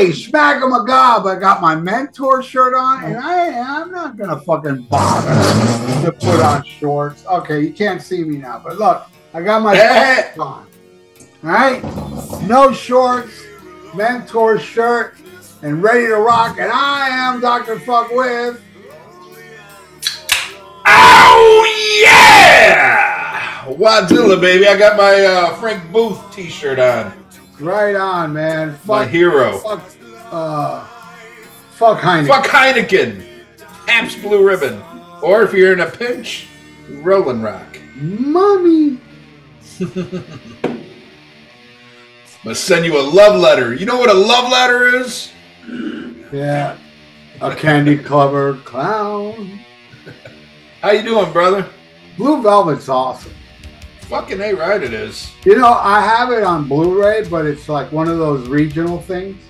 Hey, smack 'em a gob. I got my mentor shirt on, and I I'm not gonna fucking bother to put on shorts. Okay, you can't see me now, but look, I got my shorts on. All right, no shorts, mentor shirt, and ready to rock. And I am Dr. Fuck with. Oh yeah! Wadzilla, baby. I got my uh, Frank Booth T-shirt on. Right on, man. My Fuck, hero. fuck, uh, fuck Heineken. Fuck Heineken. Pabst Blue Ribbon. Or if you're in a pinch, Rolling Rock. Mommy. I'm gonna send you a love letter. You know what a love letter is? Yeah. A candy clubber clown. How you doing, brother? Blue Velvet's awesome. Fucking A right it is. You know, I have it on Blu-ray, but it's like one of those regional things.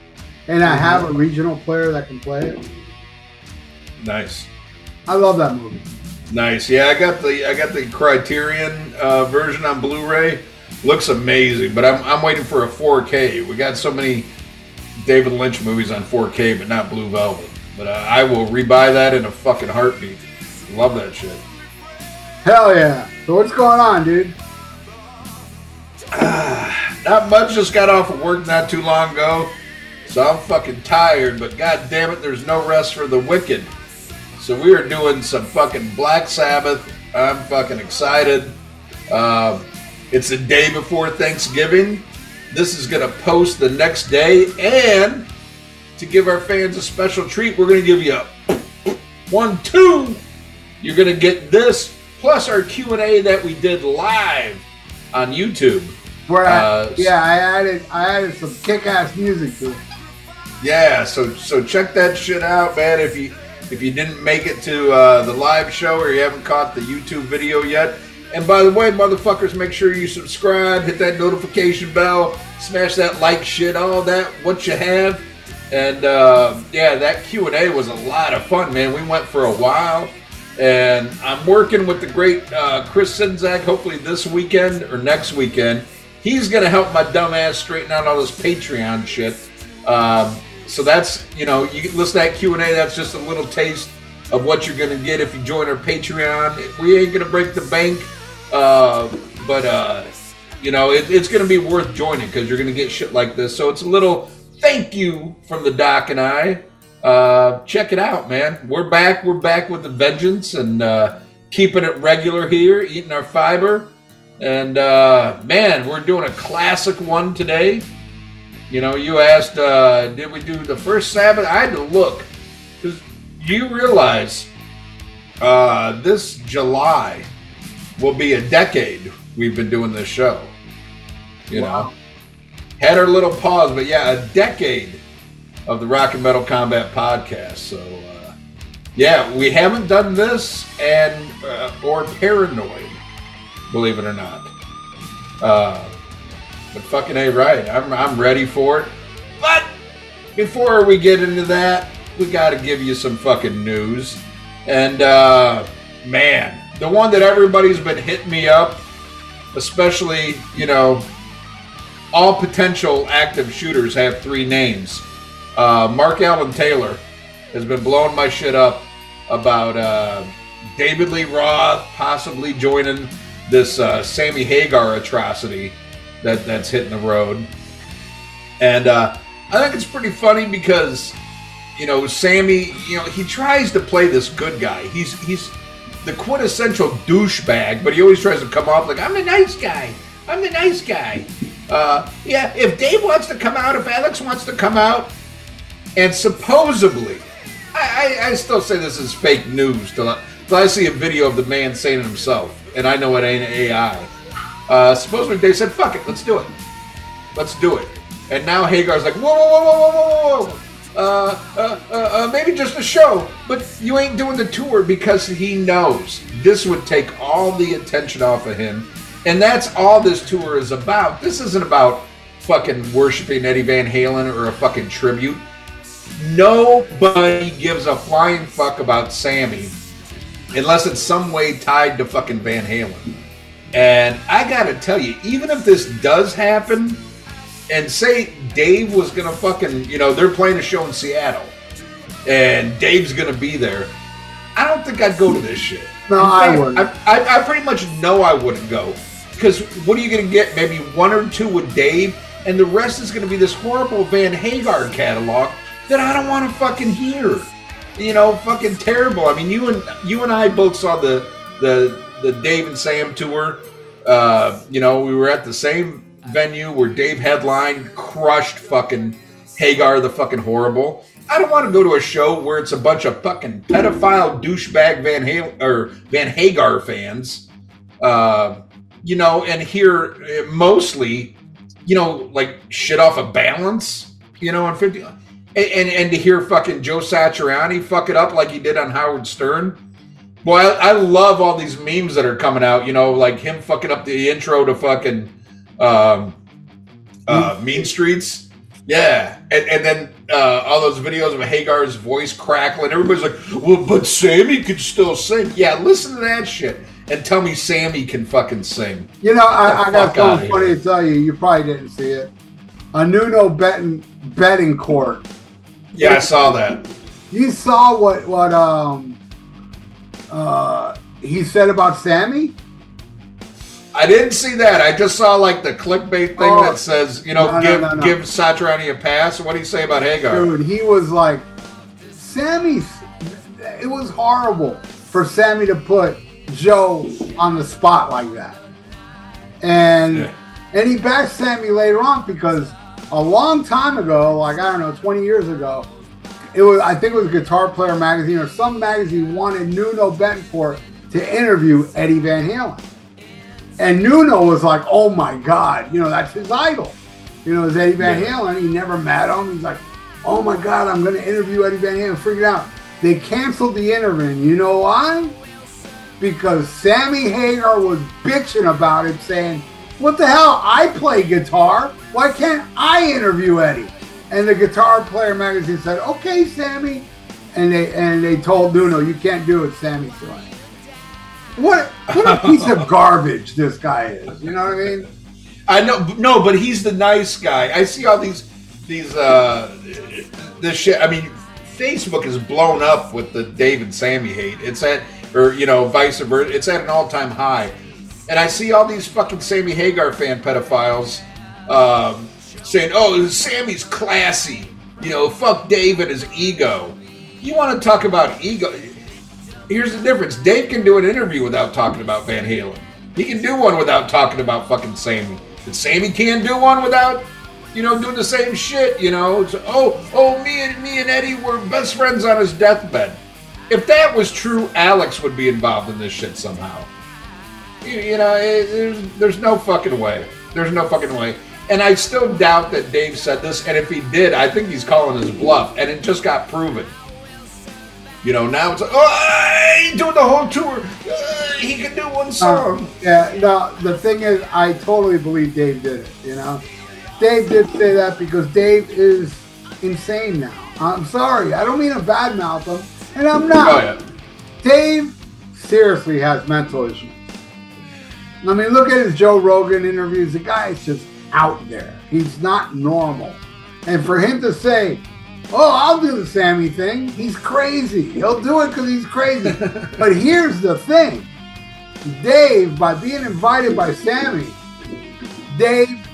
And I have a regional player that can play it. Nice. I love that movie. Nice. Yeah, I got the I got the Criterion uh, version on Blu-ray. Looks amazing, but I'm I'm waiting for a 4K. We got so many David Lynch movies on 4K, but not Blue Velvet. But uh, I will rebuy that in a fucking heartbeat. Love that shit. Hell yeah. So what's going on, dude? Not much. Just got off of work not too long ago, so I'm fucking tired. But god damn it, there's no rest for the wicked. So we are doing some fucking Black Sabbath. I'm fucking excited. Um, it's the day before Thanksgiving. This is gonna post the next day, and to give our fans a special treat, we're gonna give you a one, two. You're gonna get this plus our Q and A that we did live on YouTube. Where I, Uh, yeah, I added I added some kick-ass music to it. Yeah, so so check that shit out, man. If you if you didn't make it to uh, the live show or you haven't caught the YouTube video yet, and by the way, motherfuckers, make sure you subscribe, hit that notification bell, smash that like shit, all that what you have, and uh, yeah, that Q and A was a lot of fun, man. We went for a while, and I'm working with the great uh, Chris Sinzak. Hopefully this weekend or next weekend, he's gonna help my dumb ass straighten out all this Patreon shit. Um, so that's you know you listen to that Q and A. That's just a little taste of what you're gonna get if you join our Patreon. We ain't gonna break the bank, uh, but uh, you know it, it's gonna be worth joining because you're gonna get shit like this. So it's a little thank you from the Doc and I. Uh, check it out, man. We're back. We're back with the vengeance and uh, keeping it regular here, eating our fiber. And uh, man, we're doing a classic one today. You know, you asked, uh, did we do the first Sabbath? I had to look because you realize uh, this July will be a decade we've been doing this show. You Wow. know, had our little pause, but yeah, a decade of the Rock and Metal Combat podcast. So, uh, yeah, we haven't done this and uh, or Paranoid, believe it or not. Uh, but fucking a right, I'm I'm ready for it. But before we get into that, we got to give you some fucking news. And uh, man, the one that everybody's been hitting me up, especially you know, all potential active shooters have three names. Uh, Mark Allen Taylor has been blowing my shit up about uh, David Lee Roth possibly joining this uh, Sammy Hagar atrocity that that's hitting the road. And uh, I think it's pretty funny because you know Sammy, you know he tries to play this good guy. He's he's the quintessential douchebag, but he always tries to come off like I'm the nice guy. I'm the nice guy. Uh, yeah, if Dave wants to come out, if Alex wants to come out, and supposedly, I, I, I still say this is fake news till I, till I see a video of the man saying it himself, and I know it ain't AI. Uh, supposedly they said, "Fuck it, let's do it, let's do it," and now Hagar's like, "Whoa, whoa, whoa, whoa, whoa, whoa, whoa." Uh, uh, uh, uh, maybe just a show, but you ain't doing the tour because he knows this would take all the attention off of him, and that's all this tour is about. This isn't about fucking worshiping Eddie Van Halen or a fucking tribute. Nobody gives a flying fuck about Sammy unless it's some way tied to fucking Van Halen. And I gotta tell you, even if this does happen, and say Dave was gonna fucking, you know, they're playing a show in Seattle, and Dave's gonna be there, I don't think I'd go to this shit. No, I wouldn't. I, I, I pretty much know I wouldn't go because what are you gonna get? Maybe one or two with Dave, and the rest is gonna be this horrible Van Hagar catalog that I don't want to fucking hear. You know, fucking terrible. I mean, you and you and I both saw the the the Dave and Sam tour. Uh, you know, we were at the same venue where Dave headlined, crushed fucking Hagar the fucking horrible. I don't want to go to a show where it's a bunch of fucking pedophile douchebag Van Hal- or Van Hagar fans. Uh, you know, and hear mostly, you know, like shit off of balance, you know, on 50 and, and, and to hear fucking Joe Satriani fuck it up like he did on Howard Stern. Boy, I, I love all these memes that are coming out, you know, like him fucking up the intro to fucking um, uh, Mean Streets. Yeah, and, and then uh, all those videos of Hagar's voice crackling. Everybody's like, "Well, but Sammy can still sing." Yeah, listen to that shit and tell me Sammy can fucking sing. You know, I, I got something funny to tell you. You probably didn't see it. A Nuno betting Bettencourt. Yeah, I saw that. You saw what what um uh he said about Sammy? I didn't see that. I just saw like the clickbait thing Oh. that says, you know, No, give no, no. give Satriani a pass. What do you say about Hagar? Dude, he was like Sammy's it was horrible for Sammy to put Joe on the spot like that. And Yeah. and he backed Sammy later on because a long time ago, like I don't know, 20 years ago, it was I think it was Guitar Player magazine or some magazine wanted Nuno Bettencourt to interview Eddie Van Halen. And Nuno was like, "Oh my God, you know that's his idol. You know, is Eddie Van Yeah. Halen. He never met him. He's like, oh my God, I'm going to interview Eddie Van Halen. Figured out they canceled the interview. You know why? Because Sammy Hagar was bitching about it, saying, "What the hell? I play guitar. Why can't I interview Eddie?" And the Guitar Player magazine said, "Okay, Sammy," and they and they told Nuno, "You can't do it, Sammy." it." What what a piece of garbage this guy is. You know what I mean? I know, no, but he's the nice guy. I see all these these uh this shit. I mean, Facebook is blown up with the Dave and Sammy hate. It's at or you know vice versa. It's at an all time high, and I see all these fucking Sammy Hagar fan pedophiles um, saying, "Oh, Sammy's classy." You know, fuck Dave and his ego. You want to talk about ego? Here's the difference. Dave can do an interview without talking about Van Halen. He can do one without talking about fucking Sammy. But Sammy can't do one without, you know, doing the same shit. You know, oh, oh, me and me and Eddie were best friends on his deathbed. If that was true, Alex would be involved in this shit somehow. You, you know, it, there's there's no fucking way. There's no fucking way. And I still doubt that Dave said this. And if he did, I think he's calling his bluff. And it just got proven. You know, now it's like, oh, he's doing the whole tour. Uh, he can do one song. Um, yeah, no, the thing is, I totally believe Dave did it, you know? Dave did say that because Dave is insane now. I'm sorry, I don't mean to badmouth him, and I'm not. Oh, yeah. Dave seriously has mental issues. I mean, look at his Joe Rogan interviews. The guy is just out there. He's not normal. And for him to say, oh, I'll do the Sammy thing, he's crazy. He'll do it because he's crazy. but here's the thing Dave, by being invited by Sammy, Dave,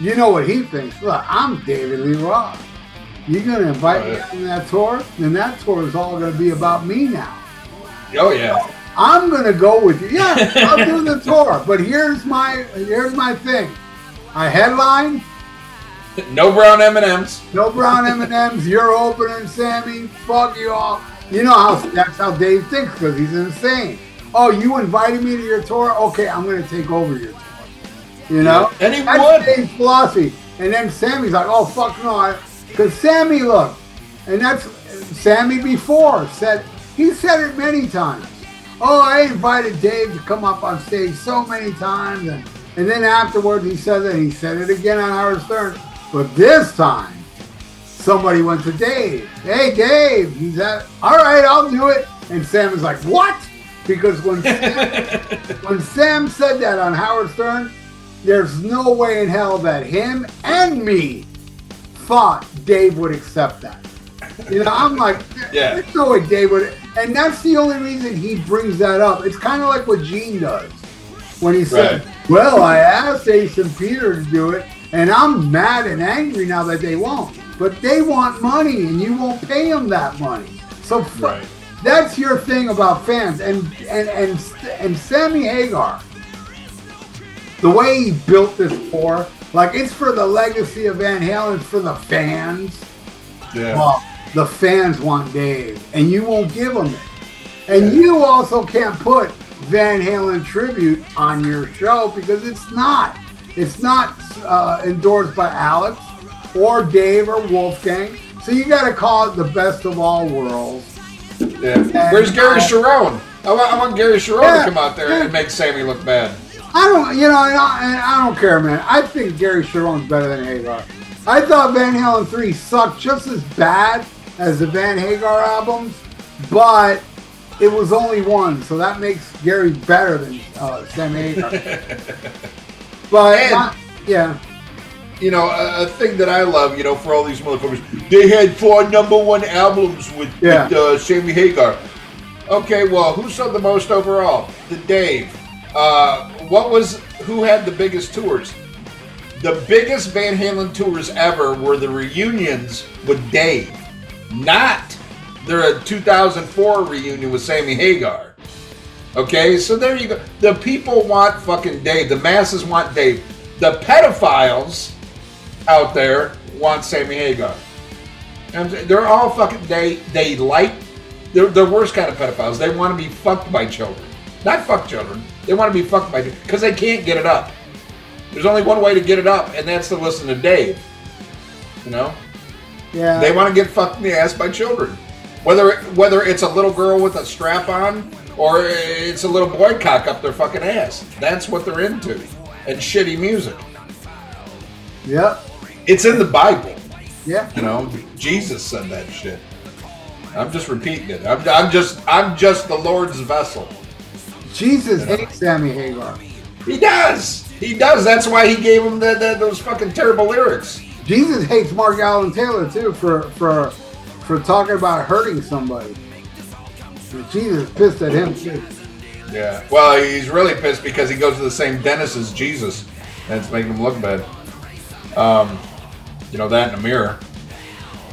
you know what he thinks. Look, I'm David Lee Roth. You're going to invite Oh, me on that tour? Then that tour is all going to be about me now. Oh, yeah. I'm gonna go with you. Yeah, I'll do the tour. But here's my here's my thing. I headline, No brown M&Ms. no brown M and M's. You're opening, Sammy. Fuck you all. You know how that's how Dave thinks because he's insane. Oh, you invited me to your tour? Okay, I'm gonna take over your tour. You know, and he that's would. Dave's philosophy. And then Sammy's like, oh fuck no, because Sammy look, and that's Sammy before said he said it many times. Oh, I invited Dave to come up on stage so many times, and and then afterwards he said that he said it again on Howard Stern, but this time somebody went to Dave. Hey, Dave, he's at. All right, I'll do it. And Sam was like, what? Because when Sam, when Sam said that on Howard Stern, there's no way in hell that him and me thought Dave would accept that. You know, I'm like, Yeah. there's no way Dave would. And that's the only reason he brings that up. It's kind of like what Gene does when he said, Right. "Well, I asked Ace and Peter to do it, and I'm mad and angry now that they won't. But they want money, and you won't pay them that money. So Right. that's your thing about fans. And and and and Sammy Hagar, the way he built this for, like it's for the legacy of Van Halen, it's for the fans. Yeah. Well, the fans want Dave, and you won't give them it. And you also can't put Van Halen tribute on your show because it's not. It's not uh, endorsed by Alex or Dave or Wolfgang. So you got to call it the best of all worlds. Yeah. Where's Gary Cherone? I want, I want Gary Cherone Yeah. to come out there and make Sammy look bad. I don't, you know, and I, and I don't care, man. I think Gary Cherone's better than Hagar. I thought Van Halen 3 sucked just as bad as the Van Hagar albums, but it was only one, so that makes Gary better than uh, Sam Hagar. but, And- yeah. You know, a, a thing that I love, you know, for all these motherfuckers, they had four number one albums with, Yeah. with uh, Sammy Hagar. Okay, well, who sold the most overall? The Dave. Uh, what was who had the biggest tours? The biggest Van Halen tours ever were the reunions with Dave, not their 2004 reunion with Sammy Hagar. Okay, so there you go. The people want fucking Dave. The masses want Dave. The pedophiles out there want Sammy Hagar. And they're all fucking they they like they're the worst kind of pedophiles. They want to be fucked by children, not fuck children. They want to be fucked by because they can't get it up. There's only one way to get it up, and that's to listen to Dave. You know, Yeah. they want to get fucked in the ass by children, whether whether it's a little girl with a strap on or it's a little boy cock up their fucking ass. That's what they're into, and shitty music. Yep. It's in the Bible. Yeah. You know, Jesus said that shit. I'm just repeating it. I'm, I'm just I'm just the Lord's vessel. Jesus hates Sammy Hagar. He does. He does. That's why he gave him the, the, those fucking terrible lyrics. Jesus hates Mark Allen Taylor too for for for talking about hurting somebody. Jesus pissed at him too. Yeah. Well, he's really pissed because he goes to the same dentist as Jesus, and it's making him look bad. Um, you know that in a mirror.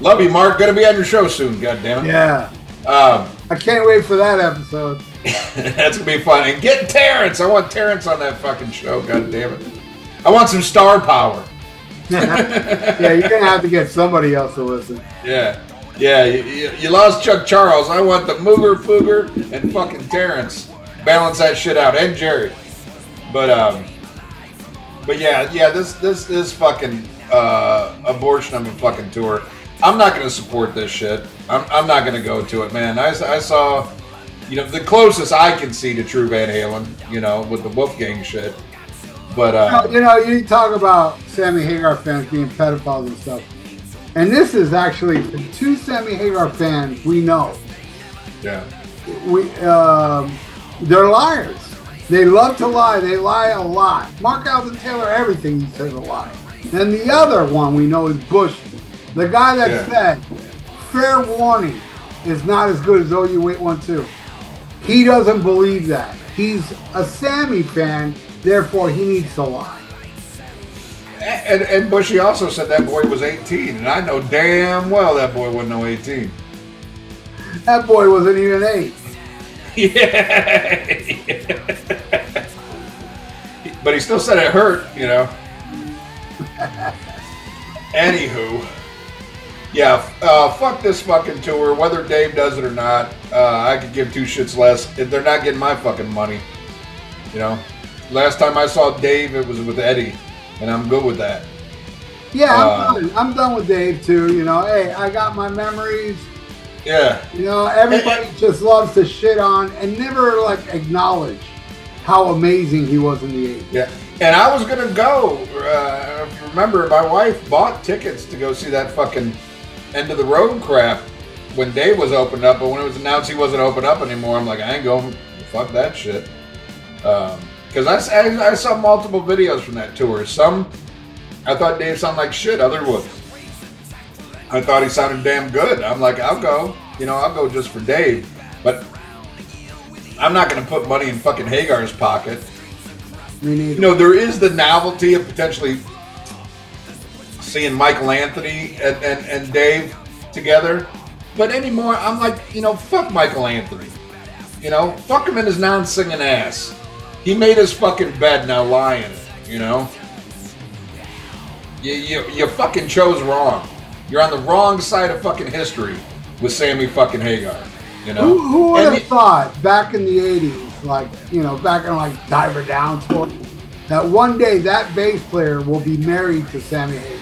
Love you, Mark. Gonna be on your show soon. God damn it. Yeah. Um, I can't wait for that episode. that's gonna be fun. And get Terrence. I want Terrence on that fucking show. God damn it. I want some star power. Yeah, you're gonna have to get somebody else to listen. Yeah. Yeah, you, you, lost Chuck Charles. I want the Mooger Fooger and fucking Terrence. Balance that shit out. And Jerry. But um But yeah, yeah, this this this fucking uh abortion of a fucking tour. I'm not gonna support this shit. I'm, I'm not gonna go to it, man. I, I saw you know, the closest I can see to true Van Halen, you know, with the Wolfgang shit. But uh You know, you talk about Sammy Hagar fans being pedophiles and stuff. And this is actually two Sammy Hagar fans we know. yeah. We um, they're liars. They love to lie. They lie a lot. Mark Allen Taylor, everything he says a lie. And the other one we know is Bush, the guy that Yeah. said, "Fair warning is not as good as OU812." He doesn't believe that. He's a Sammy fan, therefore he needs to lie. And, and Bushy also said that boy was 18, and I know damn well that boy wasn't no 18. That boy wasn't even eight. Yeah. but he still said it hurt, you know. Anywho, yeah, uh, fuck this fucking tour. Whether Dave does it or not, uh, I could give two shits less. If They're not getting my fucking money, you know. Last time I saw Dave, it was with Eddie, and I'm good with that. Yeah, I'm Uh, done. I'm done with Dave too. You know, hey, I got my memories. Yeah, You know, everybody just loves to shit on and never like acknowledge how amazing he was in the 80s. Yeah, and I was gonna go. Uh, if you remember, my wife bought tickets to go see that fucking end of the road crap when Dave was opened up. But when it was announced he wasn't open up anymore, I'm like, I ain't going. Fuck that shit. Because I saw multiple videos from that tour. Some I thought Dave sounded like shit. Other was I thought he sounded damn good. I'm like, I'll go. You know, I'll go just for Dave. But I'm not going to put money in fucking Hagar's pocket. You know, there is the novelty of potentially seeing Michael Anthony and, and, and Dave together. But anymore, I'm like, you know, fuck Michael Anthony. You know, fuck him in his non singing ass. He made his fucking bed, now lie in it, you know? You, you, you fucking chose wrong. You're on the wrong side of fucking history with Sammy fucking Hagar. You know? Who, who would And have thought back in the 80s, like, you know, back in like Diver Down tour, that one day that bass player will be married to Sammy Hagar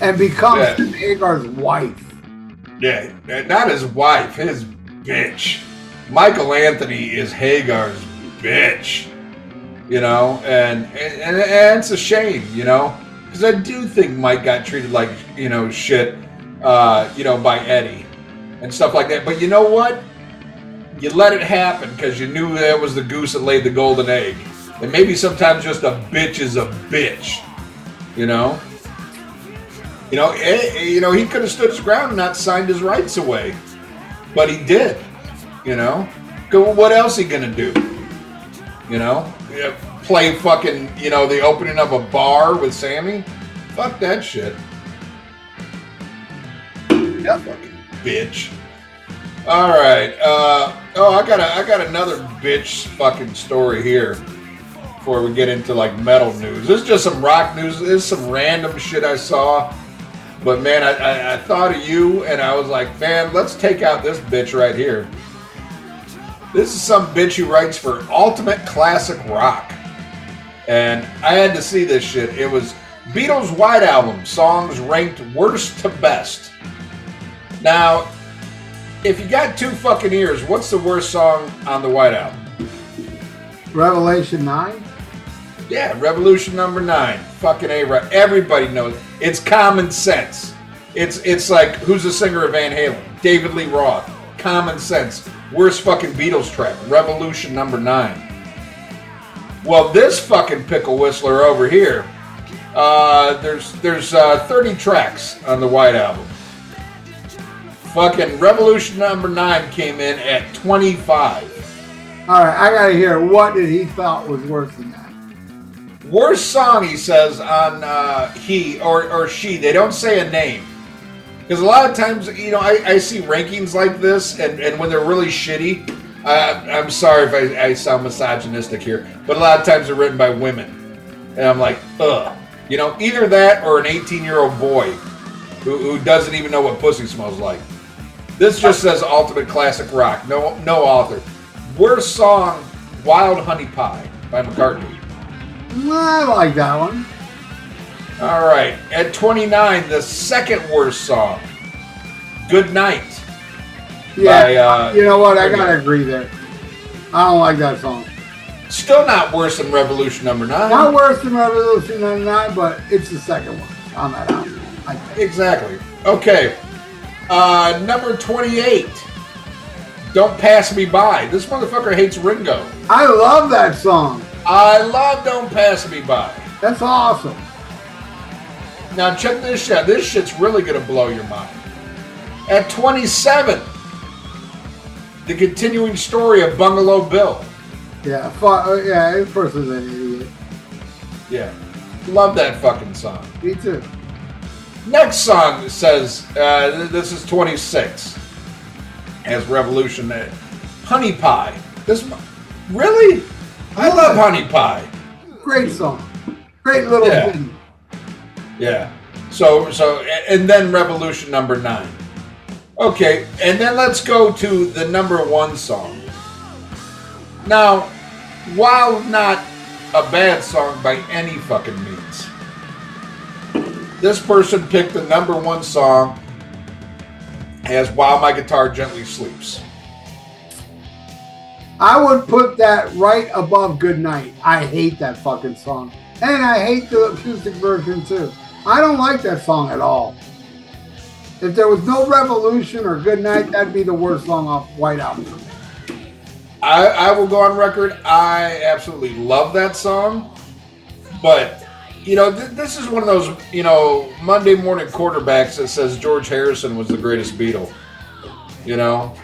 and become Yeah. Sammy Hagar's wife? Yeah, not his wife, his bitch. Michael Anthony is Hagar's bitch. You know, and and, and, it's a shame, you know, because I do think Mike got treated like you know shit, uh, you know, by Eddie and stuff like that. But you know what? You let it happen because you knew that was the goose that laid the golden egg. And maybe sometimes just a bitch is a bitch, you know. You know, eh, eh, you know, he could have stood his ground and not signed his rights away, but he did. You know. What else he gonna do? You know, Yeah, play fucking. You know, the opening of a bar with Sammy. Fuck that shit. Yep. Fucking bitch. All right. Uh, oh, I got a, I got another bitch fucking story here. Before we get into like metal news, this is just some rock news. This is some random shit I saw. But man, I, I, I thought of you and I was like, man, let's take out this bitch right here. This is some bitch who writes for Ultimate Classic Rock. And I had to see this shit. It was Beatles' White Album, songs ranked worst to best. Now, if you got two fucking ears, what's the worst song on the White Album? Revelation 9? Yeah, Revolution number nine. Fucking A. Everybody knows. It's common sense. It's it's like who's the singer of Van Halen? David Lee Roth. Common sense. Worst fucking Beatles track. Revolution number nine. Well, this fucking pickle whistler over here. Uh, there's there's uh, 30 tracks on the White Album. Fucking Revolution number nine came in at 25. All right, I got to hear what did he thought was worse than that. Worst song, he says, on uh, he or, or she. They don't say a name. Because a lot of times, you know, I, I see rankings like this, and, and when they're really shitty, uh, I'm sorry if I, I sound misogynistic here, but a lot of times they're written by women. And I'm like, ugh. You know, either that or an 18 year old boy who, who doesn't even know what pussy smells like. This just says Ultimate Classic Rock. No, no author. Worst song, Wild Honey Pie by McCartney. I like that one. All right. At 29, the second worst song, Good Night. Yeah, By, uh, you know what? I got to agree there. I don't like that song. Still not worse than Revolution number 9. Not worse than Revolution 99, but it's the second one on that album. Exactly. Okay. Uh, number 28, Don't Pass Me By. This motherfucker hates Ringo. I love that song. I love Don't Pass Me By. That's awesome. Now check this shit. Out. This shit's really gonna blow your mind. At 27, the continuing story of Bungalow Bill. Yeah, fu- uh, yeah, person's an idiot. Yeah, love that fucking song. Me too. Next song says uh, this is 26 as Revolution. uh, Honey Pie. This really? I love Honey Pie. Great song. Great little Yeah. Yeah. So so and then Revolution number nine. Okay, and then let's go to the number one song. Now, while not a bad song by any fucking means, this person picked the number one song as While My Guitar Gently Sleeps. I would put that right above Good Night. I hate that fucking song. And I hate the acoustic version too. I don't like that song at all. If there was no Revolution or Good Night, that'd be the worst song off White Album. I, I will go on record. I absolutely love that song, but you know, th- this is one of those, you know, Monday morning quarterbacks that says George Harrison was the greatest Beatle. You know,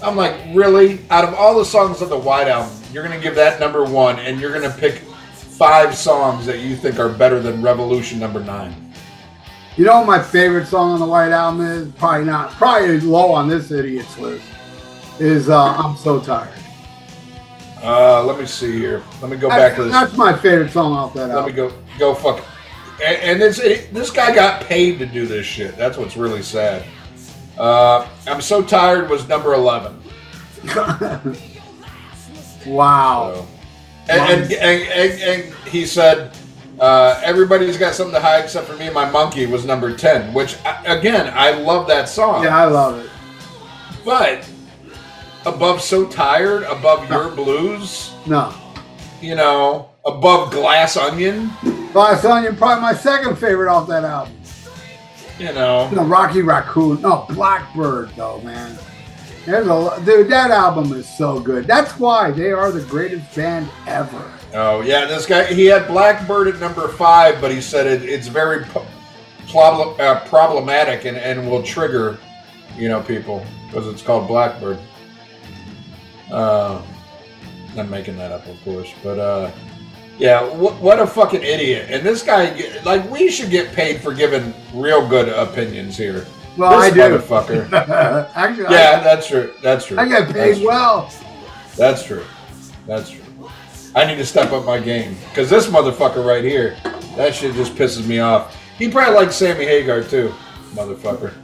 I'm like, really? Out of all the songs on the White Album, you're gonna give that number one, and you're gonna pick five songs that you think are better than Revolution number nine. You know what my favorite song on the White Album is? Probably not. Probably low on this idiot's list. Is uh, I'm so tired. Uh, let me see here. Let me go That's, back to this. that's my favorite song off that album. Let me go go fuck. And, and this it, this guy got paid to do this shit. That's what's really sad. Uh, I'm so tired was number eleven. wow. So, and, and, and, and he said, uh, everybody's got something to hide except for me my monkey was number 10, which, again, I love that song. Yeah, I love it. But above So Tired, above Your Blues, No. you know, above Glass Onion, Glass Onion, probably my second favorite off that album. you know. the Rocky Raccoon. No, Blackbird, though, man. There's a dude. That album is so good. That's why they are the greatest band ever. Oh, yeah, this guy, he had Blackbird at number five, but he said it, it's very po- prob- uh, problematic and, and will trigger, you know, people because it's called Blackbird. Uh, I'm making that up, of course, but uh, yeah, wh- what a fucking idiot! And this guy, like, we should get paid for giving real good opinions here. Well, this I do. motherfucker. Actually, yeah, that's true. That's true. I, I get That's paid true. well. That's true. That's true. I need to step up my game because this motherfucker right here, that shit just pisses me off. He probably likes Sammy Hagar too, motherfucker.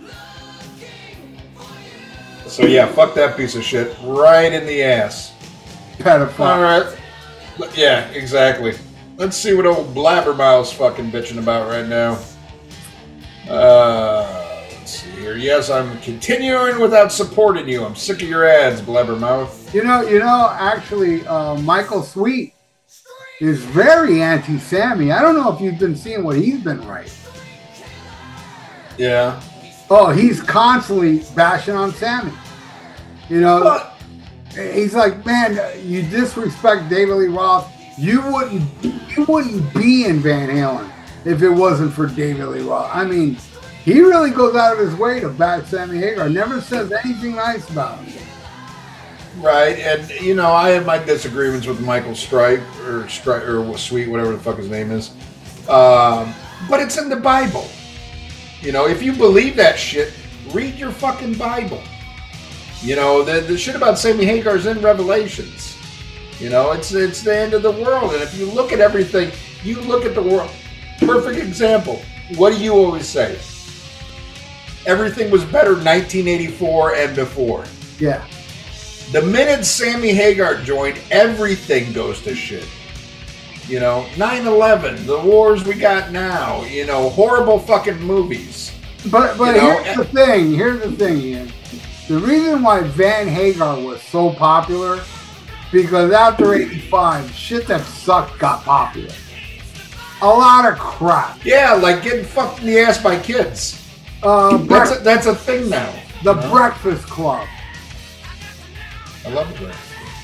So yeah, fuck that piece of shit right in the ass. Pedophile. All right. Yeah, exactly. Let's see what old Blabbermouth's fucking bitching about right now. Uh, Yes, I'm continuing without supporting you. I'm sick of your ads, Blabbermouth. You know, you know. Actually, uh, Michael Sweet is very anti-Sammy. I don't know if you've been seeing what he's been writing. Yeah. Oh, he's constantly bashing on Sammy. You know, But he's like, man, you disrespect David Lee Roth. You wouldn't, you wouldn't be in Van Halen if it wasn't for David Lee Roth. I mean, he really goes out of his way to back Sammy Hagar. Never says anything nice about him. Right, and you know, I have my disagreements with Michael Stripe or Stripe or Sweet, whatever the fuck his name is. Um, but it's in the Bible. You know, if you believe that shit, read your fucking Bible. You know, the, the shit about Sammy Hagar's in Revelations. You know, it's it's the end of the world, and if you look at everything, you look at the world. Perfect example. What do you always say? Everything was better 1984 and before. Yeah. The minute Sammy Hagar joined, everything goes to shit. You know, 9 11, the wars we got now, you know, horrible fucking movies. But but You know, here's the thing. Here's the thing, Ian. The reason why Van Hagar was so popular because after '85, shit that sucked got popular. A lot of crap. Yeah, like getting fucked in the ass by kids. Uh, That's a, that's a thing now. the know? Breakfast Club. I love it.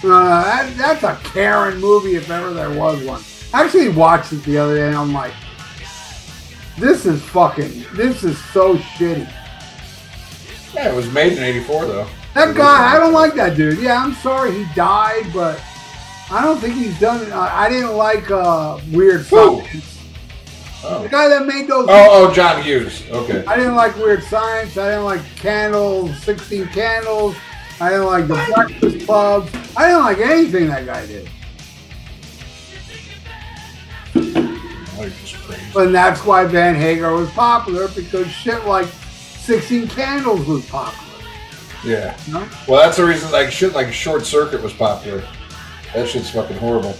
Uh, that, that's a Karen movie if ever there was one. I actually watched it the other day and I'm like, this is fucking, this is so shitty. Yeah, it was made in 84, though. That guy, I don't like that dude. Yeah, I'm sorry he died, but I don't think he's done. Uh, I didn't like uh, Weird Science. Oh. The guy that made those. oh, oh, John Hughes. Okay. I didn't like Weird Science. I didn't like Candles, 16 Candles. I didn't like The Breakfast Club. I didn't like anything that guy did. You're just crazy. And that's why Van Hagar was popular because shit like 16 Candles was popular. Yeah. You know? Well, that's the reason, like, shit like Short Circuit was popular. That shit's fucking horrible.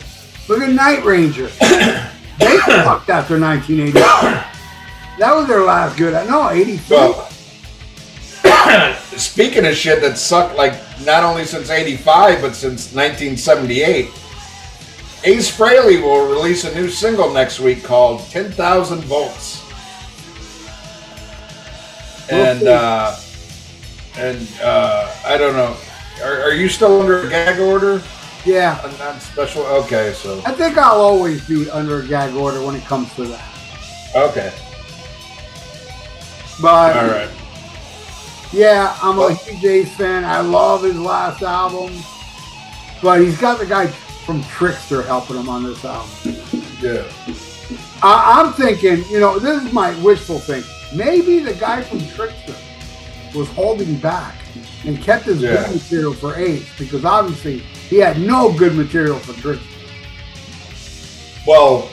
Look at Night Ranger. they fucked after 1980. That was their last good. No, 83. Well, speaking of shit that sucked, like not only since '85 but since 1978, Ace Frehley will release a new single next week called "10,000 Volts," and uh, and uh, I don't know. Are, are you still under a gag order? Yeah. A non-special? Okay, so I think I'll always be under a gag order when it comes to that. Okay. But All right. yeah, I'm Well- a huge Ace fan. I love his last album, but he's got the guy from Trixter helping him on this album. Yeah. I, I'm thinking, you know, this is my wishful thing. Maybe the guy from Trixter was holding back and kept his Yeah. good material for Ace because obviously he had no good material for Trixter. Well,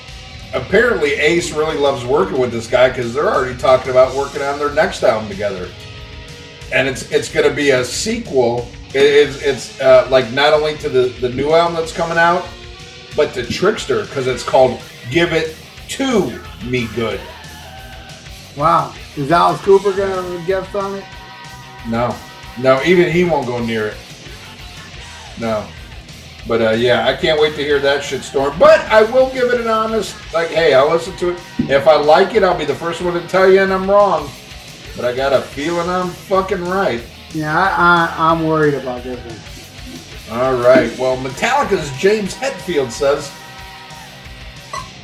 apparently Ace really loves working with this guy because they're already talking about working on their next album together, and it's it's going to be a sequel. It- It's it's uh, like not only to the the new album that's coming out, but to Trixter because it's called "Give It to Me Good." Wow. Is Alice Cooper going to have a guest on it? No, no, even he won't go near it. No. But uh, yeah, I can't wait to hear that shit storm. But I will give it an honest, like, hey, I'll listen to it. If I like it, I'll be the first one to tell you, and I'm wrong. But I got a feeling I'm fucking right. Yeah, I, I, I'm worried about this one. All right. Well, Metallica's James Hetfield says,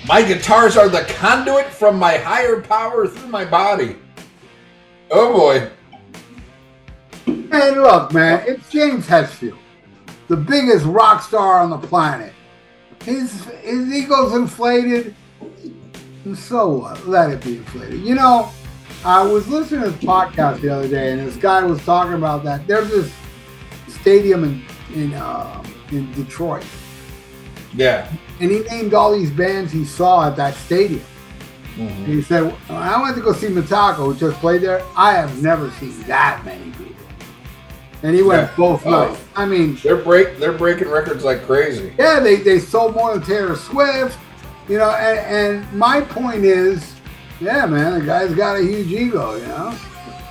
"My guitars are the conduit from my higher power through my body." Oh boy. And look, man, it's James Hetfield, the biggest rock star on the planet. His his ego's inflated. And so what? Let it be inflated. You know, I was listening to this podcast the other day, and this guy was talking about that. There's this stadium in in uh, in Detroit, Yeah. and he named all these bands he saw at that stadium. Mhm. He said, I went to go see Metallica, who just played there, I have never seen that many people. And he went Yeah. both Oh. nights. I mean, They're break. They're breaking records like crazy. yeah, they, they sold more than Taylor Swift, you know, and, and my point is, yeah, man, the guy's got a huge ego, you know?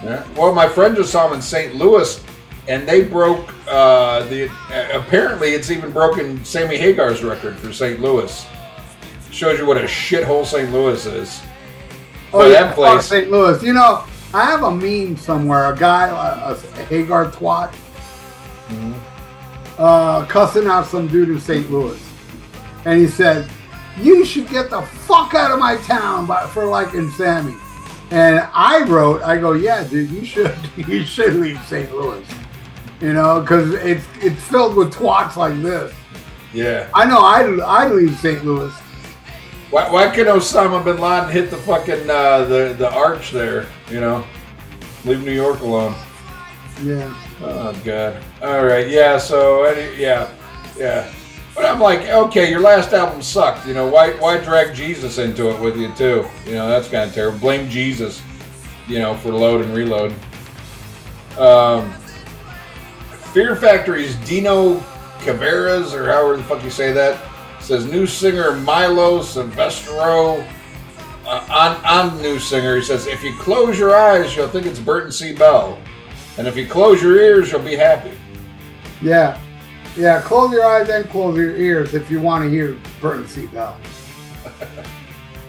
Yeah. Well, my friend just saw him in St. Louis, and they broke uh, the. Uh, apparently, it's even broken Sammy Hagar's record for St. Louis. Shows you what a shithole St. Louis is. But that place- St. Louis. You know, I have a meme somewhere, a guy, a, a Hagar twat, Mm-hmm. uh, cussing out some dude in St. Louis. And he said, You should get the fuck out of my town by, for liking Sammy. And I wrote, I go, Yeah, dude, you should you should leave St. Louis. You know, because it's it's filled with twats like this. Yeah. I know I'd, I'd leave St. Louis. Why, why could Osama bin Laden hit the fucking uh, the the arch there? You know, leave New York alone. Yeah. Oh god. All right. Yeah. So any, yeah, yeah. But I'm like, okay, your last album sucked. You know, why why drag Jesus into it with you too? You know, that's kind of terrible. Blame Jesus. You know, for load and reload. Um, Fear Factory's Dino Cazares, or however the fuck you say that, says new singer Milo Silvestro. Uh, on on new singer, he says, if you close your eyes, you'll think it's Burton C. Bell. And if you close your ears, you'll be happy. Yeah. Yeah, close your eyes and close your ears if you want to hear Burton C. Bell.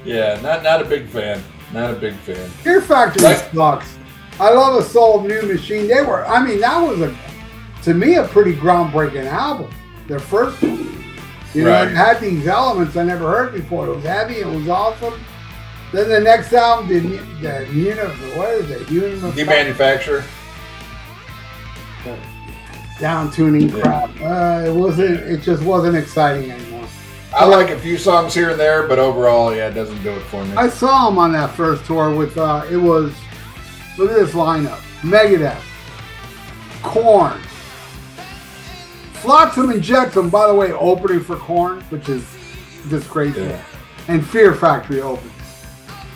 Yeah, not not a big fan. Not a big fan. Fear Factory Like- sucks. I love a Soul New Machine. They were, I mean, that was a, to me, a pretty groundbreaking album. Their first. You know, Right. it had these elements I never heard before. It was heavy. It was awesome. Then the next album, the, the Unif, what is it? Unif- The manufacturer. down tuning Yeah. crap. Uh, it wasn't. It just wasn't exciting anymore. I like a few songs here and there, but overall, yeah, it doesn't do it for me. I saw him on that first tour with. Uh, it was. Look at this lineup: Megadeth, Korn, Flotsam and Jetsam. By the way, opening for Korn, which is just crazy, Yeah. and Fear Factory opened.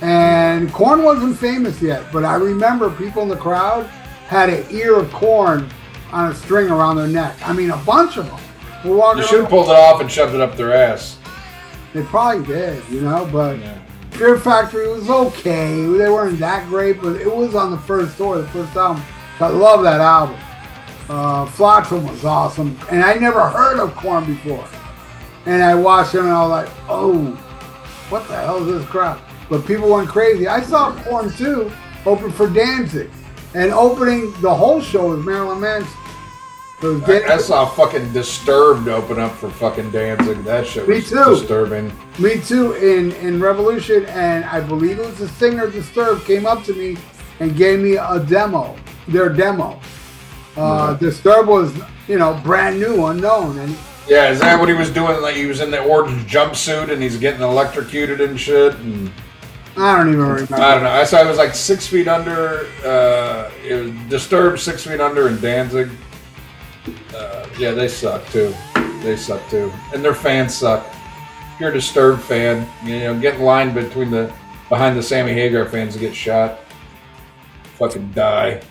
And Korn wasn't famous yet, but I remember people in the crowd had an ear of corn on a string around their neck. I mean, a bunch of them. Were walking You should have pulled it off and shoved it up their ass. They probably did, you know, but Yeah. Fear Factory was okay. They weren't that great, but it was on the first tour, the first album. I love that album. Uh, Flotsam was awesome, and I never heard of Korn before. And I watched them, and I was like, "Oh, what the hell is this crap?" But people went crazy. I saw Korn too, open for Danzig, and opening the whole show was Marilyn Manson. It was I, I saw fucking Disturbed open up for fucking Danzig. That shit Me was too. disturbing. Me too in in Revolution, and I believe it was the singer Disturbed came up to me and gave me a demo, their demo. Uh, Disturbed was you know brand new, unknown, and Yeah, is that what he was doing? Like he was in the orange jumpsuit and he's getting electrocuted and shit. And I don't even remember. I don't know. I saw it was like six feet under. Uh, it was Disturbed, six feet under, and Danzig. Uh, yeah, they suck too. They suck too, and their fans suck. If you're a Disturbed fan, you know, get in line between the behind the Sammy Hagar fans to get shot. Fucking die.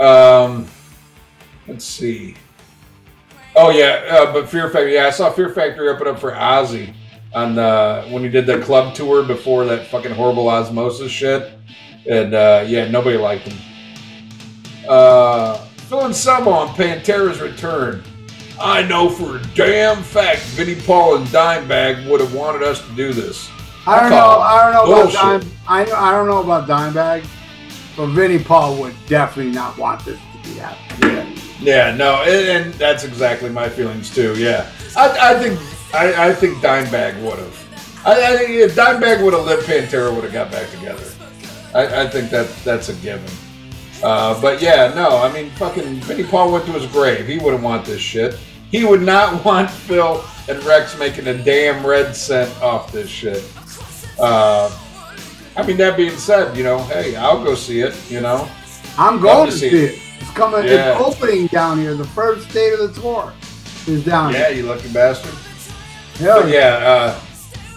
Um, let's see. Oh yeah, uh, but Fear Factory. Yeah, I saw Fear Factory open up for Ozzy on uh, when he did the club tour before that fucking horrible Ozzmosis shit, and uh, yeah, nobody liked him. Uh, Phil Anselmo on Pantera's return. I know for a damn fact Vinnie Paul and Dimebag would have wanted us to do this. I don't know. I don't know about. Dime. I I don't know about Dimebag, but Vinnie Paul would definitely not want this to be happening. Yeah, no, and, and that's exactly my feelings too. Yeah, I, I think I, I think Dimebag would have. I, I think if Dimebag would have lived, Pantera would have got back together. I, I think that that's a given. Uh, but yeah, no, I mean, fucking Vinnie Paul went to his grave. He wouldn't want this shit. He would not want Phil and Rex making a damn red cent off this shit. Uh, I mean, that being said, you know, hey, I'll go see it. You know, I'm going to see it. It's coming. Yeah. It's opening down here. The first date of the tour is down here. yeah, here. you lucky bastard. Hell But yeah, uh,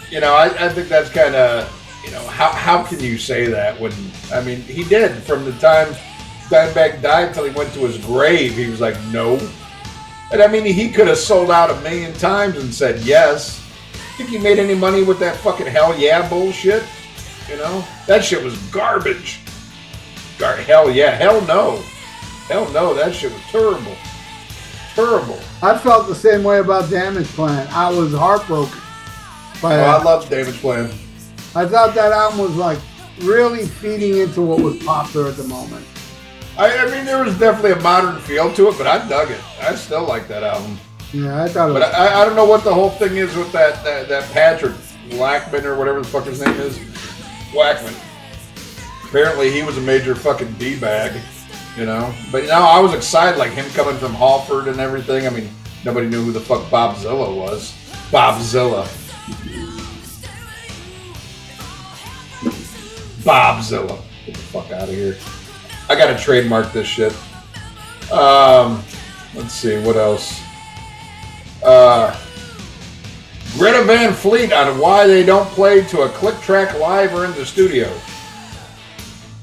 you know, I, I think that's kind of, you know, how, how can you say that when, I mean, he did from the time Steinbeck died till he went to his grave. He was like, no. And I mean, he could have sold out a million times and said yes. Think he made any money with that fucking hell yeah bullshit? You know, that shit was garbage. Gar- hell yeah, hell no, hell no, that shit was terrible, terrible. I felt the same way about Damage Plan. I was heartbroken. By Oh, I love Damage Plan. I thought that album was like really feeding into what was popular at the moment. I, I mean, there was definitely a modern feel to it, but I dug it. I still like that album. Yeah, I thought it But was. I, I don't know what the whole thing is with that, that, that Patrick Lachman or whatever the fuck his name is. Wackman. Apparently, he was a major fucking D bag, you know. But you know, I was excited, like him coming from Halford and everything. I mean, nobody knew who the fuck Bob Zilla was. Bob Zilla. Bob Zilla. Get the fuck out of here. I gotta trademark this shit. Um, let's see what else. Uh, Greta Van Fleet on why they don't play to a click track live or in the studio.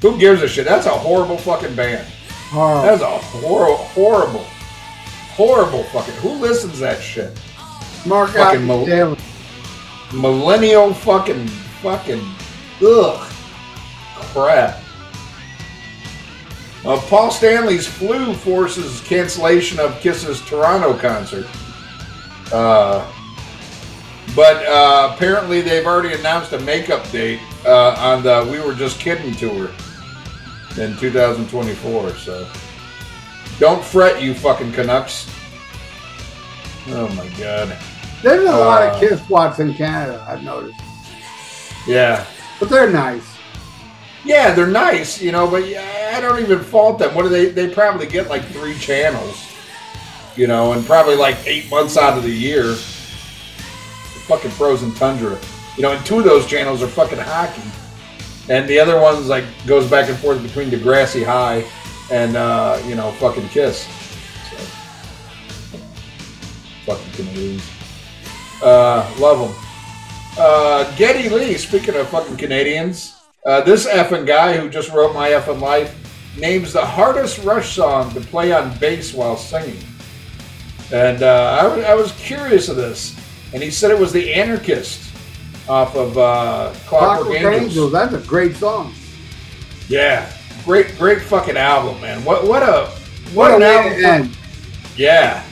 Who gives a shit? That's a horrible fucking band. Horrible. That's a hor- horrible, horrible fucking. Who listens to that shit? Mark out fucking daily. Millennial fucking fucking ugh crap. Uh, Paul Stanley's flu forces cancellation of Kiss's Toronto concert. Uh, but uh, apparently they've already announced a makeup date uh, on the We Were Just Kidding tour in 2024. So don't fret, you fucking Canucks. Oh my god. There's a lot Uh, of Kiss Watts in Canada, I've noticed. Yeah. But they're nice. Yeah, they're nice, you know, but I don't even fault them. What do they? They probably get like three channels, you know, and probably like eight months out of the year. Fucking frozen tundra, you know, and two of those channels are fucking hockey, and the other one's like goes back and forth between Degrassi High and uh, you know fucking Kiss. So, fucking Canadians, uh, love them. Uh, Geddy Lee, speaking of fucking Canadians, uh, this effing guy who just wrote My Effing Life names the hardest Rush song to play on bass while singing. And uh, I, I was curious of this. And he said it was The Anarchist off of uh, Clockwork, Angels. Angels, that's a great song. Yeah. Great, great fucking album, man. What, what a, what, What an album. end. Yeah.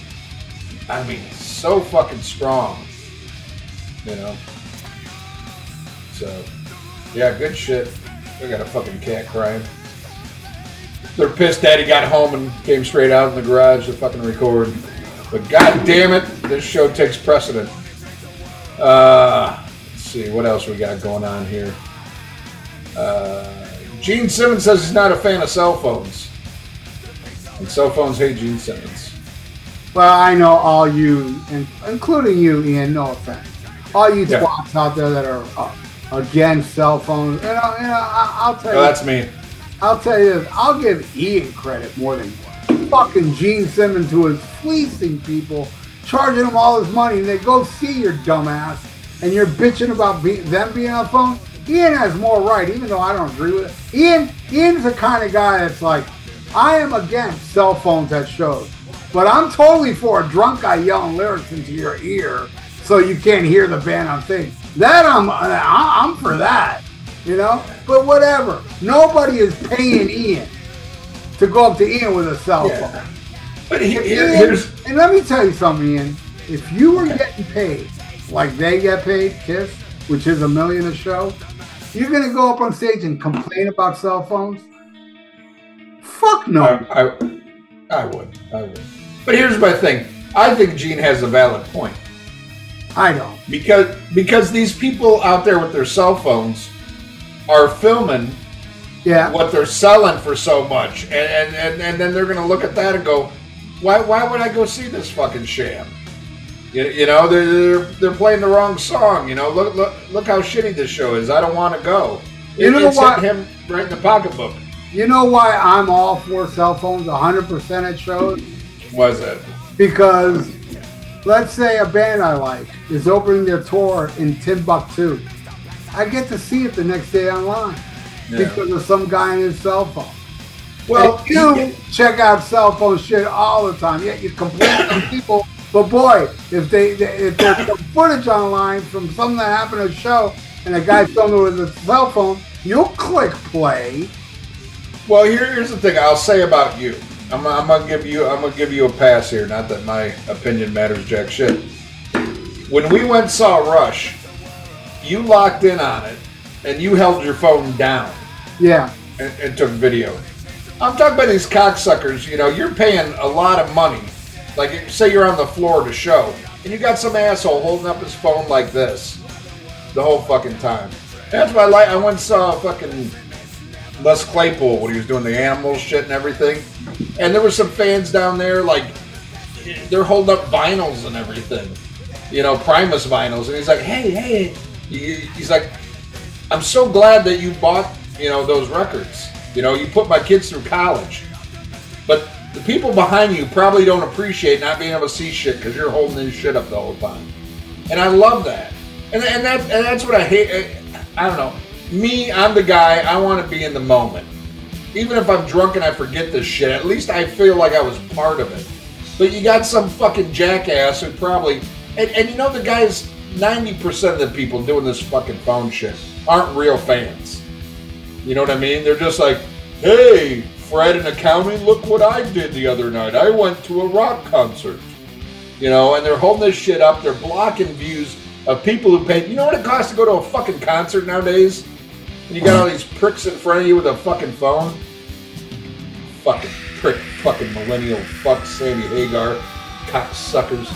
I mean, so fucking strong. You know? So, yeah, good shit. I got a fucking cat crying. they're pissed Daddy got home and came straight out in the garage to fucking record. But god damn it, this show takes precedent. Uh, see what else we got going on here. Uh, Gene Simmons says he's not a fan of cell phones, and cell phones hate Gene Simmons. Well, I know all you, including you, Ian. No offense, all you Yeah. twats out there that are uh, against cell phones. You know, you know I, I'll tell No, you. that's me. I'll tell you this. I'll give Ian credit more than one. fucking Gene Simmons, who is fleecing people, charging them all his money, and they go see your dumbass, and you're bitching about be- them being on the phone. Ian has more right, even though I don't agree with it. Ian, Ian's the kind of guy that's like, I am against cell phones at shows, but I'm totally for a drunk guy yelling lyrics into your ear so you can't hear the band on stage. That I'm, I'm for that you know. But whatever. Nobody is paying Ian to go up to Ian with a cell Yeah. phone. But he, Ian- here's and let me tell you something, Ian. If you were getting paid like they get paid, Kiss, which is a million a show, you're gonna go up on stage and complain about cell phones? Fuck no. I, I, I would, I would. But here's my thing. I think Gene has a valid point I don't. because because these people out there with their cell phones are filming Yeah. what they're selling for so much, and and, and, and then they're gonna look at that and go, why why would I go see this fucking sham? You, you know they're, they're they're playing the wrong song. You know look look look how shitty this show is. I don't want to go. You know it's what? him right in the pocketbook. You know why I'm all for cell phones 100% at shows? Was it? Because let's say a band I like is opening their tour in Timbuktu. I get to see it the next day online Yeah. because of some guy in his cell phone. Well, And you check out cell phone shit all the time. Yeah, you complain to people, but boy, if they if there's some footage online from something that happened at a show and a guy filmed it with a cell phone, you'll click play. Well, here, here's the thing I'll say about you. I'm, I'm gonna give you I'm gonna give you a pass here. Not that my opinion matters jack shit. When we went saw Rush, you locked in on it and you held your phone down Yeah, and, and took video. I'm talking about these cocksuckers. You know, you're paying a lot of money. Like, say you're on the floor to show, and you got some asshole holding up his phone like this the whole fucking time. That's why I like. I and saw fucking Les Claypool when he was doing the animal shit and everything, and there were some fans down there like they're holding up vinyls and everything, you know, Primus vinyls, and he's like, "Hey, hey," he's like, "I'm so glad that you bought, you know, those records. You know, you put my kids through college, but the people behind you probably don't appreciate not being able to see shit because you're holding this shit up the whole time." And I love that, and and that and that's what I hate. Eh, I don't know. Me, I'm the guy. I want to be in the moment. Even if I'm drunk and I forget this shit, at least I feel like I was part of it. But you got some fucking jackass who probably, and, and you know the guys, 90% of the people doing this fucking phone shit aren't real fans. You know what I mean? They're just like, hey, Fred in accounting, look what I did the other night. I went to a rock concert. You know, and they're holding this shit up. They're blocking views of people who pay. You know what it costs to go to a fucking concert nowadays? And you got all these pricks in front of you with a fucking phone. Fucking prick, fucking millennial fuck Sandy Hagar, cocksuckers.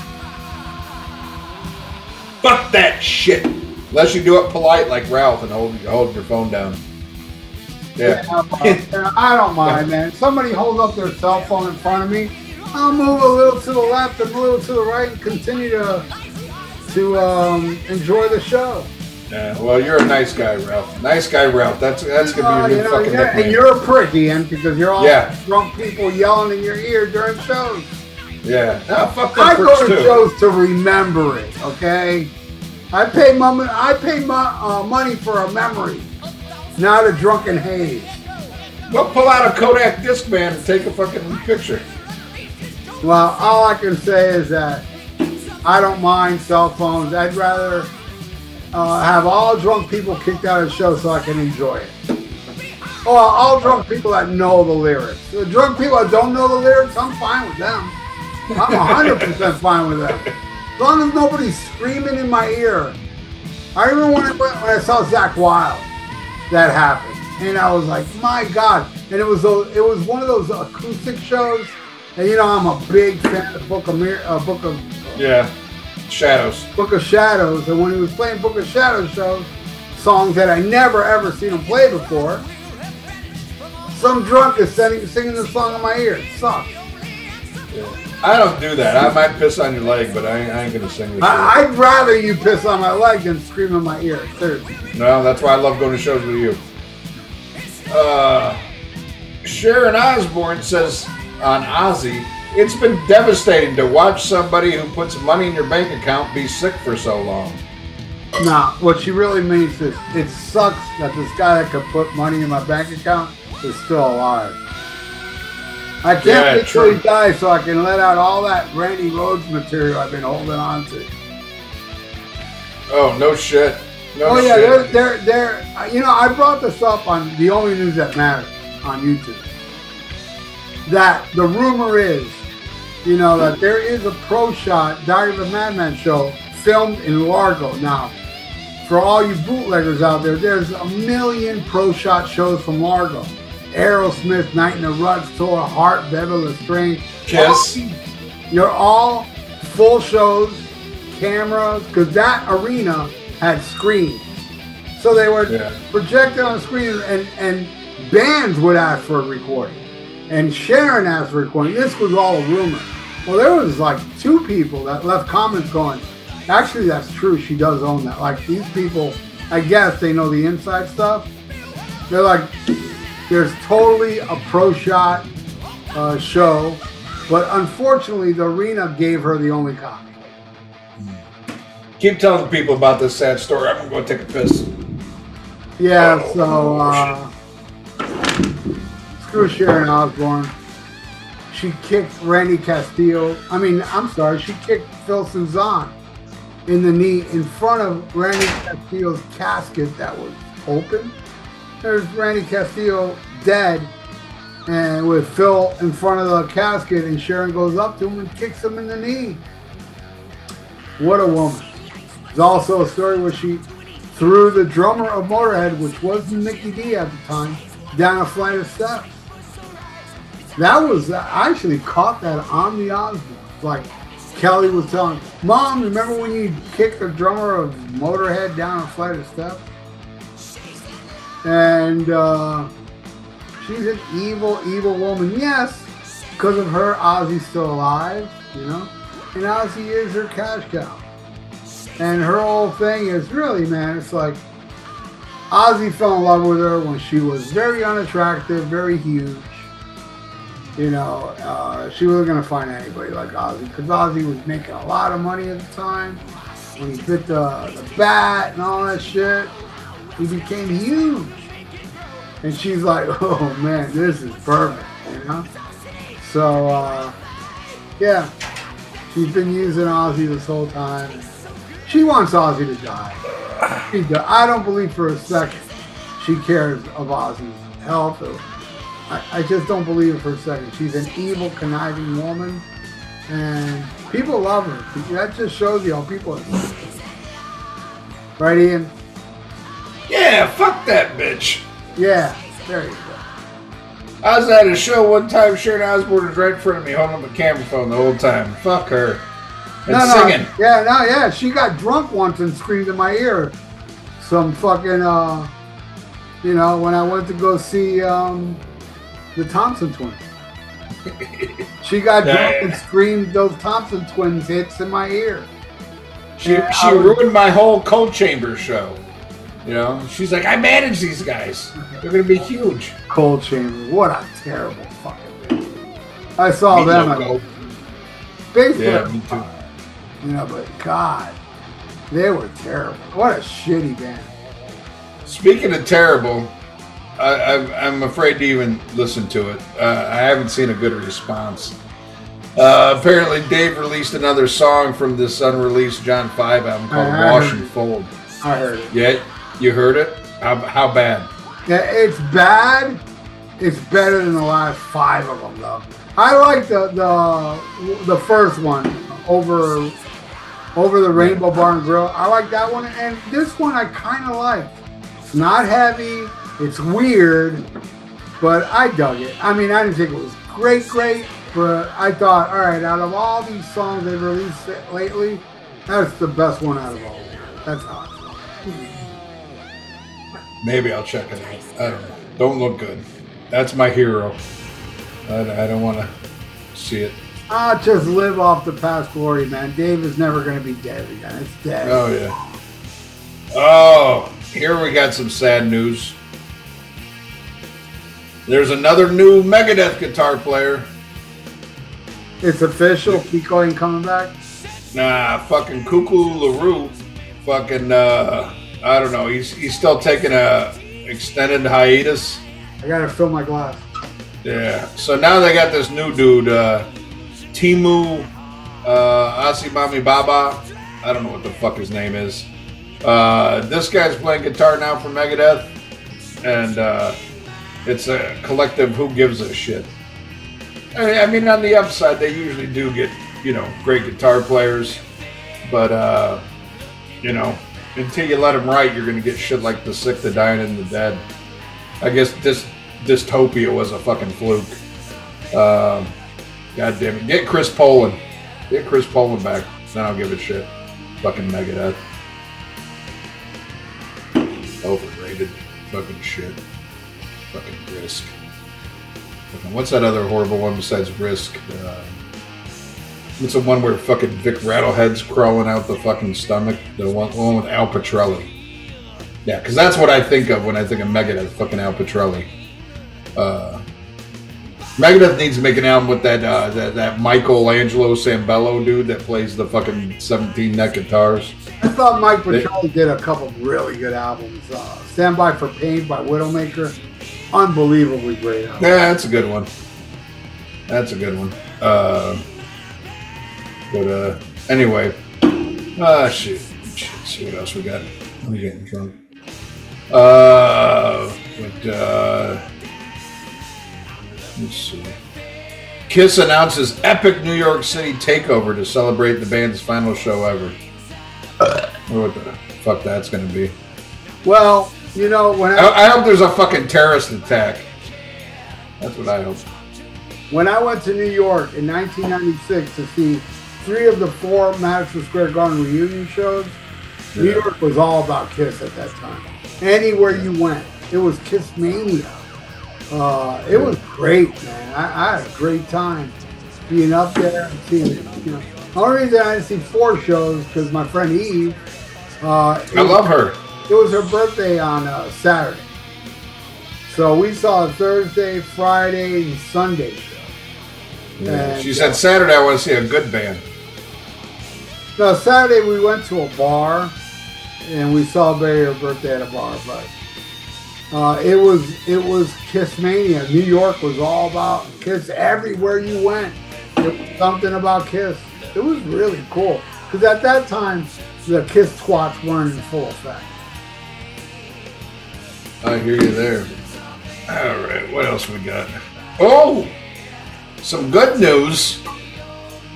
Fuck that shit. Unless you do it polite like Ralph and hold hold your phone down. Yeah. Yeah, I don't mind, man. If somebody holds up their cell phone in front of me, I'll move a little to the left and a little to the right and continue to to um, enjoy the show. Yeah, well, you're a nice guy, Ralph. Nice guy, Ralph. That's that's gonna be you your new know, fucking yeah, nickname. and you're a prick, Ian, because you're all Yeah. drunk people yelling in your ear during shows. yeah. Ah, fuck I them go to too. shows to remember it. Okay, I pay money. I pay mo- uh, money for a memory, not a drunken haze. Well, pull out a Kodak Discman and take a fucking picture. Well, all I can say is that I don't mind cell phones. I'd rather uh, have all drunk people kicked out of the show so I can enjoy it. Or all drunk people that know the lyrics. The drunk people that don't know the lyrics, I'm fine with them. I'm 100% fine with them. As long as nobody's screaming in my ear. I remember when I, went, when I saw Zakk Wylde, that happened. And I was like, my God, and it was a, it was one of those acoustic shows. And you know, I'm a big fan of Book of Mir- uh, Book of Yeah. Shadows. Book of Shadows, and when he was playing Book of Shadows shows, songs that I never ever seen him play before, some drunk is singing, singing the song in my ear. It sucks. I don't do that. I might piss on your leg, but I, ain't- I ain't gonna sing this. I, I'd rather you piss on my leg than scream in my ear. Seriously. No, that's why I love going to shows with you. Uh, Sharon Osbourne says on Ozzy, it's been devastating to watch somebody who puts money in your bank account be sick for so long. Nah, what she really means is it sucks that this guy that could put money in my bank account is still alive. I can't Yeah, wait till he dies so I can let out all that Randy Rhoads material I've been holding on to. Oh, no shit. No Oh yeah, they're, shit. they're, they're, uh, you know, I brought this up on the only news that matters on YouTube. That the rumor is, you know, that there is a pro shot Diary of a Madman show filmed in Largo. Now, for all you bootleggers out there, there's a million pro shot shows from Largo. Aerosmith, Night in the Ruts, Tour, Heart, Bevel, The String. Kiss. You're all full shows, cameras, because that arena had screens. So they were Yeah. projected on screens, and, and bands would ask for a recording. And Sharon asked for a recording. This was all a rumor. Well, there was like two people that left comments going, actually, that's true. She does own that. Like these people, I guess they know the inside stuff. They're like, there's totally a pro shot uh, show, but unfortunately, the arena gave her the only copy. Keep telling people about this sad story. I'm gonna go take a piss. Yeah, Oh, so uh, screw Sharon Osbourne. She kicked Randy Castillo. I mean, I'm sorry, she kicked Phil Soussan in the knee in front of Randy Castillo's casket that was open. There's Randy Castillo dead, and with Phil in front of the casket, and Sharon goes up to him and kicks him in the knee. What a woman. There's also a story where she threw the drummer of Motorhead, which was Mikkey Dee at the time, down a flight of steps. That was, I actually caught that on the Osbourne. Like Kelly was telling, Mom, remember when you kicked the drummer of Motorhead down a flight of steps? And uh, she's an evil, evil woman. Yes, because of her, Ozzy's still alive, you know? And Ozzy is her cash cow. And her whole thing is really, man, it's like Ozzy fell in love with her when she was very unattractive, very huge. You know, uh, she wasn't going to find anybody like Ozzy because Ozzy was making a lot of money at the time. When he bit the, the bat and all that shit, he became huge. And she's like, oh man, this is perfect, you know? So, uh, yeah, she's been using Ozzy this whole time. She wants Ozzy to die. She I don't believe for a second she cares of Ozzy's health. I, I just don't believe it for a second. She's an evil, conniving woman, and people love her. That just shows you how people are. Right, Ian? Yeah, fuck that bitch. Yeah, there you go. I was at a show one time. Sharon Osbourne was right in front of me, holding up a camera phone the whole time. Fuck her. And no, singing. no, yeah, no, yeah. She got drunk once and screamed in my ear. Some fucking, uh, you know, when I went to go see um, the Thompson twins. She got Yeah, drunk yeah. and screamed those Thompson twins hits in my ear. She, she was- ruined my whole Coal Chamber show. You know, she's like, I manage these guys. They're gonna be huge. Coal Chamber. What a terrible fucking band. I saw Me them no go. Facebook. Yeah, me too. You know, but God, they were terrible. What a shitty band. Speaking of terrible, I, I'm afraid to even listen to it. Uh, I haven't seen a good response. Uh, apparently, Dave released another song from this unreleased John Five album called I "Wash and Fold." I heard it. Yeah, you heard it? How, how bad? Yeah, it's bad. It's better than the last five of them, though. I like the the the first one over over the Rainbow Bar and Grill. I like that one, and this one I kind of like. It's not heavy. It's weird, but I dug it. I mean, I didn't think it was great, great, but I thought, all right, out of all these songs they've released lately, that's the best one out of all. That's hot. Maybe I'll check it out. I don't know. Don't look good. That's my hero. I, I don't want to see it. Ah, just live off the past glory, man. Dave is never going to be dead again. It's dead. Oh yeah. Oh, here we got some sad news. There's another new Megadeth guitar player. It's official. Kiko ain't coming back. Nah, fucking Cuckoo LaRue. Fucking, uh, I don't know. He's he's still taking a extended hiatus. I gotta fill my glass. Yeah. So now they got this new dude, uh, Teemu uh, Asimami Baba. I don't know what the fuck his name is. Uh, this guy's playing guitar now for Megadeth, and uh, it's a collective who gives a shit. I mean, on the upside, they usually do get you know great guitar players, but uh, you know until you let them write, you're gonna get shit like the sick, the dying, and the dead. I guess this dystopia was a fucking fluke. Um, God damn it! Get Chris Poland. Get Chris Poland back. Then I'll give a shit. Fucking Megadeth. Overrated. Fucking shit. Fucking Risk. What's that other horrible one besides Risk? Uh, what's the one where fucking Vic Rattlehead's crawling out the fucking stomach? The one, one with Al Pitrelli. Yeah, because that's what I think of when I think of Megadeth. Fucking Al Pitrelli. Uh, Megadeth needs to make an album with that uh, that, that Michelangelo Sambello dude that plays the fucking 17 neck guitars. I thought Mike Petrelli did a couple really good albums. Uh, Stand By for Pain by Widowmaker, unbelievably great album. Yeah, that's a good one. That's a good one. Uh, but uh, anyway, ah shit. shit. See what else we got. I'm getting drunk. Uh, but uh, let's see. Kiss announces epic New York City takeover to celebrate the band's final show ever. what the fuck that's gonna be? Well, you know when I, I, I hope there's a fucking terrorist attack. That's what I hope. when I went to New York in 1996 to see three of the four Madison Square Garden reunion shows, New York was all about Kiss at that time. Anywhere you went, it was Kiss mania. Uh, it was great, man. I, I had a great time being up there and seeing it. You know, the only reason I didn't see four shows because my friend Eve. Uh, I love her. it was her birthday on uh, Saturday. So we saw a Thursday, Friday, and Sunday And, She said Saturday I want to see a good band. No, Saturday we went to a bar and we celebrated her birthday at a bar, but uh, it was it was Kiss Mania. New York was all about Kiss everywhere you went. It was something about Kiss. It was really cool because at that time the Kiss squats weren't in full effect. I hear you there. All right, what else we got? Oh, some good news.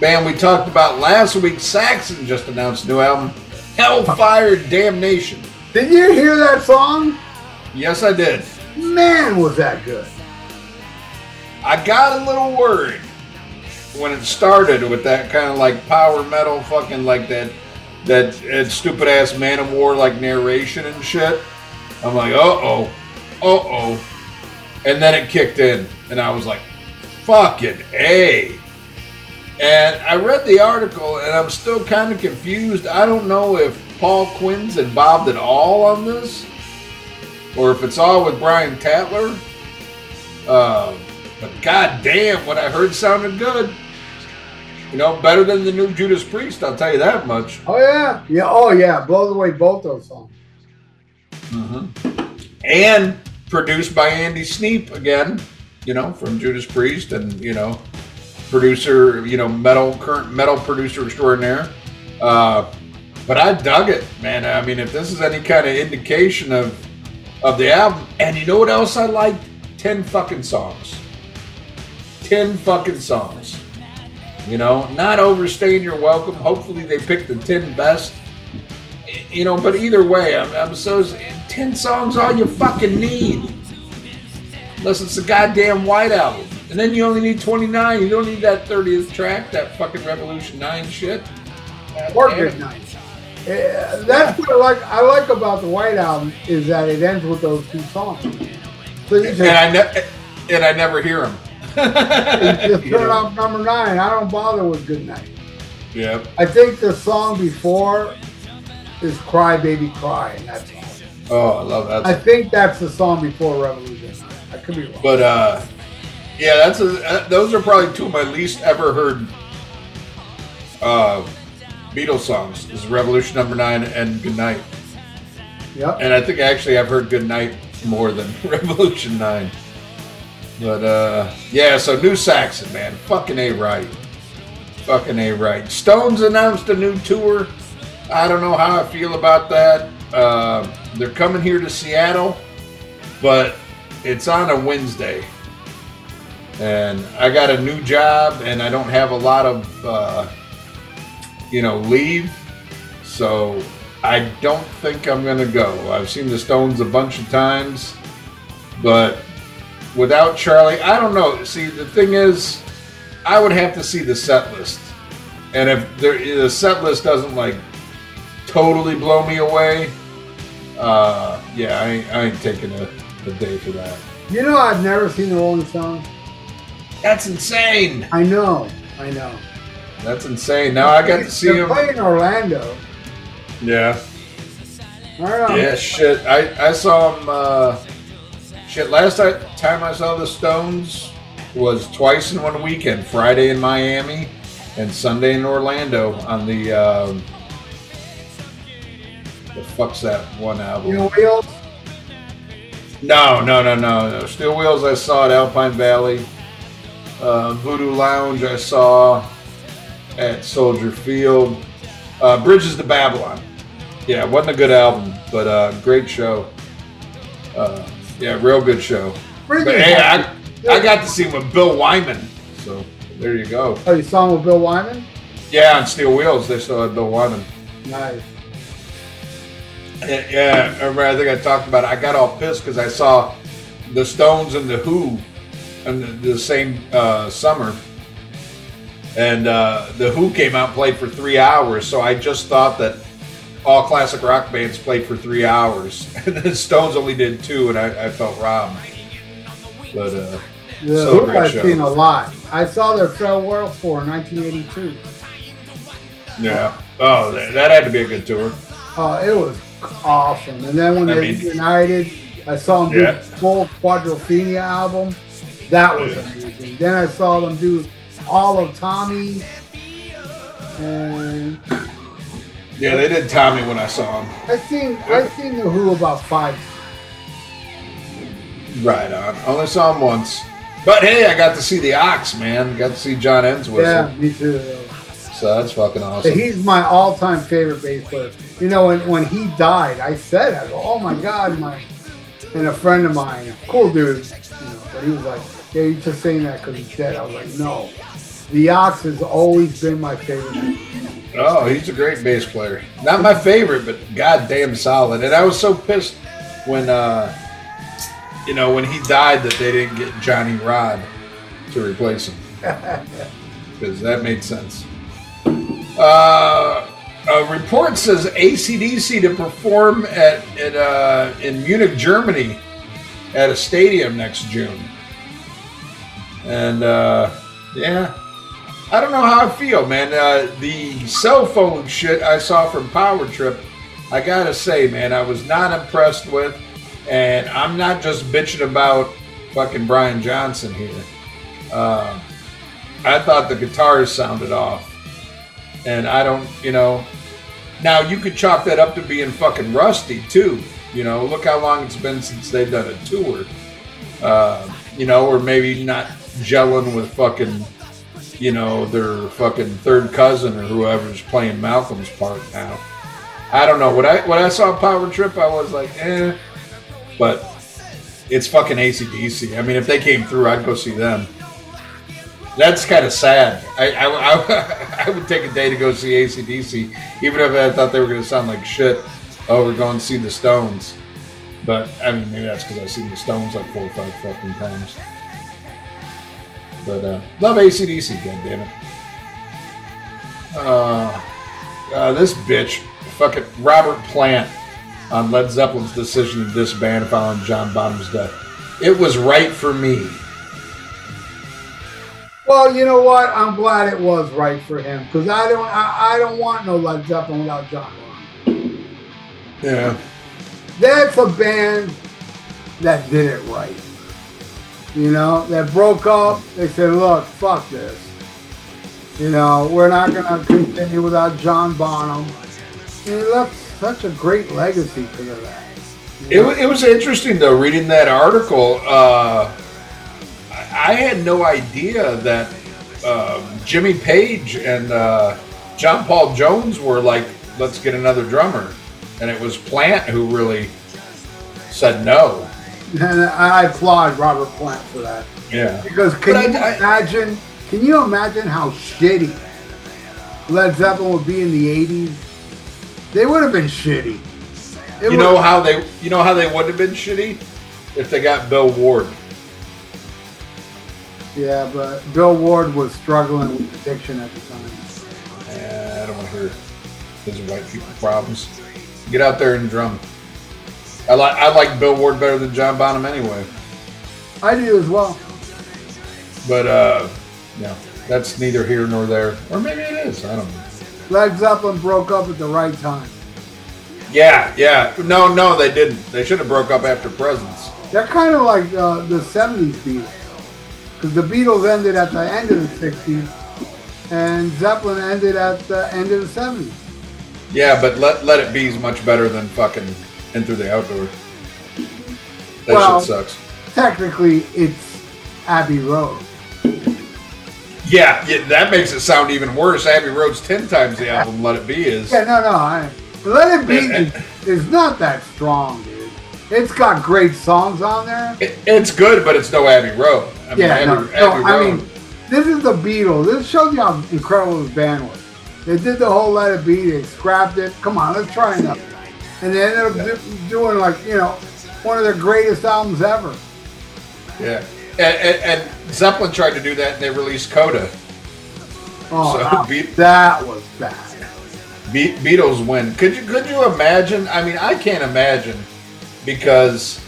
Band we talked about last week. Saxon just announced a new album, Hellfire Damnation. Did you hear that song? Yes, I did. Man, was that good! I got a little worried when it started with that kind of like power metal, fucking like that, that, that stupid ass Manowar like narration and shit. I'm like, uh oh, uh oh, and then it kicked in, and I was like, fucking a. And I read the article, and I'm still kind of confused. I don't know if Paul Quinn's involved at all on this, or if it's all with Brian Tatler. Um, but goddamn, what I heard sounded good. You know, better than the new Judas Priest. I'll tell you that much. Oh yeah, yeah, oh yeah, blows away both those songs. And produced by Andy Sneap again. You know, from Judas Priest, and you know, producer. You know, metal current metal producer extraordinaire. Uh, but I dug it, man. I mean, if this is any kind of indication of of the album, and you know what else I liked? Ten fucking songs. Ten fucking songs. You know, not overstaying your welcome. Hopefully, they pick the ten best. You know, but either way, I'm, I'm so ten songs all you fucking need. Unless it's a goddamn White Album. And then you only need 29. You don't need that 30th track, that fucking Revolution 9 shit. Or Good Night. Uh, that's what I like. I like about the White Album is that it ends with those two songs. So just, And I ne- and I never hear them. just turn off number nine. I don't bother with Good Night. Yep. I think the song before is Cry Baby Cry, and that's all. Oh, I love that. I think that's the song before Revolution. Could be wrong. But uh, yeah, that's a, uh, those are probably two of my least ever heard uh, Beatles songs. Is Revolution Number Nine and Good Night. yep. And I think actually I've heard Good Night more than Revolution Nine. But uh, yeah, so New Saxon, man, fucking a right, fucking a right. Stones announced a new tour. I don't know how I feel about that. Uh, they're coming here to Seattle, but it's on a Wednesday, and I got a new job, and I don't have a lot of uh, you know leave, so I don't think I'm gonna go. I've seen the Stones a bunch of times, but without Charlie, I don't know. See, the thing is, I would have to see the set list, and if there, the set list doesn't like totally blow me away, uh, yeah, I ain't, I ain't taking a, a day for that. You know, I've never seen the Rolling Stones. That's insane. I know. I know. That's insane. Now I got to see They're him. playing Orlando. Yeah. I. Yeah, shit. I, I saw him. Uh, shit, last time I saw the Stones was twice in one weekend Friday in Miami and Sunday in Orlando on the. Um, the fuck's that one album? You know, Wheels. No, no, no, no, no. Steel Wheels I saw at Alpine Valley. Uh, Voodoo Lounge I saw at Soldier Field. Uh, Bridges to Babylon. Yeah, wasn't a good album, but uh, great show. Uh, yeah, real good show. Pretty But good. hey, I, I got to see him with Bill Wyman. So there you go. Oh, you saw him with Bill Wyman? Yeah, on Steel Wheels they saw Bill Wyman. Nice. Yeah, yeah, I remember. I think I talked about it. I got all pissed because I saw the Stones and the Who in the, the same uh, summer, and uh, the Who came out and played for three hours. So I just thought that all classic rock bands played for three hours, and the Stones only did two, and I, I felt robbed. But uh, The So Who I've show. seen a lot. I saw their farewell tour in 1982. yeah, oh, that, that had to be a good tour. Oh, it was awesome. And then when I they mean- reunited, I saw them do Yeah. the full Quadrophenia album. That was Yeah. amazing. Then I saw them do all of Tommy. And Yeah, they did Tommy when I saw him. I seen I seen the Who about five. Right on. Only saw him once. But hey, I got to see the Ox, man. Got to see John Entwistle. Yeah, me too. So that's fucking awesome. He's my all-time favorite bass player. You know, when, when he died, I said, I go, "Oh my God!" My and a friend of mine, cool dude, you know, but he was like, "Yeah, you're just saying that because he's dead." I was like, "No, the Ox has always been my favorite." Oh, he's a great bass player. Not my favorite, but goddamn solid. And I was so pissed when, uh, you know, when he died that they didn't get Johnny Rod to replace him. Because that made sense. Uh, a report says ACDC to perform at, at uh, in Munich, Germany, at a stadium next June. And uh, yeah, I don't know how I feel, man. Uh, the cell phone shit I saw from Power Trip, I gotta say, man, I was not impressed with. And I'm not just bitching about fucking Brian Johnson here. Uh, I thought the guitars sounded off. And I don't, you know. Now, you could chalk that up to being fucking rusty, too. You know, look how long it's been since they've done a tour. Uh, you know, or maybe not gelling with fucking you know, their fucking third cousin or whoever's playing Malcolm's part now. I don't know. When I when I saw Power Trip, I was like, eh. But it's fucking ACDC. I mean, if they came through, I'd go see them. That's kind of sad. I, I, I, I would take a day to go see ACDC, even if I thought they were going to sound like shit. Oh, we're going to see the Stones. But I mean, maybe that's because I've seen the Stones like four or five fucking times. But uh, love ACDC, goddammit. Uh, uh, this bitch, fucking Robert Plant on Led Zeppelin's decision to disband following John Bonham's death. It was right for me. Well, you know what? I'm glad it was right for him because I don't, I, I don't want no Led Zeppelin without John Bonham. Yeah. That's a band that did it right. You know, that broke up. They said, "Look, fuck this. You know, we're not gonna continue without John Bonham." And he left such a great legacy to the that. It, it was interesting though reading that article. Uh, I had no idea that um Jimmy Page and uh, John Paul Jones were like, "Let's get another drummer," and it was Plant who really said no. And I applaud Robert Plant for that. Yeah, Because can But you I- imagine? Can you imagine how shitty Led Zeppelin would be in the '80s? They would have been shitty. It you know how they you know how they would have been shitty if they got Bill Ward. Yeah, but Bill Ward was struggling with addiction at the time. Eh, I don't want to hear his white people problems. Get out there and drum. I like I like Bill Ward better than John Bonham anyway. I do as well. But uh, yeah, that's neither here nor there, or maybe it is. I don't know. Led Zeppelin broke up at the right time. Yeah, yeah. No, no, they didn't. They should have broke up after Presents. They're kind of like uh, the '70s Beatles, the Beatles ended at the end of the '60s, and Zeppelin ended at the end of the '70s. Yeah, but let let it be is much better than fucking in through the outdoor. That Well- shit sucks. Technically, it's Abbey Road. Yeah, yeah, that makes it sound even worse. Abbey Road's ten times the album. Let it be is. Yeah, no, no. I, Let It Be is, is not that strong, dude. It's got great songs on there. It, it's good, but it's no Abbey Road. I mean, Yeah, Abbey, no, no, Abbey I mean, this is the Beatles. This shows you how incredible this band was. They did the whole Let It Be. They scrapped it. Come on, let's try another. And they ended up Yeah. do- doing like you know one of their greatest albums ever. yeah, and, and, and Zeppelin tried to do that, and they released Coda. Oh, So, that, Beat- that was bad. Be- Beatles win. Could you could you imagine? I mean, I can't imagine because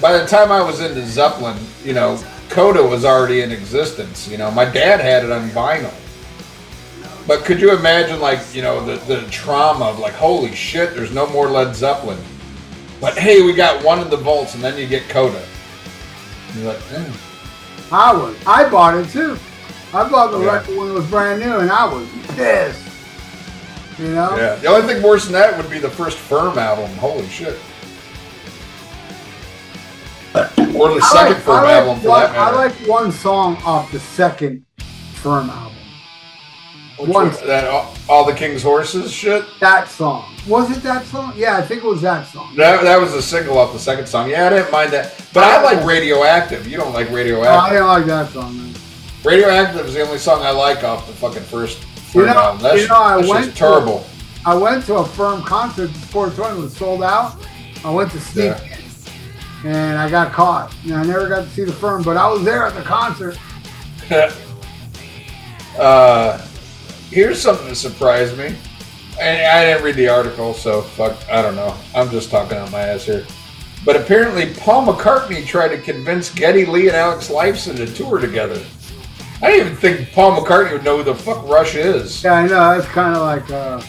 by the time I was into Zeppelin, you know, Coda was already in existence. You know, my dad had it on vinyl. But could you imagine, like, you know, the, the trauma of like, holy shit, there's no more Led Zeppelin. But hey, we got one of the vaults, and then you get Coda. You're like, eh. I was. I bought it too. I bought the Yeah. record when it was brand new, and I was pissed. You know. yeah. The only thing worse than that would be the first Firm album. Holy shit. Or the I second like, Firm I like album for one, that matter. I like one song off the second Firm album. Which one- one? That all, all the King's Horses shit. That song. Was it that song? Yeah, I think it was that song. That, that was a single off the second song. Yeah, I didn't mind that, but I like Radioactive. You don't like Oh, I Radioactive. didn't like that song. Man. Radioactive is the only song I like off the fucking first You Firm know- album. That's, you know, I went just to- terrible. I went to a Firm concert. The Sports One was sold out. I went to sneak Yeah. And I got caught. And I never got to see the Firm, but I was there at the concert. uh, here's something that surprised me. And I didn't read the article, so fuck, I don't know. I'm just talking out my ass here. But apparently, Paul McCartney tried to convince Geddy Lee and Alex Lifeson to tour together. I didn't even think Paul McCartney would know who the fuck Rush is. Yeah, I know. That's kind of like uh,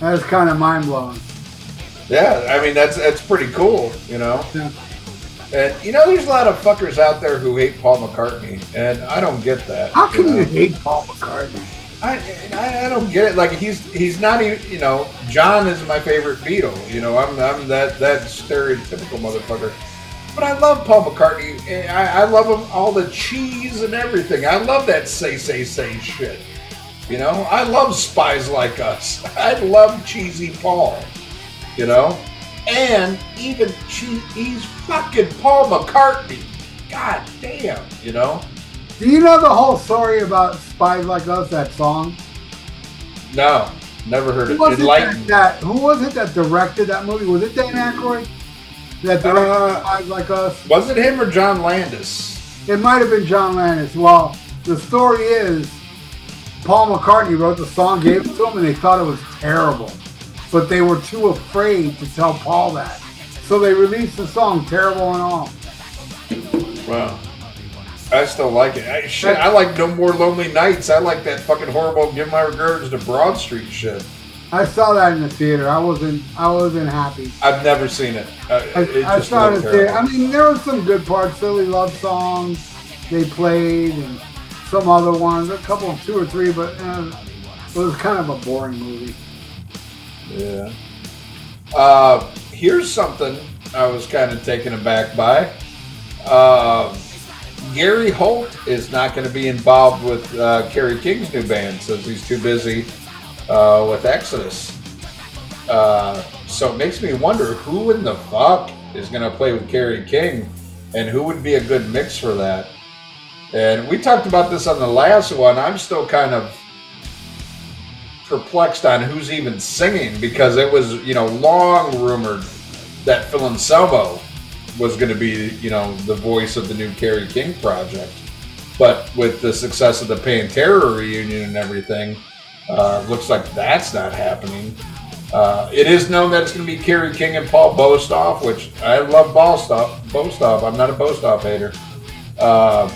that's kind of mind blowing. Yeah, I mean that's that's pretty cool, you know. Yeah. And you know, there's a lot of fuckers out there who hate Paul McCartney, and I don't get that. How can know? you hate Paul McCartney? I, I I don't get it. Like he's he's not even you know John is my favorite Beatle. You know I'm I'm that that stereotypical motherfucker. But I love Paul McCartney. Eh, I, I love him all the cheese and everything. I love that say say say shit. You know I love spies like us. I love cheesy Paul. You know, and even che- he's fucking Paul McCartney. God damn. You know. Do you know the whole story about Spies Like Us? That song. No. Never heard Who it Enlightened. that, that, who was it that directed that movie? Was it Dan Aykroyd? That directed Uh, Spies Like Us? Was it him or John Landis? It might have been John Landis. Well, the story is Paul McCartney wrote the song, gave it to him, and they thought it was terrible. But they were too afraid to tell Paul that. So they released the song, terrible and all. Wow. I still like it. I, shit, I like No More Lonely Nights. I like that fucking horrible Give My Regards to Broad Street shit. I saw that in the theater. I wasn't. I wasn't happy. I've never seen it. Uh, I, it I saw it in the theater. I mean, there were some good parts. Silly love songs they played, and some other ones. A couple, two or three, but uh, it was kind of a boring movie. Yeah. Uh, here's something I was kind of taken aback by. Uh, Gary Holt is not going to be involved with uh, Kerry King's new band, says he's too busy uh, with Exodus. Uh, so it makes me wonder who in the fuck is going to play with Kerry King and who would be a good mix for that. And we talked about this on the last one. I'm still kind of perplexed on who's even singing because it was, you know, long rumored that Phil Anselmo was going to be, you know, the voice of the new Kerry King project. But with the success of the Pantera reunion and everything, uh, looks like that's not happening. Uh, it is known that it's going to be Kerry King and Paul Bostaph, which I love Bostaph. Bostaph. I'm not a Bostaph hater. Uh,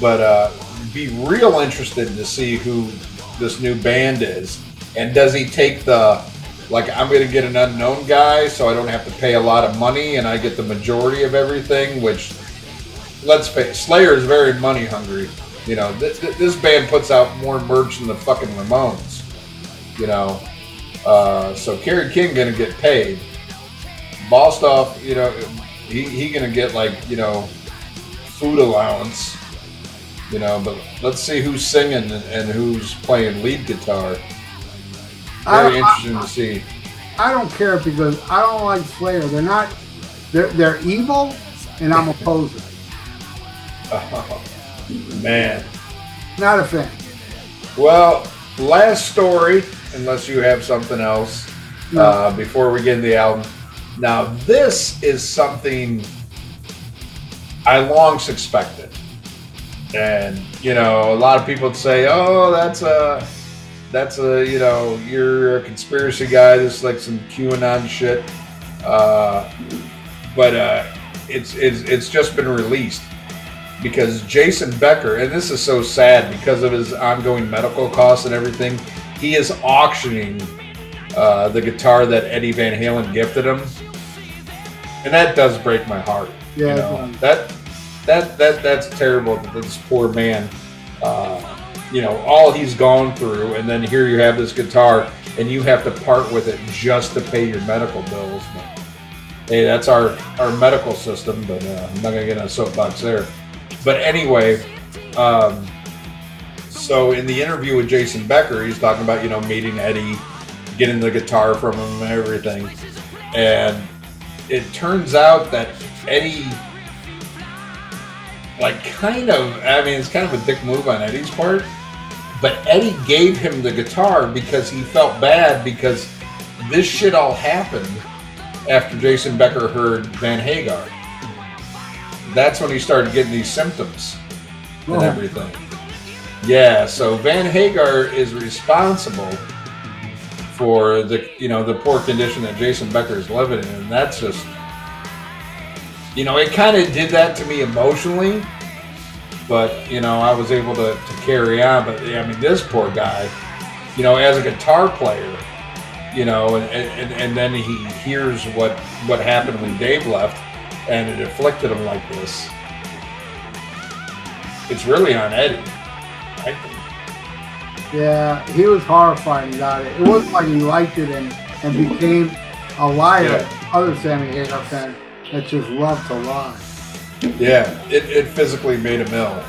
but uh, be real interested to see who this new band is, and does he take the like I'm going to get an unknown guy, so I don't have to pay a lot of money, and I get the majority of everything. Which, let's face, Slayer is very money hungry. You know, this, band puts out more merch than the fucking Ramones. You know, uh, so Kerry King going to get paid. Bostaph, you know, he, he going to get like you know food allowance you know. But let's see who's singing and, who's playing lead guitar. I- Very interesting to see. I don't care because I don't like Slayer. They're not. They're they're evil, and I'm opposed. To it. Man. Not a fan. Well, last story, unless you have something else No. uh, before we get into the album. Now, this is something I long suspected. And, you know, a lot of people would say, oh, that's a, that's a, you know, you're a conspiracy guy. This is like some QAnon shit. Uh, but uh, it's, it's, it's just been released because Jason Becker, and this is so sad because of his ongoing medical costs and everything, he is auctioning uh, the guitar that Eddie Van Halen gifted him, and that does break my heart. Yeah, you know, that that that that's terrible. This poor man, uh, you know, all he's gone through, and then here you have this guitar, and you have to part with it just to pay your medical bills. But, hey, that's our our medical system. But uh, I'm not gonna get on a soapbox there. But anyway, um, so in the interview with Jason Becker, he's talking about you know meeting Eddie, getting the guitar from him and everything, and it turns out that Eddie, like, kind of, I mean, it's kind of a dick move on Eddie's part, but Eddie gave him the guitar because he felt bad because this shit all happened after Jason Becker heard Van Hagar. That's when he started getting these symptoms and Oh. everything. Yeah, so Van Hagar is responsible for the you know the poor condition that Jason Becker is living in, and that's just you know it kind of did that to me emotionally, but you know I was able to, to carry on. But I mean, this poor guy, you know, as a guitar player, you know, and, and, and then he hears what what happened when Dave left, and it afflicted him like this. It's really on Eddie. I think. Yeah, he was horrified about it. It wasn't like he liked it and, and became a liar. Yeah. Other Sammy Hagar fan that just loved to lie. Yeah, it, it physically made him ill.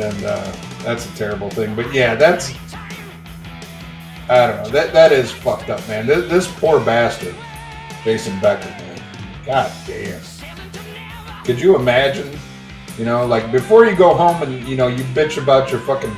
And uh, that's a terrible thing. But yeah, that's. I don't know. That That is fucked up, man. This, this poor bastard, Jason Becker, man. God damn. Could you imagine? You know, like before you go home and, you know, you bitch about your fucking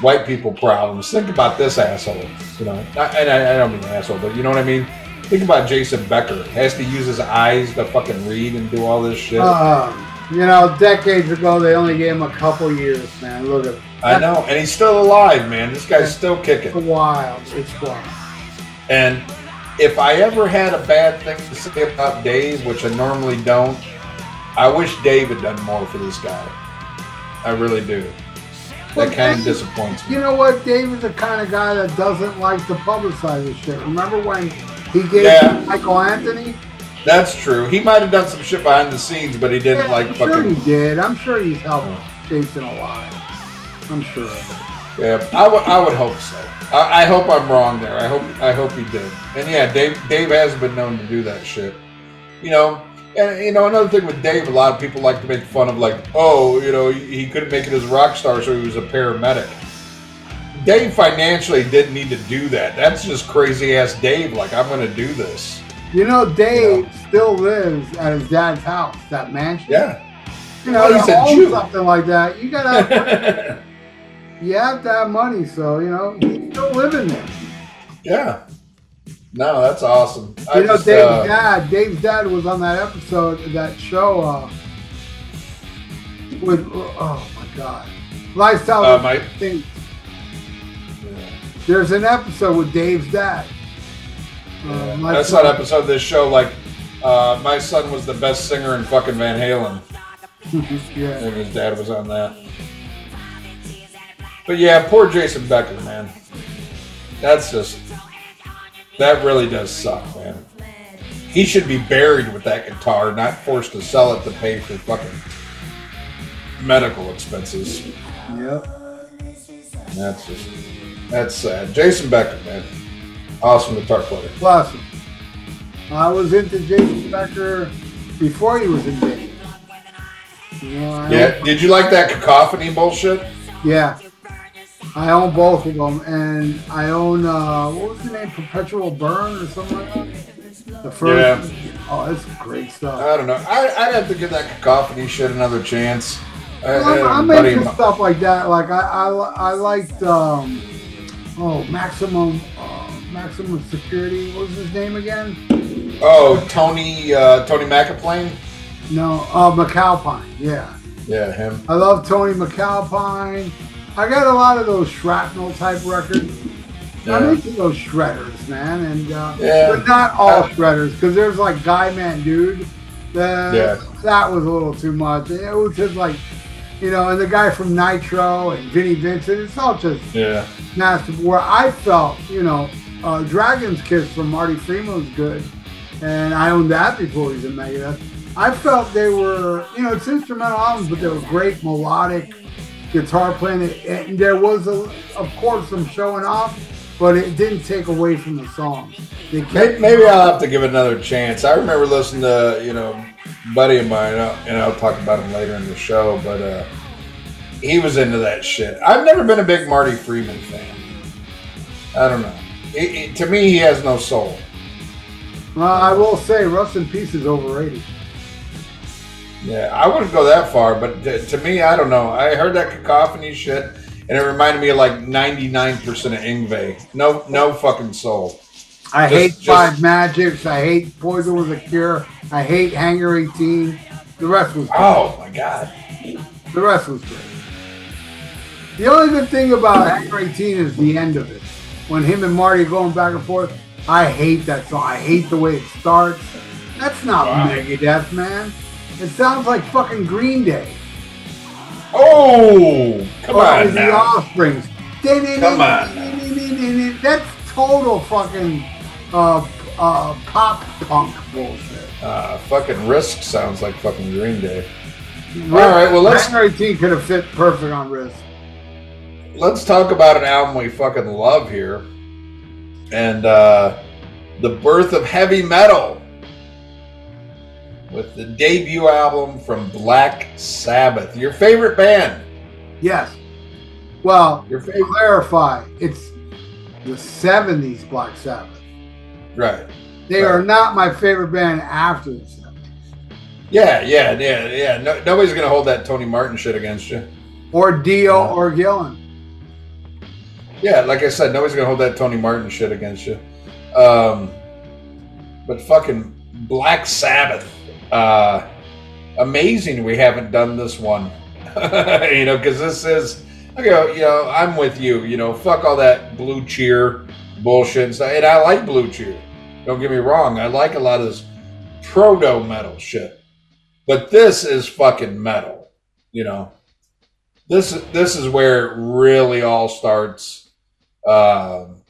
white people problems. Think about this asshole. You know, and I, I don't mean asshole, but you know what I mean. Think about Jason Becker. Has to use his eyes to fucking read and do all this shit. Um, you know, decades ago they only gave him a couple years, man. Look at I know, and he's still alive, man. This guy's still kicking. it's wild. It's wild. And if I ever had a bad thing to say about Dave, which I normally don't, I wish Dave had done more for this guy. I really do. Well, That kind of disappoints me. You know what? Dave is the kind of guy that doesn't like to publicize his shit. Remember when he gave Yeah. Michael Anthony? That's true. He might have done some shit behind the scenes, but he didn't Yeah, like I'm sure he did. I'm sure he's helped Jason a lot. I'm sure. Yeah, I would. I would hope so. I, I hope I'm wrong there. I hope. I hope he did. And yeah, Dave. Dave has been known to do that shit. You know. And you know another thing with Dave, a lot of people like to make fun of like, oh, you know, he couldn't make it as a rock star, so he was a paramedic. Dave financially didn't need to do that. That's just crazy ass Dave. Like, I'm going to do this. You know, Dave still lives at his dad's house, that mansion. Yeah. You know, Well, to own something like that, you gotta, you have to have money. So you know, he's still living there. yeah. No, that's awesome. I You know, just, Dave's uh, dad. Dave's dad was on that episode, that show. Uh, with oh my god, lifestyle Uh, my- thing. There's an episode with Dave's dad. Uh, I saw Lifestyle- an episode of this show like uh, my son was the best singer in fucking Van Halen, yeah. and his dad was on that. But yeah, poor Jason Becker, man. That's just that really does suck, man. He should be buried with that guitar, not forced to sell it to pay for fucking medical expenses. Yep. That's just that's sad. Jason Becker, man, awesome guitar player. Awesome. I was into Jason Becker before he was in Dave. You know, Yeah, did you like that cacophony bullshit? Yeah. I own both of them, and I own uh, what was the name, Perpetual Burn or something like that. The first. Yeah. Oh, that's great stuff. I don't know. I, I'd have to give that cacophony shit another chance. I, I had a I'm, I'm into stuff like that. Like I, I, I liked um, oh maximum, uh, maximum security. What was his name again? oh, Tony uh, Tony McAplane. No, uh, MacAlpine. Yeah, Yeah, him. I love Tony MacAlpine. I got a lot of those shrapnel type records. I'm into those shredders, man, and uh, Yeah. but not all shredders because there's like Guy Man Dude. That Yeah. that was a little too much. It was just like, you know, and the guy from Nitro and Vinnie Vincent. It's all just Yeah, massive. Where I felt, you know, uh, Dragon's Kiss from Marty Friedman was good, and I owned that before he was in Megadeth. I felt they were, you know, it's instrumental albums, but they were great melodic guitar playing. And there was, a, of course, some showing off, but it didn't take away from the. They maybe, maybe I'll have to give it another chance. I remember listening to you know, buddy of mine, and I'll talk about him later in the show. But uh, he was into that shit. I've never been a big Marty Friedman fan. I don't know. It, it, to me, he has no soul. Well, I will say, Rust in Peace is overrated. Yeah, I wouldn't go that far, but to, to me, I don't know. I heard that cacophony shit, and it reminded me of like ninety nine percent of Yngwie. No, no fucking soul. I Just- hate just- Five Magics. I hate Poison Was a Cure. I hate Hangar 18. The rest was Oh my god. the rest was great. The only good thing about Hangar 18 is the end of it. When him and Marty are going back and forth, I hate that song. I hate the way it starts. That's not Wow. Megadeth, man. It sounds like fucking Green Day. Oh, come Or on the now. Offsprings. Come on. That's total fucking uh, uh, pop punk bullshit. Uh, fucking Risk sounds like fucking Green Day. All right, well, let's- Hangar 18 could have fit perfect on Risk. Let's talk about an album we fucking love here, and uh, the birth of heavy metal with the debut album from Black Sabbath. Your favorite band? Yes. Well, Your favorite? clarify, it's the 70s Black Sabbath. Right. They Right. are not my favorite band after the 70s. Yeah, yeah, yeah, yeah. No, nobody's gonna hold that Tony Martin shit against you. Or Dio Yeah. or Gillan. Yeah, like I said, nobody's gonna hold that Tony Martin shit against you. Um, but fucking Black Sabbath, uh, amazing we haven't done this one. you know, because this is okay. You know, I'm with you. You know, fuck all that blue cheer bullshit and stuff. And I like blue cheer. Don't get me wrong. I like a lot of this proto metal shit. But this is fucking metal. You know, this this is where it really all starts. Um,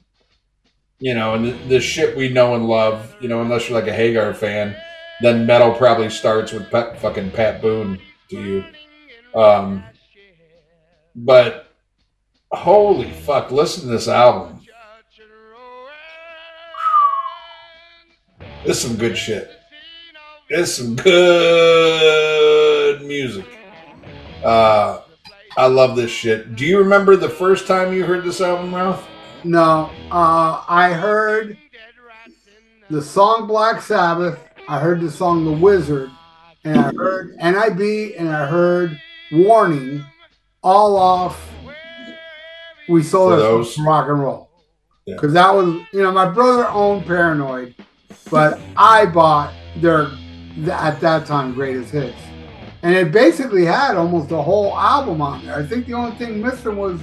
you know, and the, the shit we know and love. You know, unless you're like a Hagar fan, then metal probably starts with Pat, fucking Pat Boone to you. Um, but holy fuck, listen to this album. This is some good shit. This is some good music. Uh, I love this shit. Do you remember the first time you heard this album, Ralph? No, uh, I heard the song Black Sabbath. I heard the song The Wizard, and I heard NIB, and I heard Warning, all off. We sold it rock and roll Yeah. because that was, you know, my brother owned Paranoid, but I bought their at that time greatest hits, and it basically had almost the whole album on there. I think the only thing missing was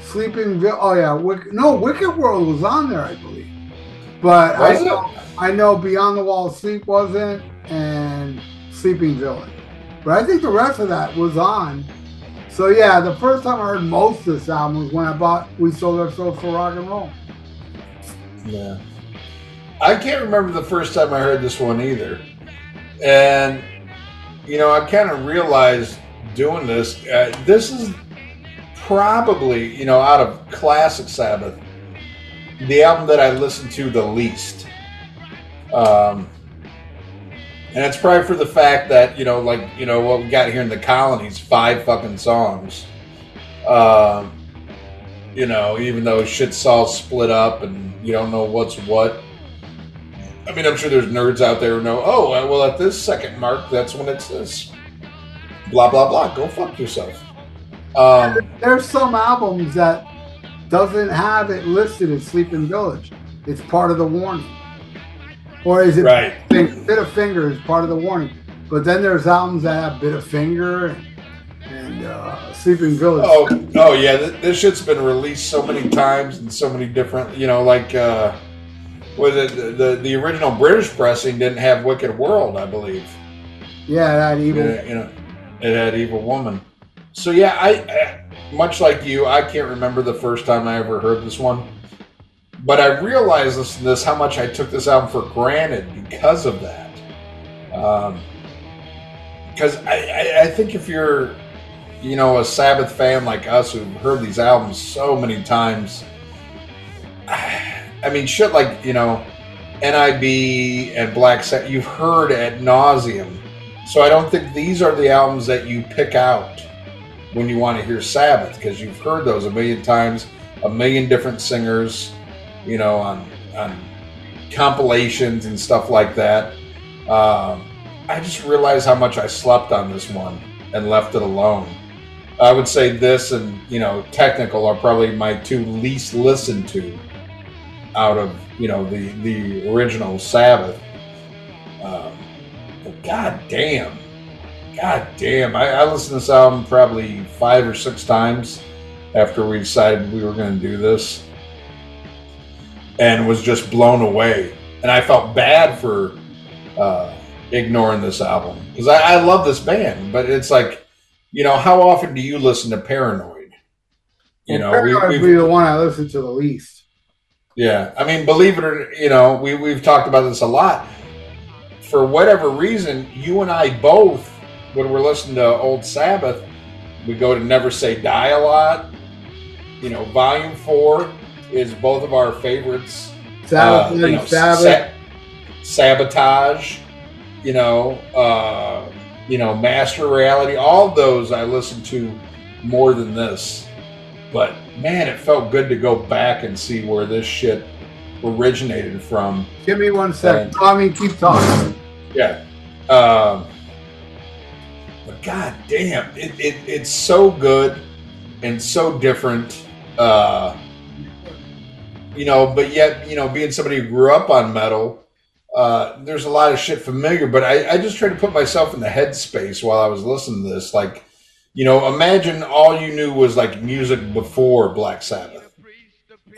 Sleeping. Vi- oh yeah, Wick- no, Wicked World was on there, I believe. But Was I know, I know Beyond the Wall of Sleep wasn't, and Sleeping Village. But I think the rest of that was on. So yeah, the first time I heard most of this album was when I bought We Sold Our Ourselves for Rock and Roll. Yeah. I can't remember the first time I heard this one either. And, you know, I kind of realized doing this, uh, this is probably, you know, out of classic Sabbath, the album that I listened to the least. Um, and it's probably for the fact that, you know, like, you know, what we got here in the colonies, five fucking songs. Um, you know, even though shit's all split up and you don't know what's what. I mean, I'm sure there's nerds out there who know, oh, well, at this second mark, that's when it's this. Blah, blah, blah. Go fuck yourself. Um, There's some albums that doesn't have it listed as Sleeping Village. It's part of the warning. Or is it right. Bit Bit of Finger is part of the warning. But then there's albums that have Bit of Finger and, and uh, Sleeping Village. Oh, oh yeah. Th- this shit's been released so many times and so many different, you know, like, uh, was it the, the, the original British pressing didn't have Wicked World, I believe. Yeah, that evil. Yeah, you know, it had Evil Woman. So yeah, I, I much like you, I can't remember the first time I ever heard this one, but I realized to this how much I took this album for granted because of that. Um, because I, I, I think if you're, you know, a Sabbath fan like us who've heard these albums so many times, I mean, shit like you know, NIB and Black Sabbath, you've heard ad nauseum. So I don't think these are the albums that you pick out when you want to hear Sabbath because you've heard those a million times, a million different singers, you know, on on compilations and stuff like that. Um, I just realized how much I slept on this one and left it alone. I would say this and you know technical are probably my two least listened to out of you know the the original Sabbath. Um, but god damn, god damn, I, I listened to this album probably five or six times after we decided we were going to do this, and was just blown away. And I felt bad for uh, ignoring this album because I, I love this band, but it's like, you know, how often do you listen to Paranoid? You know, we, would be the one I listen to the least. Yeah, I mean, believe it or you know, we we've talked about this a lot. For whatever reason, you and I both, when we're listening to Old Sabbath, we go to Never Say Die a lot. You know, Volume Four is both of our favorites. Sabbath, Uh, you know, Sabbath. Sa- sabotage. You know, uh, you know, Master Reality. All those I listen to more than this. But man, it felt good to go back and see where this shit originated from. Give me one second. And- I mean, keep talking. Yeah. Um, but god damn, it, it, it's so good and so different. Uh, you know, but yet, you know, being somebody who grew up on metal, uh, there's a lot of shit familiar. But I, I just tried to put myself in the headspace while I was listening to this. Like, you know, imagine all you knew was like music before Black Sabbath,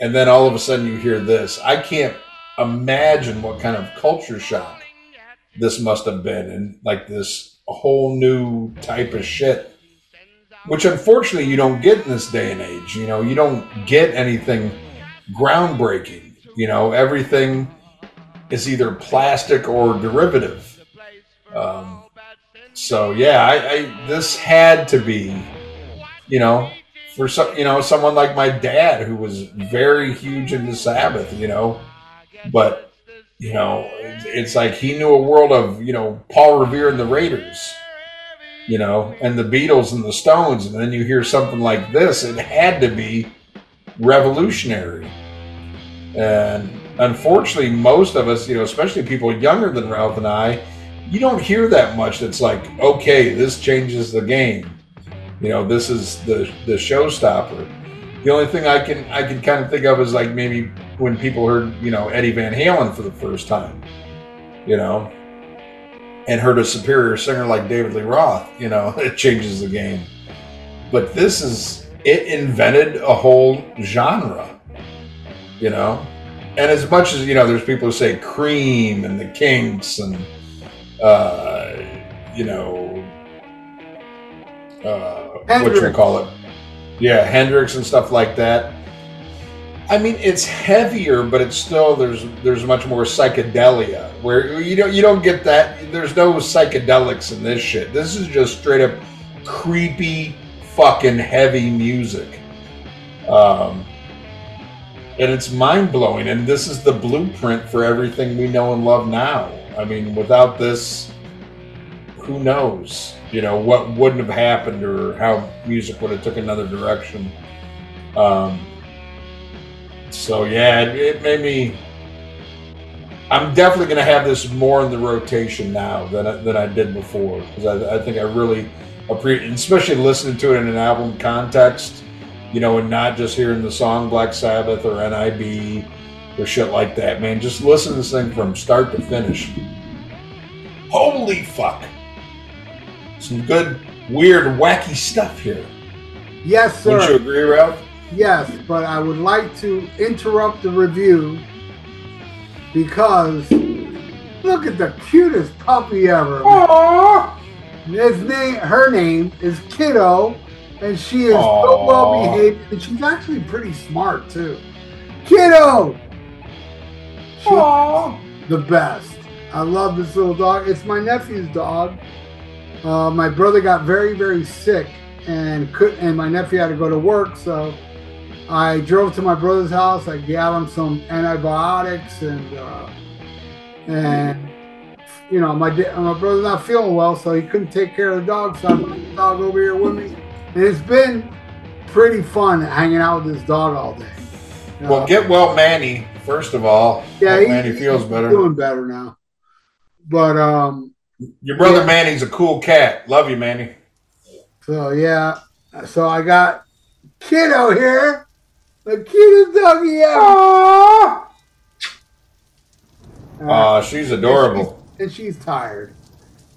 and then all of a sudden you hear this. I can't imagine what kind of culture shock this must have been, and like this whole new type of shit which unfortunately you don't get in this day and age. You know, you don't get anything groundbreaking. You know, everything is either plastic or derivative. So yeah, I, I this had to be, you know, for some, you know, someone like my dad who was very huge into Sabbath. You know, but you know, it's like he knew a world of you know Paul Revere and the Raiders you know, and the Beatles and the Stones, and then you hear something like this, it had to be revolutionary. And unfortunately, most of us, you know, especially people younger than Ralph and I, you don't hear that much that's like, okay, this changes the game. You know, this is the the showstopper. The only thing I can I can kind of think of is like maybe when people heard, you know, Eddie Van Halen for the first time. You know, and heard a superior singer like David Lee Roth, you know, it changes the game. But this is, it invented a whole genre, you know? And as much as, you know, there's people who say Cream and the Kinks and, uh, you know, uh, what you call it? Yeah, Hendrix and stuff like that. I mean, it's heavier, but it's still there's there's much more psychedelia where you don't you don't get that. There's no psychedelics in this shit. This is just straight up creepy, fucking heavy music, um, and it's mind blowing. And this is the blueprint for everything we know and love now. I mean, without this, who knows? You know what wouldn't have happened, or how music would have took another direction. Um, so yeah, it, it made me. I'm definitely going to have this more in the rotation now than I, than I did before because I, I, think I really appreciate, especially listening to it in an album context, you know, and not just hearing the song Black Sabbath or NIB or shit like that. Man, just listen to this thing from start to finish. Holy fuck! Some good, weird, wacky stuff here. Yes, sir. Would you agree, Ralph? Yes, but I would like to interrupt the review because look at the cutest puppy ever. Aww. His name, her name is Kiddo, and she is Aww. so well behaved, and she's actually pretty smart too. Kiddo, the best. I love this little dog. It's my nephew's dog. Uh, my brother got very, very sick, and could, and my nephew had to go to work, so I drove to my brother's house. I gave him some antibiotics and uh, and you know my my brother's not feeling well, so he couldn't take care of the dog. So I brought the dog over here with me, and it's been pretty fun hanging out with this dog all day. well, get well, Manny. First of all, yeah, he, Manny feels better. Doing better now, but um, your brother yeah. Manny's a cool cat. Love you, Manny. So yeah, so I got kiddo here. The cutest doggy ever. Uh, she's adorable. And, she's tired.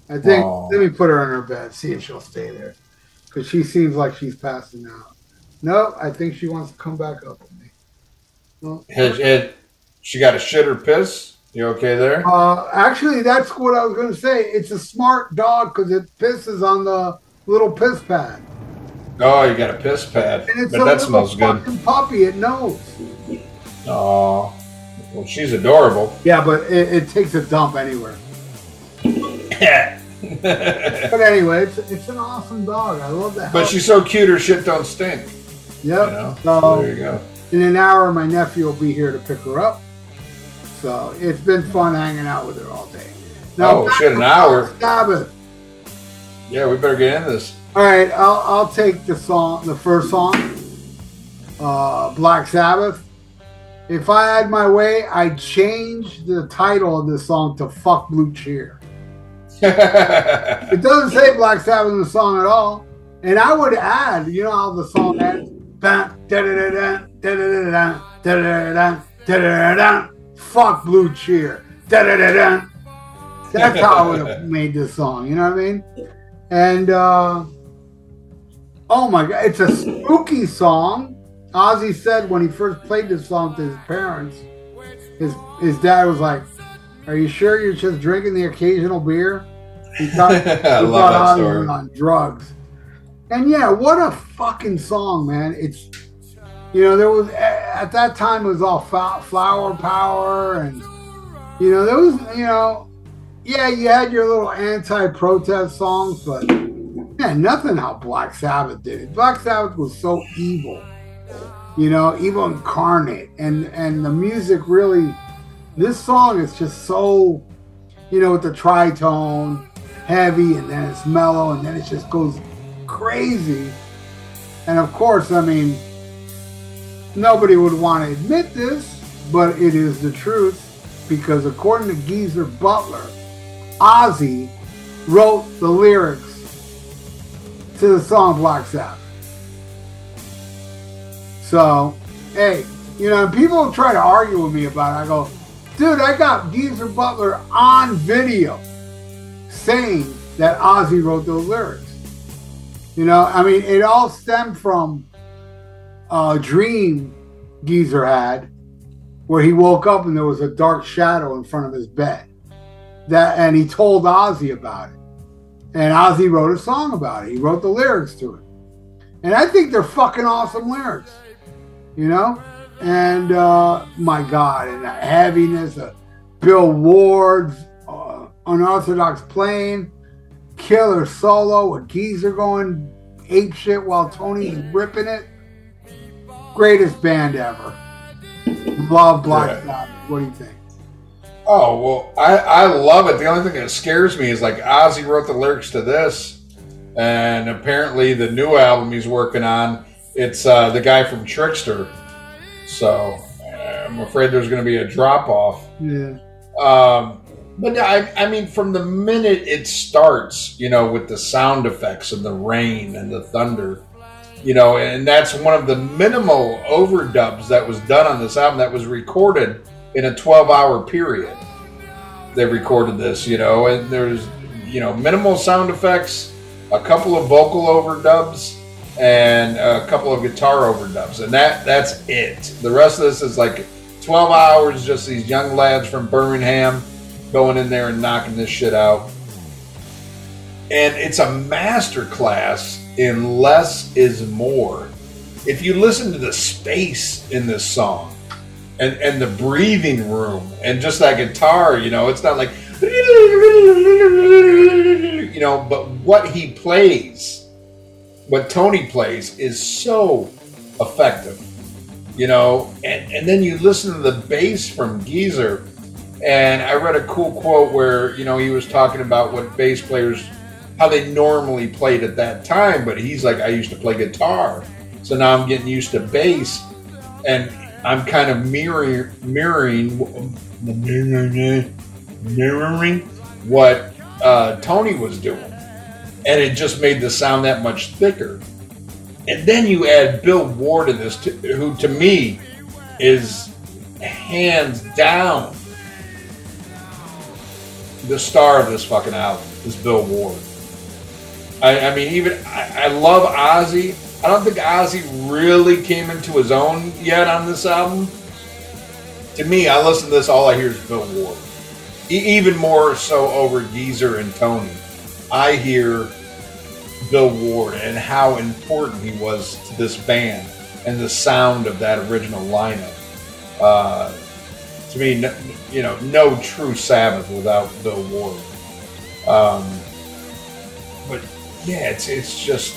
I think, Aww. let me put her in her bed, see if she'll stay there. Because she seems like she's passing out. No, I think she wants to come back up with me. Well, has, has, she got a shit or piss? You okay there? Uh, actually, that's what I was going to say. It's a smart dog because it pisses on the little piss pad. Oh, you got a piss pad. And it's but a that smells good. Puppy, it knows. Oh, well, she's adorable. Yeah, but it, it takes a dump anywhere. but anyway, it's, it's an awesome dog. I love that. But she's so cute, her shit don't stink. Yep. You know? So there you go. In an hour, my nephew will be here to pick her up. So it's been fun hanging out with her all day. Now, oh shit, an hour. Sabbath. Yeah, we better get into this. All right, I'll, I'll take the song, the first song, uh, Black Sabbath. If I had my way, I'd change the title of this song to "Fuck Blue Cheer." it doesn't say Black Sabbath in the song at all, and I would add, you know how the song ends, Da da da da. Fuck Blue Cheer. Da da da da. That's how I would have made this song. You know what I mean? And uh, oh my god, it's a spooky song. Ozzy said when he first played this song to his parents, his his dad was like, "Are you sure you're just drinking the occasional beer?" He thought, he thought Ozzy was on drugs. And yeah, what a fucking song, man! It's you know there was at that time it was all flower power and you know there was you know yeah you had your little anti-protest songs but man nothing how Black Sabbath did it. Black Sabbath was so evil, you know, evil incarnate, and and the music really this song is just so you know with the tritone heavy and then it's mellow and then it just goes crazy and of course i mean nobody would want to admit this but it is the truth because according to geezer butler ozzy wrote the lyrics to the song black sabbath. So hey you know people try to argue with me about it. I go dude i got geezer butler on video saying that ozzy wrote those lyrics. You know, I mean, it all stemmed from a dream Geezer had where he woke up and there was a dark shadow in front of his bed. That and he told Ozzy about it. And Ozzy wrote a song about it. He wrote the lyrics to it. And I think they're fucking awesome lyrics. You know? And uh my God, and the heaviness of Bill Ward's uh, unorthodox playing killer solo with Geezer going ape shit while Tony's ripping it. Greatest band ever. Love Black Yeah. Sabbath. What do you think? Oh well, I I love it. The only thing that scares me is like Ozzy wrote the lyrics to this, and apparently the new album he's working on, it's uh, the guy from Trixter. So I'm afraid there's going to be a drop off. Yeah. Um, but I, I mean, from the minute it starts, you know, with the sound effects and the rain and the thunder, you know, and that's one of the minimal overdubs that was done on this album that was recorded in a 12 hour period. They recorded this, you know, and there's, you know, minimal sound effects, a couple of vocal overdubs, and a couple of guitar overdubs, and that that's it. The rest of this is like 12 hours, just these young lads from Birmingham going in there and knocking this shit out. And it's a master class in less is more. If you listen to the space in this song and, and the breathing room and just that guitar, you know, it's not like, you know, but what he plays, what Tony plays is so effective you know and, and then you listen to the bass from geezer and i read a cool quote where you know he was talking about what bass players how they normally played at that time but he's like i used to play guitar so now i'm getting used to bass and i'm kind of mirroring mirroring mirroring what uh, tony was doing and it just made the sound that much thicker and then you add Bill Ward in this, who to me is hands down the star of this fucking album. Is Bill Ward. I, I mean, even I, I love Ozzy. I don't think Ozzy really came into his own yet on this album. To me, I listen to this, all I hear is Bill Ward. E- even more so over Geezer and Tony. I hear Bill Ward and how important he was to this band and the sound of that original lineup. Uh, to me, no, you know, no true Sabbath without Bill Ward. Um, but yeah, it's it's just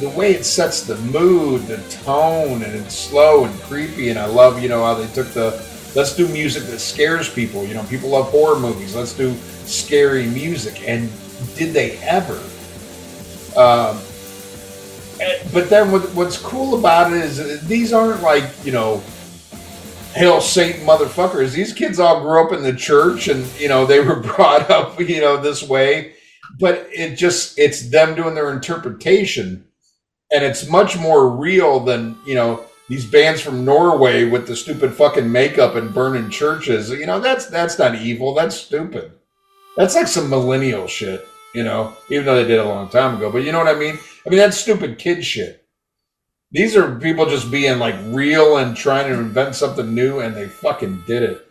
the, way it sets the mood, the tone, and it's slow and creepy. And I love, you know, how they took the let's do music that scares people. You know, people love horror movies. Let's do scary music. And did they ever? Um, and- but then what, what's cool about it is these aren't like you know hell Satan motherfuckers. These kids all grew up in the church, and you know they were brought up you know this way. But it just it's them doing their interpretation, and it's much more real than you know these bands from Norway with the stupid fucking makeup and burning churches. You know, that's that's not evil. That's stupid. That's like some millennial shit. You know, even though they did a long time ago. But you know what I mean? I mean that's stupid kid shit. These are people just being like real and trying to invent something new, and they fucking did it.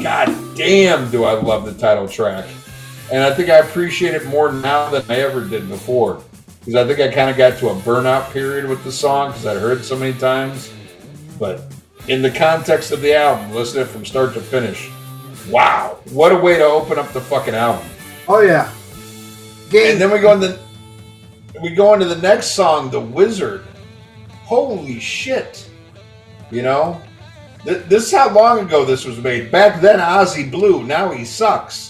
God damn, do I love the title track. And I think I appreciate it more now than I ever did before. Because I think I kind of got to a burnout period with the song because I'd heard it so many times. But in the context of the album, listen it from start to finish. Wow, what a way to open up the fucking album. Oh yeah. Game. And then we go into we go into the next song, The Wizard. Holy shit. You know? This is how long ago this was made. Back then, Ozzy blew. Now he sucks.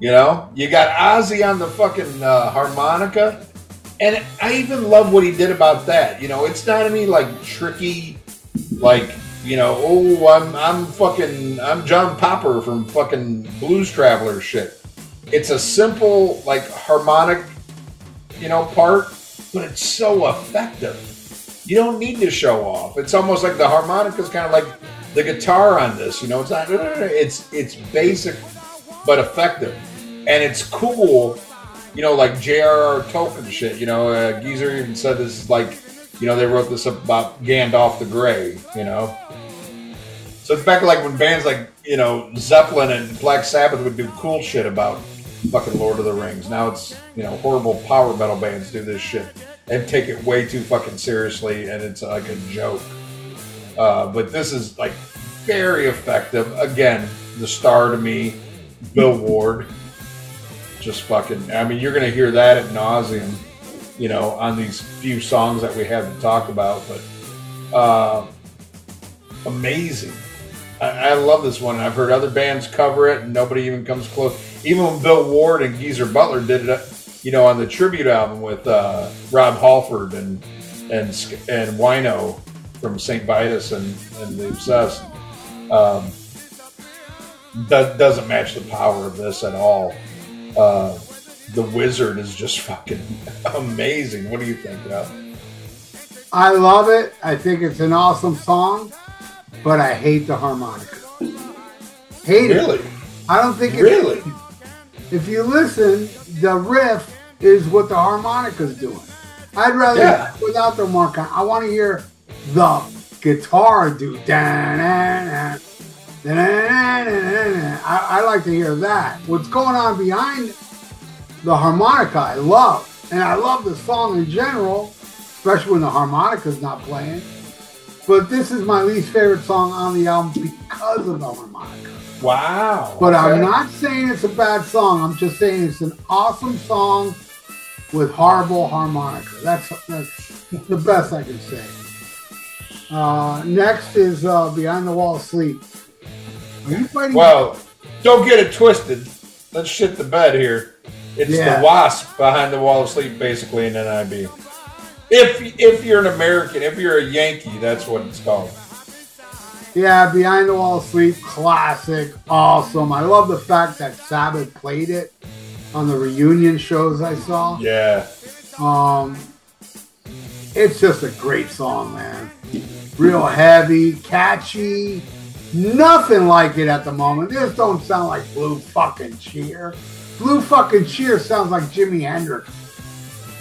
You know, you got Ozzy on the fucking uh, harmonica, and I even love what he did about that. You know, it's not any like tricky, like you know, oh, I'm I'm fucking I'm John Popper from fucking Blues Traveler shit. It's a simple like harmonic, you know, part, but it's so effective. You don't need to show off. It's almost like the harmonica is kind of like the guitar on this. You know, it's not. It's it's basic but effective, and it's cool. You know, like J.R.R. Tolkien shit. You know, uh, Geezer even said this is like, you know, they wrote this up about Gandalf the Grey. You know, so it's back like when bands like you know Zeppelin and Black Sabbath would do cool shit about fucking Lord of the Rings. Now it's you know horrible power metal bands do this shit and take it way too fucking seriously, and it's like a joke. Uh, but this is like very effective. Again, the star to me, Bill Ward. Just fucking. I mean, you're gonna hear that at nauseum, you know, on these few songs that we have to talk about. But uh, amazing. I, I love this one. I've heard other bands cover it, and nobody even comes close. Even when Bill Ward and Geezer Butler did it, you know, on the tribute album with uh, Rob Halford and and and Wino from St. Vitus and, and the Obsessed. Um, that doesn't match the power of this at all. Uh, the Wizard is just fucking amazing. What do you think, Rob? I love it. I think it's an awesome song, but I hate the harmonica. Hate really? it. I don't think really. If you listen, the riff is what the harmonica's doing. I'd rather yeah. without the harmonica. I want to hear the guitar do. I, I like to hear that. What's going on behind the harmonica, I love. And I love the song in general, especially when the harmonica's not playing. But this is my least favorite song on the album because of the harmonica. Wow. But okay. I'm not saying it's a bad song. I'm just saying it's an awesome song with horrible harmonica. That's, that's the best I can say. Uh, next is uh, Behind the Wall Sleep. Are you fighting? Well, don't get it twisted. Let's shit the bed here. It's yeah. the Wasp behind the wall of sleep, basically, in NIB. If if you're an American, if you're a Yankee, that's what it's called. Yeah, Behind the Wall of Sleep, classic, awesome. I love the fact that Sabbath played it on the reunion shows I saw. Yeah. Um, it's just a great song, man real heavy, catchy. Nothing like it at the moment. This don't sound like Blue fucking Cheer. Blue fucking Cheer sounds like Jimi Hendrix.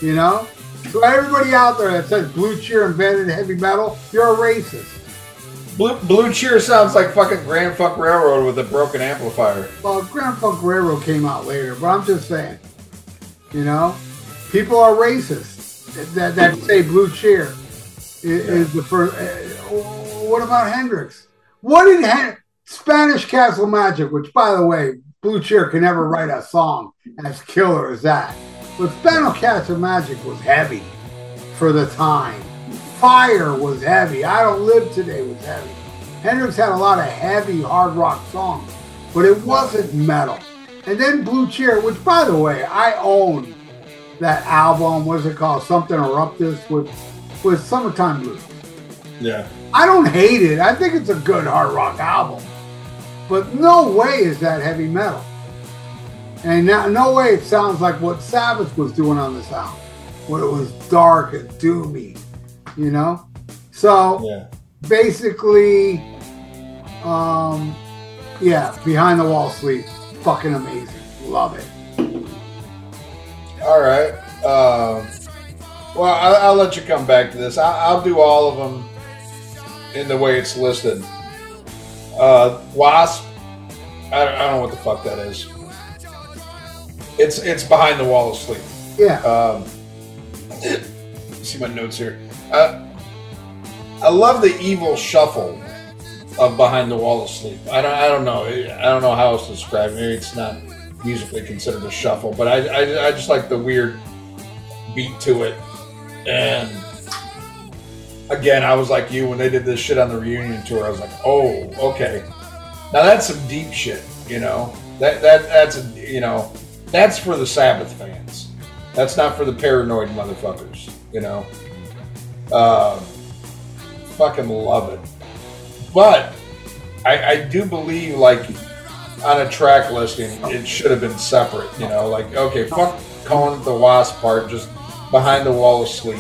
You know? So everybody out there that says Blue Cheer invented heavy metal, you're a racist. Blue, Blue Cheer sounds like fucking Grand Funk Railroad with a broken amplifier. Well, Grand Funk Railroad came out later, but I'm just saying. You know? People are racist that, that say Blue Cheer is, the first. Uh, what about Hendrix? What did Hen- Spanish Castle Magic, which by the way, Blue Cheer can never write a song as killer as that. But Spanish Castle Magic was heavy for the time. Fire was heavy. I Don't Live Today was heavy. Hendrix had a lot of heavy hard rock songs, but it wasn't metal. And then Blue Cheer, which by the way, I own that album. What's it called? Something Eruptus with with Summertime Blues. Yeah. I don't hate it. I think it's a good hard rock album. But no way is that heavy metal. And now, no way it sounds like what Sabbath was doing on this album, when it was dark and doomy, you know? So Yeah. basically, um, yeah, behind the wall sleep, fucking amazing, love it. All right. Um, well, I, I'll let you come back to this. I, I'll do all of them in the way it's listed. Uh, Wasp. I, I don't know what the fuck that is. It's it's behind the wall of sleep. Yeah, Um, see my notes here. Uh, I love the evil shuffle of behind the wall of sleep. I don't I don't know I don't know how else to describe. it. Maybe it's not musically considered a shuffle, but I I, I just like the weird beat to it. And again, I was like you when they did this shit on the reunion tour. I was like, oh, okay. Now that's some deep shit, you know. That that that's a, you know that's for the Sabbath fans. That's not for the paranoid motherfuckers, you know. Um, fucking love it, but I, I do believe like on a track listing, it should have been separate. You know, like okay, fuck it the Wasp part, just behind the wall of sleep,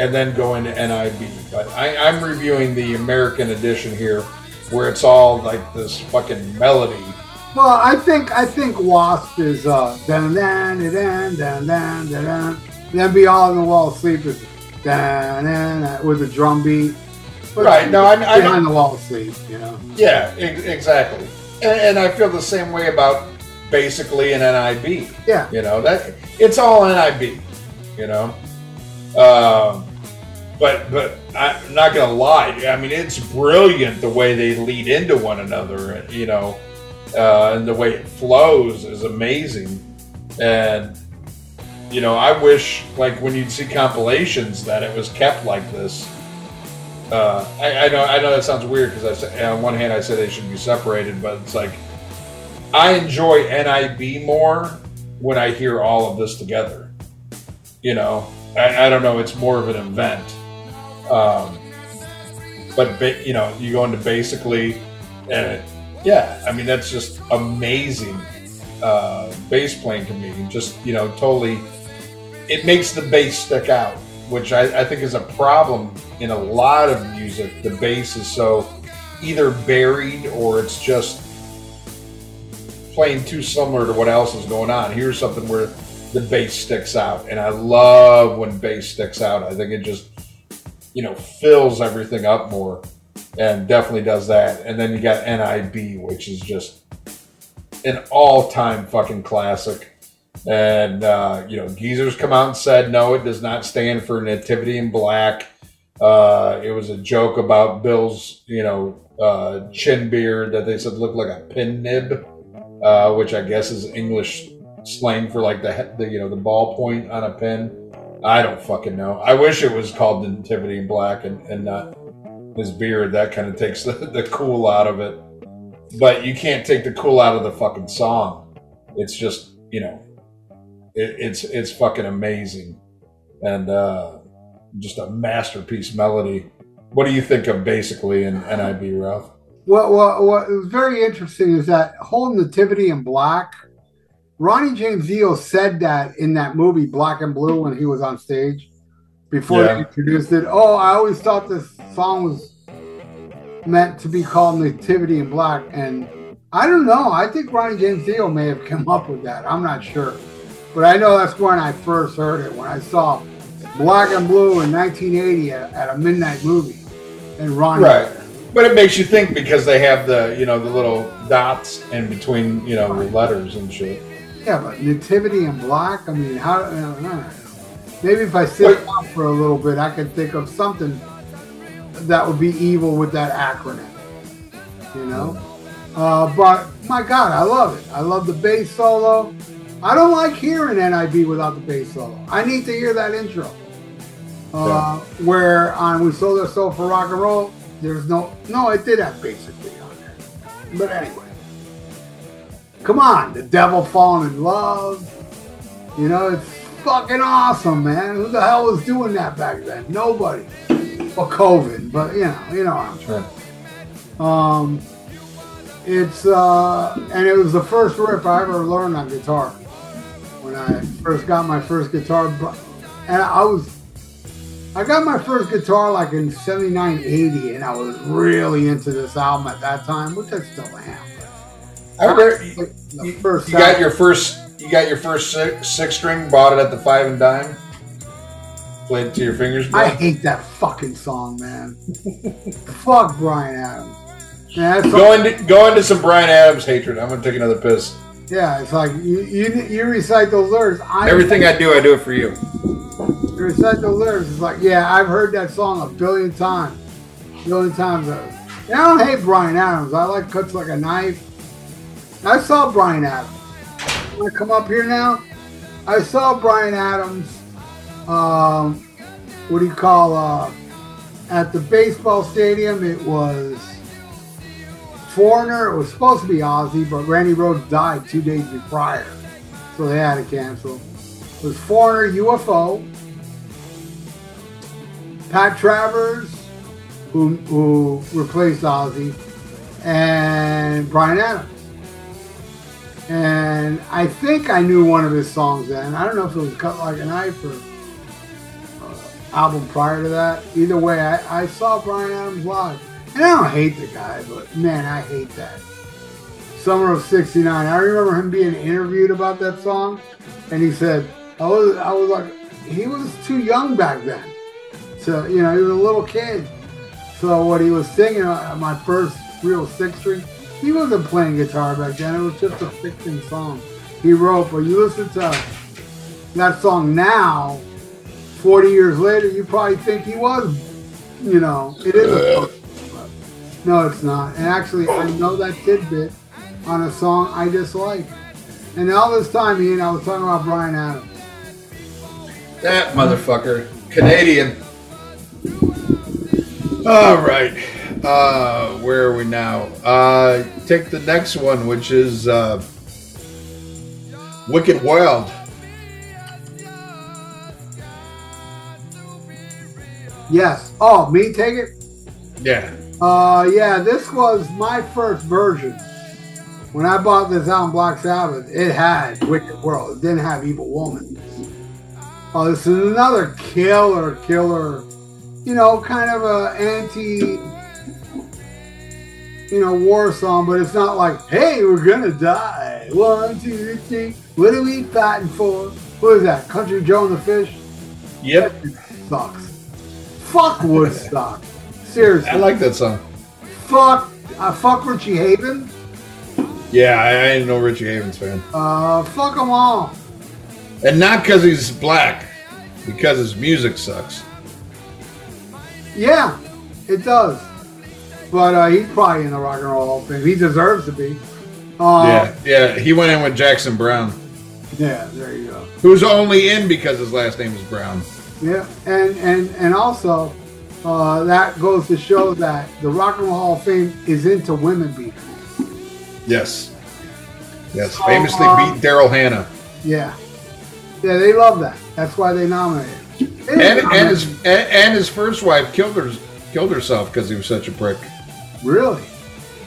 and then go into NIB. But I, I'm reviewing the American edition here, where it's all like this fucking melody. well, I think I think Wasp is uh, dun dun dun dun dun dun. Then Beyond the Wall of Sleep is dun dun, with a drum beat. But Right, no, I- I- behind the wall of sleep, you know. Yeah, ex- exactly. And, and I feel the same way about Bassically an NIB. Yeah, You know that it's all NIB. You know, um, but but I'm not gonna lie. I mean, it's brilliant the way they lead into one another. You know, uh, and the way it flows is amazing. And you know, I wish like when you'd see compilations that it was kept like this. Uh, I, I know I know that sounds weird because on one hand I say they should be separated, but it's like I enjoy NIB more when I hear all of this together. You know, I, I don't know. It's more of an event. Um, but ba- you know, you go into Bassically, and yeah, I mean that's just amazing uh, bass playing to me. Just you know, totally, it makes the bass stick out, which I, I think is a problem in a lot of music. The bass is so either buried or it's just playing too similar to what else is going on. Here's something where the bass sticks out, and I love when bass sticks out. I think it just you know fills everything up more, and definitely does that. And then you got NIB, which is just an all-time fucking classic. And uh, you know, Geezers come out and said no, it does not stand for Nativity in Black. Uh, it was a joke about Bill's, you know, uh, chin beard that they said looked like a pin nib uh, which I guess is English slang for like the, the you know the ball point on a pin. I don't fucking know. I wish it was called Nativity in Black and, and not his beard. That kind of takes the, the cool out of it. But you can't take the cool out of the fucking song. It's just you know, it, it's it's fucking amazing, and uh, just a masterpiece melody. What do you think of Bassically in NIB, Ralph? Well, what, what was very interesting is that whole Nativity in Black, Ronnie James Dio said that in that movie Black and Blue when he was on stage before Yeah. they introduced it. Oh, I always thought this song was meant to be called Nativity in Black. And I don't know. I think Ronnie James Dio may have come up with that. I'm not sure. But I know that's when I first heard it, when I saw Black and Blue in 1980 at, at a midnight movie. And Ronnie. Right. But it makes you think because they have the you know the little dots in between you know the letters and shit. Yeah, but nativity in black. I mean, how? I don't know. Maybe if I sit for a little bit, I could think of something that would be evil with that acronym. You know. Uh, but my God, I love it. I love the bass solo. I don't like hearing NIB without the bass solo. I need to hear that intro. Uh, Where on We Sold Our Soul for Rock and Roll, there's no, no, it did have Bassically on there. But anyway, come on, the devil falling in love. You know, it's fucking awesome, man. Who the hell was doing that back then? Nobody. Well, Coven, but you know, you know what I'm trying. Um, it's uh, and it was the first riff I ever learned on guitar when I first got my first guitar, and I was I got my first guitar like in 79, 80, and I was really into this album at that time, which I still am. I remember you, Like, the first you got your first you got your first six, six string, bought it at the five and dime, played it to your fingers. I hate that fucking song, man. Fuck Bryan Adams. Yeah, that's Go into go into some Bryan Adams hatred. I'm gonna take another piss. yeah, it's like you, you you recite those lyrics. I Everything I do, I do it for you. you recite those lyrics. It's like, yeah, I've heard that song a billion times, billion times. And I don't hate Bryan Adams. I like cuts like a knife. I saw Bryan Adams. I come up here now, I saw Bryan Adams. Um, what do you call uh, at the baseball stadium? It was Foreigner. It was supposed to be Ozzy, but Randy Rhoads died two days prior, so they had to cancel. It was Foreigner, UFO, Pat Travers, who who replaced Ozzy, and Bryan Adams. And I think I knew one of his songs then. I don't know if it was Cut Like a Knife or uh, album prior to that. Either way, I, I saw Bryan Adams live. And I don't hate the guy, but man, I hate that. Summer of '69. I remember him being interviewed about that song, and he said, "I was, I was like, he was too young back then. So you know, he was a little kid. So what he was singing uh, my first real six string, he wasn't playing guitar back then. It was just a fiction song he wrote. But you listen to that song now, 40 years later, you probably think he was, you know, it is a no, it's not. And actually, I know that tidbit on a song I dislike. And all this time, Ian, I was talking about Bryan Adams. That motherfucker, Canadian. All right, uh, where are we now? Uh, take the next one, which is uh, Wicked Wild. Yes. Oh, me take it? Yeah, Uh, yeah, this was my first version. When I bought this album, Black Sabbath, it had Wicked World. It didn't have Evil Woman. Oh, this is another killer, killer, you know, kind of a anti, you know, war song, but it's not like, hey, we're gonna die. One, two, three. What are we fighting for? What is that? Country Joe and the Fish? yep. Sucks. Fuck Woodstock. Seriously. I like that song. fuck, uh, fuck Richie Haven. Yeah, I, I ain't no Richie Havens fan, Uh, fuck them all. and not because he's black, because his music sucks. Yeah, it does. But uh, he's probably in the Rock and Roll Hall of Fame. He deserves to be. Uh, yeah, yeah. He went in with Jackson Browne, Yeah, there you go. who's only in because his last name is Brown. Yeah, and and and also, uh, that goes to show that the Rock and Roll Hall of Fame is into women beating. Yes. Yes. So, Famously uh, beat Daryl Hannah. Yeah, yeah, they love that. That's why they nominated. They And, and his and, and his first wife killed her killed herself because he was such a prick. Really.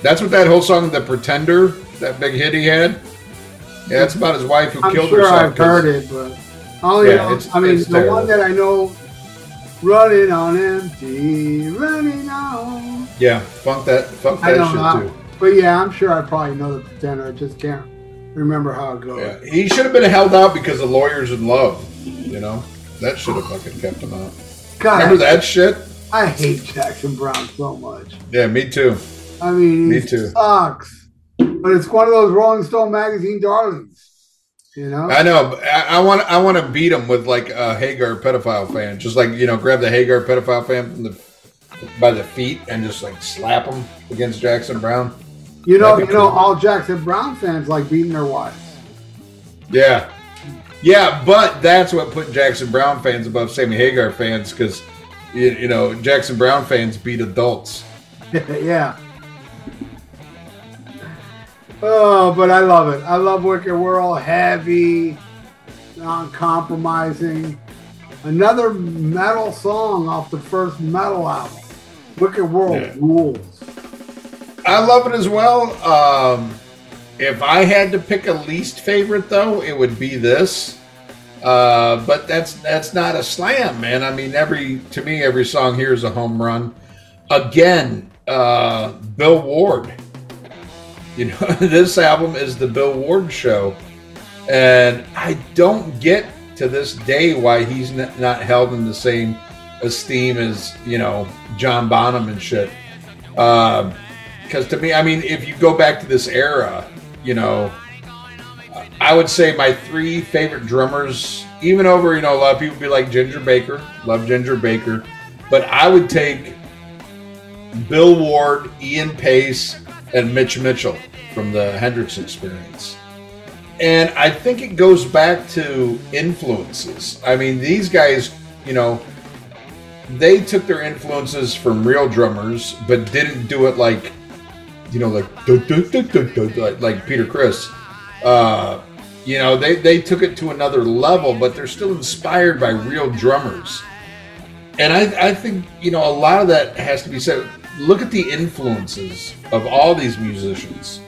That's what that whole song, "The Pretender," that big hit he had. Yeah, that's about his wife who I'm killed sure herself. I've heard it, but I only Yeah, know, it's- I mean, the terrible. one that I know, running on empty, running on. Yeah, funk that, funk I that don't shit know, too. but yeah, I'm sure I probably know the pretender. I just can't remember how it goes. Yeah, he should have been held out because of lawyers in love. You know, that should have fucking kept him out. God, Remember that shit? I hate Jackson Browne so much. Yeah, me too. I mean, Me he too. sucks. But it's one of those Rolling Stone magazine darlings. You know? I know. I, I want. I want to beat him with like a Hagar pedophile fan. Just like you know, grab the Hagar pedophile fan from the by the feet and just like slap him against Jackson Browne. you know, you know, cool. all Jackson Browne fans like beating their wives. Yeah, yeah. But that's what put Jackson Browne fans above Sammy Hagar fans because you, you know Jackson Browne fans beat adults. yeah. Oh, but I love it. I love Wicked World. Heavy, non-compromising. Another metal song off the first metal album. Wicked World Yeah. rules. I love it as well. Um, if I had to pick a least favorite, though, it would be this. Uh, but that's that's not a slam, man. I mean, every to me, every song here is a home run. Again, uh, Bill Ward. You know, this album is the Bill Ward show, and I don't get to this day why he's not held in the same esteem as you know John Bonham and shit. Because uh, to me, I mean, if you go back to this era, you know, I would say my three favorite drummers, even over you know a lot of people be like Ginger Baker, love Ginger Baker, but I would take Bill Ward, Ian Paice, and Mitch Mitchell from the Hendrix Experience. And I think it goes back to influences. I mean, these guys, you know, they took their influences from real drummers, but didn't do it like, you know, like like Peter Criss. Uh, you know, they they took it to another level, but they're still inspired by real drummers. And I, I think you know a lot of that has to be said. Look at the influences of all these musicians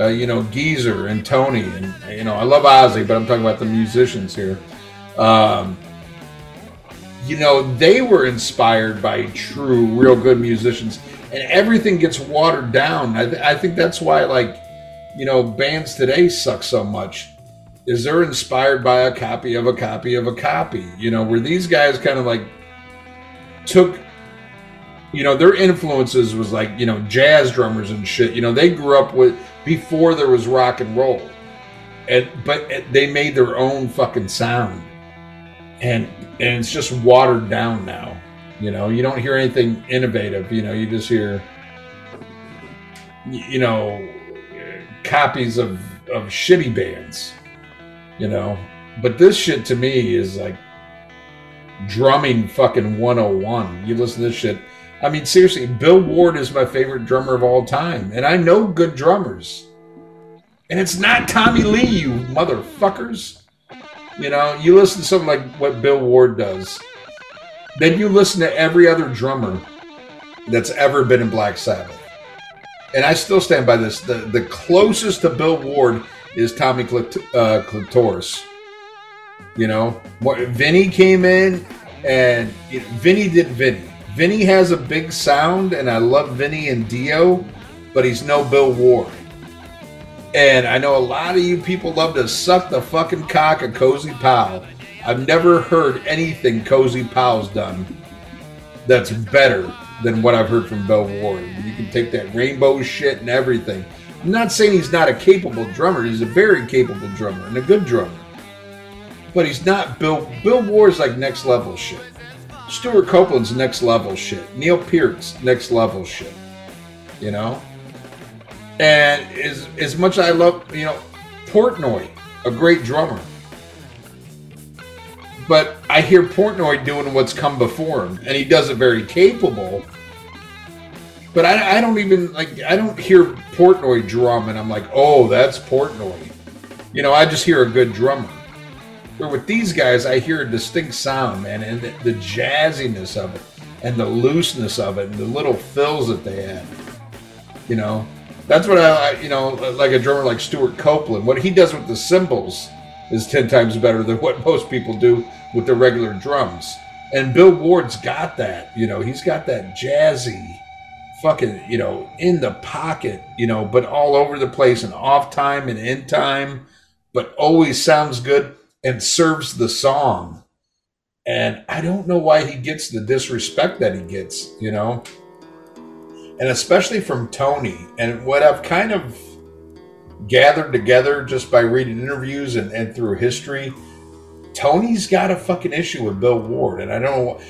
uh, you know, Geezer and Tony, and you know, I love Ozzy, but I'm talking about the musicians here. Um, you know, they were inspired by true, real good musicians, and everything gets watered down. I, th- I think that's why, like, you know, bands today suck so much. Is they're inspired by a copy of a copy of a copy? You know, where these guys kind of like took you know their influences was like you know jazz drummers and shit you know they grew up with before there was rock and roll. And but they made their own fucking sound. And and it's just watered down now. You know, you don't hear anything innovative, you know, you just hear you know copies of of shitty bands, you know. But this shit to me is like drumming fucking 101. You listen to this shit I mean, seriously, Bill Ward is my favorite drummer of all time, and I know good drummers. And it's not Tommy Lee, you motherfuckers. You know, you listen to something like what Bill Ward does, then you listen to every other drummer that's ever been in Black Sabbath. And I still stand by this. The, the closest to Bill Ward is Tommy uh, Clitoris. You know, Vinny came in and you know, Vinny did Vinny. Vinny has a big sound, and I love Vinny and Dio, but he's no Bill Ward. And I know a lot of you people love to suck the fucking cock of Cozy Powell. I've never heard anything Cozy Powell's done that's better than what I've heard from Bill Ward. You can take that rainbow shit and everything. I'm not saying he's not a capable drummer. He's a very capable drummer and a good drummer. But he's not Bill. Bill Ward's like next level shit. Stewart Copeland's next level shit. Neil Peart's next level shit. You know? And as, as much as I love, you know, Portnoy, a great drummer. But I hear Portnoy doing what's come before him, and he does it very capable. But I, I don't even like I don't hear Portnoy drum and I'm like, oh, that's Portnoy. You know, I just hear a good drummer. Where with these guys, I hear a distinct sound, man, and the, the jazziness of it, and the looseness of it, and the little fills that they add. You know, that's what I, you know, like a drummer like Stewart Copeland. What he does with the cymbals is ten times better than what most people do with the regular drums. And Bill Ward's got that. You know, he's got that jazzy, fucking, you know, in the pocket, you know, but all over the place and off time and in time, but always sounds good and serves the song. And I don't know why he gets the disrespect that he gets, you know? And especially from Tony. And what I've kind of gathered together just by reading interviews and, and through history, Tony's got a fucking issue with Bill Ward. And I don't know.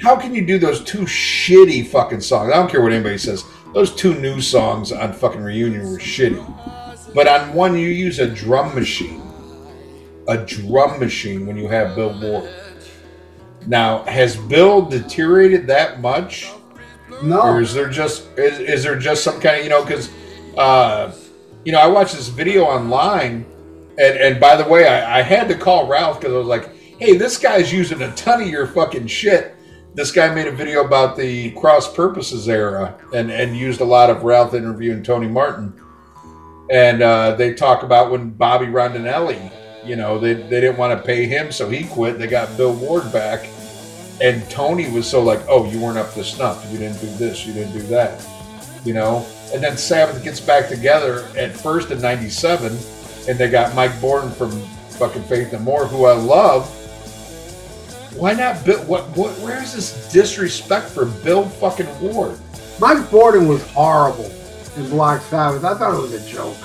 How can you do those two shitty fucking songs? I don't care what anybody says. Those two new songs on fucking Reunion were shitty. But on one, you use a drum machine a drum machine when you have Bill Ward. Now, has Bill deteriorated that much? No. Or is there just is, is there just some kind of you know because uh, you know I watched this video online, and and by the way I, I had to call Ralph because I was like, hey, this guy's using a ton of your fucking shit. This guy made a video about the cross purposes era and and used a lot of Ralph interviewing Tony Martin, and uh, they talk about when Bobby Rondinelli you know, they, they didn't want to pay him, so he quit. They got Bill Ward back. And Tony was so like, oh, you weren't up to snuff. You didn't do this. You didn't do that. You know? And then Sabbath gets back together at first in 97, and they got Mike Bordin from fucking Faith No More, who I love. Why not Bill? What, what, where's this disrespect for Bill fucking Ward? Mike Bordin was horrible in Black Sabbath. I thought it was a joke.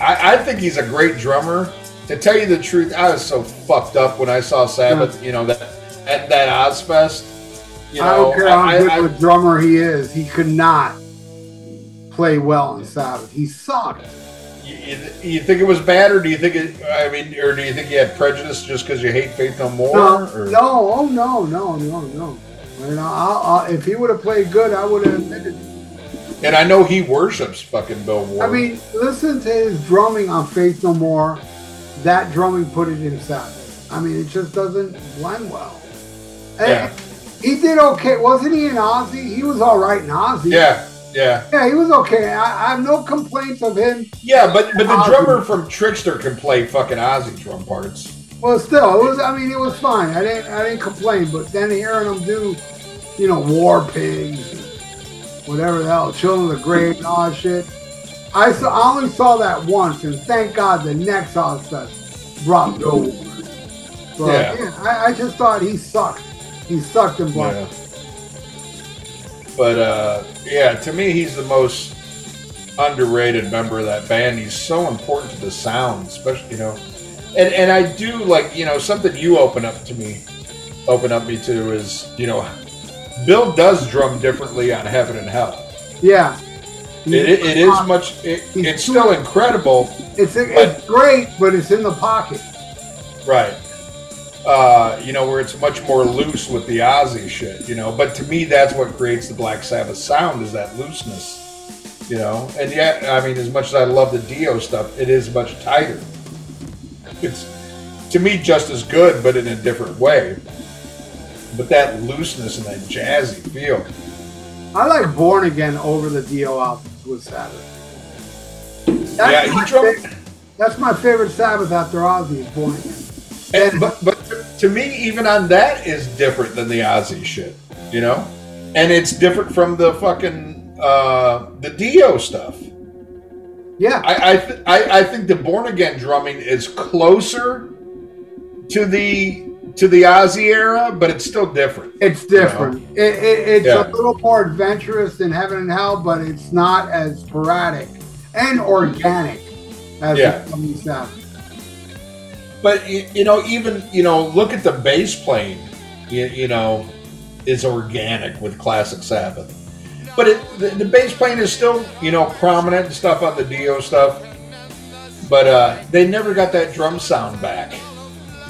I, I think he's a great drummer. To tell you the truth, I was so fucked up when I saw Sabbath. You know that at that Ozzfest. You I don't care how I- good I- of a drummer he is. He could not play well on Sabbath. He sucked. You, you- you think it was bad, or do you think it? I mean, or do you think you had prejudice just because you hate Faith No More? No, or? no, oh no, no, no, no. Know, I'll, I'll, if he would have played good, I would have admitted. it. And I know he worships fucking Bill Ward. I mean, listen to his drumming on Faith No More. That drumming put it in Sabbath. I mean, it just doesn't blend well. And Yeah. He did okay. Wasn't he in Ozzy? He was all right in Ozzy. yeah, yeah, Yeah, he was okay. I, I have no complaints of him. yeah. But but the Ozzy. drummer from Trixter can play fucking Ozzy drum parts. Well, still, it was. I mean, it was fine. I didn't. I didn't complain. But then hearing him do, you know, War Pigs, whatever the hell, Children of the Grave, and all that shit. I saw. I only saw that once, and thank God the next Ozzfest brought Ward. But Yeah. yeah, I, I just thought he sucked. He sucked in Black. Yeah. But uh, yeah, to me, he's the most underrated member of that band. He's so important to the sound, especially you know. And and I do like you know something you open up to me, open up me to is you know, Bill does drum differently on Heaven and Hell. Yeah. It, it, it is much. It, it's still incredible, It's it's great, but it's in the pocket. right? Uh, you know where it's much more loose with the Ozzy shit, you know. But to me, that's what creates the Black Sabbath sound is that looseness, you know. And yet, I mean, as much as I love the Dio stuff, it is much tighter. It's to me just as good, but in a different way. But that looseness and that jazzy feel. I like Born Again over the Dio albums with Sabbath. That's yeah, my he fa- That's my favorite Sabbath after Ozzy is Born Again. And, but but to me, even on that is different than the Ozzy shit, you know, and it's different from the fucking uh, the Dio stuff. Yeah, I I, th- I I think the Born Again drumming is closer to the to the Ozzy era, but it's still different. it's different. It, it, it's Yeah. a little more adventurous than Heaven and Hell, but it's not as sporadic and organic as Yeah. Sabbath. But you, know, even you know, look at the bass playing. You, you know, is organic with classic Sabbath. But it, the, the bass playing is still you know prominent and stuff on the Dio stuff. But uh, they never got that drum sound back.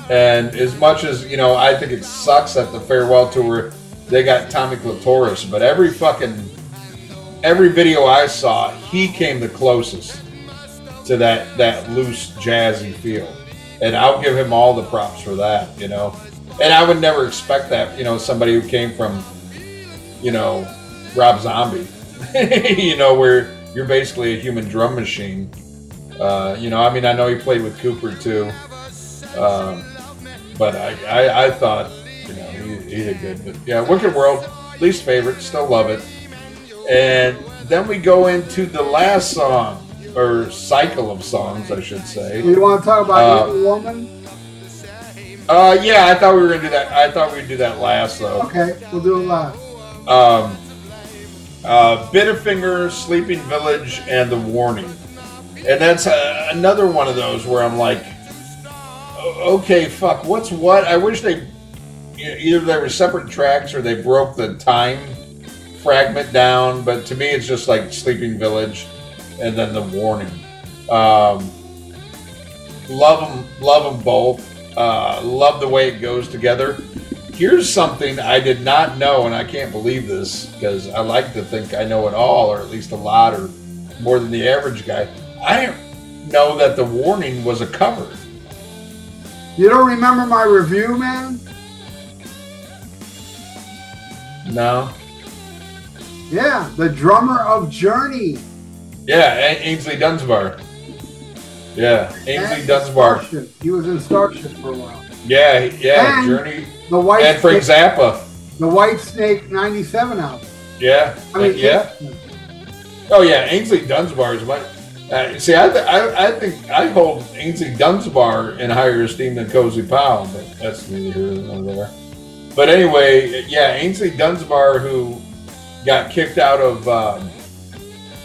And as much as you know, I think it sucks that the farewell tour they got Tommy Clitoris, but every fucking every video I saw, he came the closest to that that loose jazzy feel and I'll give him all the props for that, you know. And I would never expect that, you know, somebody who came from, you know, Rob Zombie, you know, where you're basically a human drum machine. Uh, you know, I mean, I know he played with Cooper too, um, but I, I, I thought, you know, he, he did good. But yeah, Wicked World, least favorite, still love it. And then we go into the last song, or cycle of songs, I should say. You want to talk about Uh, Evil Woman? Uh, yeah, I thought we were gonna do that. I thought we'd do that last though. Okay, we'll do it live. Um, uh, Bit of Finger, Sleeping Village, and The Warning, and that's uh, another one of those where I'm like, okay, fuck, what's what? I wish they either they were separate tracks or they broke the time fragment down. But to me, it's just like Sleeping Village, and then The Warning. Um, love them, love them both. Uh, love the way it goes together. Here's something I did not know, and I can't believe this because I like to think I know it all, or at least a lot, or more than the average guy. I didn't know that the warning was a cover. You don't remember my review, man? No. Yeah, the drummer of Journey. Yeah, A- Aynsley Dunbar. Yeah, Aynsley Dunbar. Starship. He was in Starship for a while. Yeah, yeah, And- Journey. The White And Frank Snake, Zappa. the White Snake '97 album. Yeah, I mean, yeah. Oh yeah, Aynsley Dunbar is my. Uh, see, I, th- I I think I hold Aynsley Dunbar in higher esteem than Cozy Powell, but that's neither here nor there. But anyway, yeah, Aynsley Dunbar, who got kicked out of um,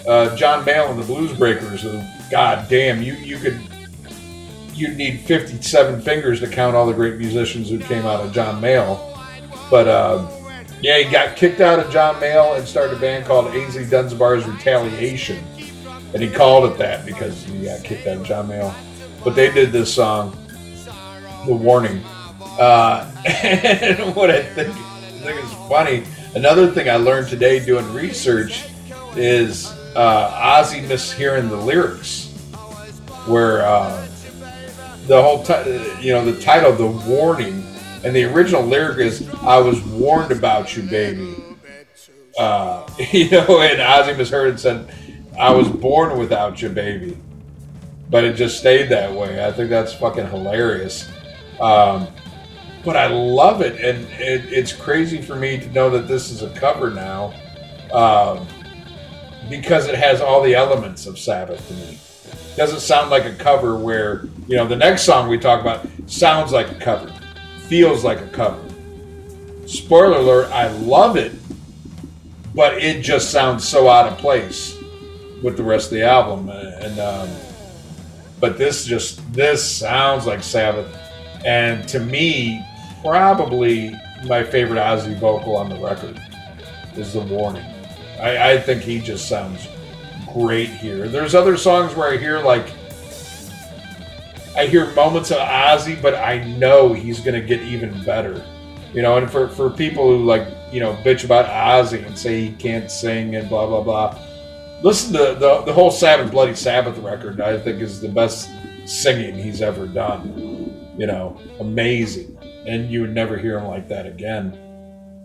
uh, John and the Blues Breakers. Who, God damn, you you could you'd need fifty-seven fingers to count all the great musicians who came out of John Mayall. But uh, yeah, he got kicked out of John Mayall and started a band called Aynsley Dunsbar's Retaliation. And he called it that because he got kicked out of John Mayall. But they did this song, The Warning. Uh, and what I think, I think is funny, another thing I learned today doing research is uh, Ozzy mishearing the lyrics. Where uh, the whole, ti- you know, the title, The Warning, and the original lyric is "I was warned about you, baby." Uh, you know, and Ozzy misheard and said, "I was born without you, baby," but it just stayed that way. I think that's fucking hilarious. Um, but I love it, and it, it's crazy for me to know that this is a cover now, um, because it has all the elements of Sabbath to me. It Doesn't sound like a cover where you know the next song we talk about sounds like a cover feels like a cover. Spoiler alert, I love it, but it just sounds so out of place with the rest of the album. And um, but this just this sounds like Sabbath, and to me, probably my favorite Ozzy vocal on the record is "The Warning." I, I think he just sounds great here. There's other songs where I hear like I hear moments of Ozzy, but I know he's to get even better. You know, and for, for people who like, you know, bitch about Ozzy and say he can't sing and blah, blah, blah, listen to the, the whole Sabbath Bloody Sabbath record, I think is the best singing he's ever done. You know, amazing. And you would never hear him like that again.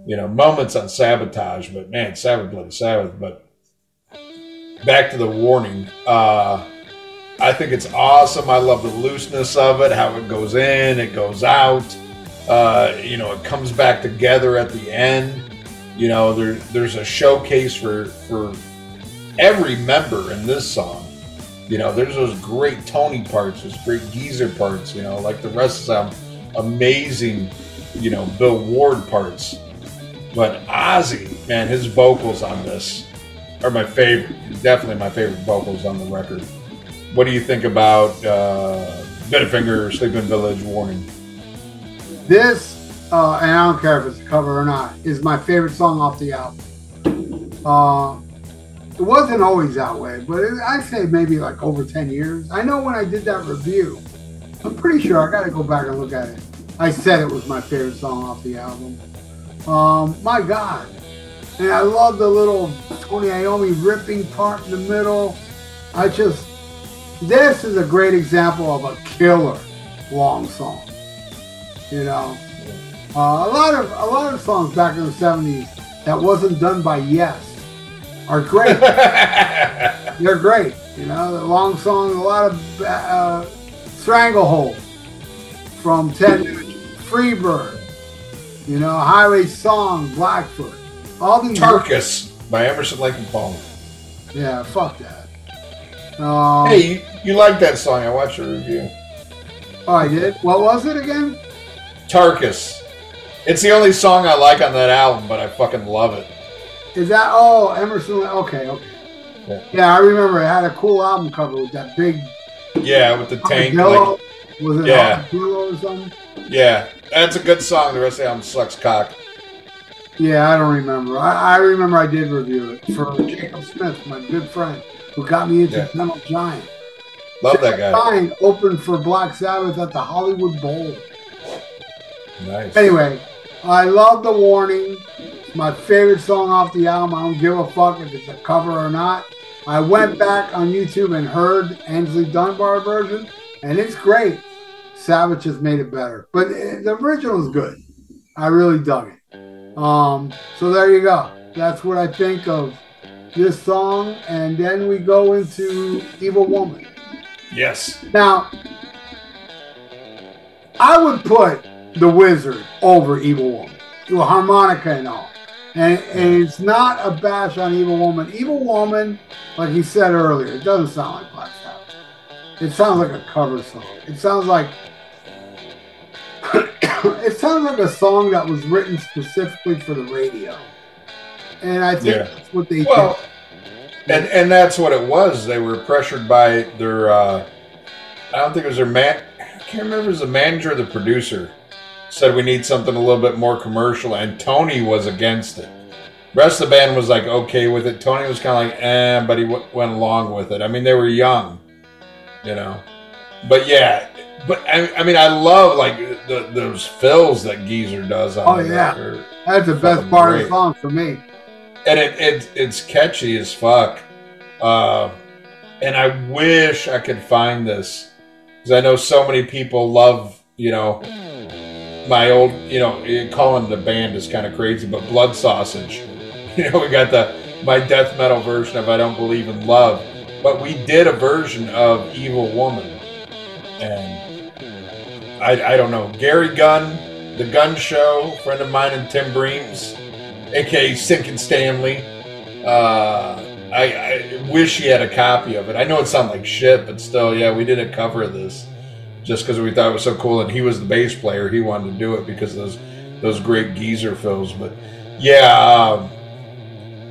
You know, moments on Sabotage, but man, Sabbath Bloody Sabbath. But back to the warning. Uh, I think it's awesome. I love the looseness of it, how it goes in, it goes out. Uh, you know, it comes back together at the end. You know, there, there's a showcase for for every member in this song. You know, there's those great Tony parts, those great Geezer parts. You know, like the rest of them, amazing. You know, Bill Ward parts. But Ozzy, man, his vocals on this are my favorite. Definitely my favorite vocals on the record. What do you think about uh, Bit of Finger, Sleeping Village, Warning? This, uh, and I don't care if it's a cover or not, is my favorite song off the album. Uh, it wasn't always that way, but it, I'd say maybe like over 10 years. I know when I did that review, I'm pretty sure I got to go back and look at it. I said it was my favorite song off the album. Um, my God. And I love the little Tony Iommi ripping part in the middle. I just, this is a great example of a killer long song. You know, uh, a lot of a lot of songs back in the '70s that wasn't done by Yes are great. They're great. You know, the long song, a lot of uh, Stranglehold from Ted Nugent, Freebird. You know, Highway Song, Blackfoot. All these. Tarkus by Emerson, Lake and Palmer. Yeah, fuck that. Um, Hey, you, you like that song? I watched your review. Oh, I did. What was it again? Tarkus. It's the only song I like on that album, but I fucking love it. Is that oh Emerson? Okay, okay. Yeah. Yeah, I remember it had a cool album cover with that big Yeah, with the tank. Like, was it Yeah. or something? yeah, that's a good song. The rest of the album sucks cock. Yeah, I don't remember. I, I remember I did review it for Jacob Smith, my good friend, who got me into Yeah. Giant. Love that guy. Giant opened for Black Sabbath at the Hollywood Bowl. Nice. Anyway, I love the warning. It's my favorite song off the album. I don't give a fuck if it's a cover or not. I went back on YouTube and heard Aynsley Dunbar version, and it's great. Savage has made it better, but uh, the original is good. I really dug it. Um, so there you go. That's what I think of this song, and then we go into Evil Woman. Yes. Now, I would put the Wizard over Evil Woman, with harmonica and all. And, and it's not a bash on Evil Woman. Evil Woman, like he said earlier, it doesn't sound like Black Sabbath. It sounds like a cover song. It sounds like it sounds like a song that was written specifically for the radio. And I think Yeah. that's what they Well, did. and and that's what it was. They were pressured by their. Uh, I don't think it was their man. I can't remember if it was the manager or the producer. Said we need something a little bit more commercial, and Tony was against it. rest of the band was like okay with it. Tony was kind of like eh, but he w- went along with it. I mean, they were young, you know. But yeah, but I, I mean, I love like the, those fills that Geezer does on Oh, yeah. record. That's the best part of the song for me. and it, it it's catchy as fuck. Uh, and I wish I could find this because I know so many people love you know my old you know calling the band is kind of crazy, but Blood Sausage. You know we got the my death metal version of I Don't Believe in Love, but we did a version of Evil Woman, and I I don't know Gary Gunn, the Gun Show, friend of mine and Tim Breams aka Sinkin Stanley. Uh, I, I wish he had a copy of it. I know it sounds like shit, but still, yeah, we did a cover of this just because we thought it was so cool. And he was the bass player; he wanted to do it because of those those great geezer fills. But yeah, um,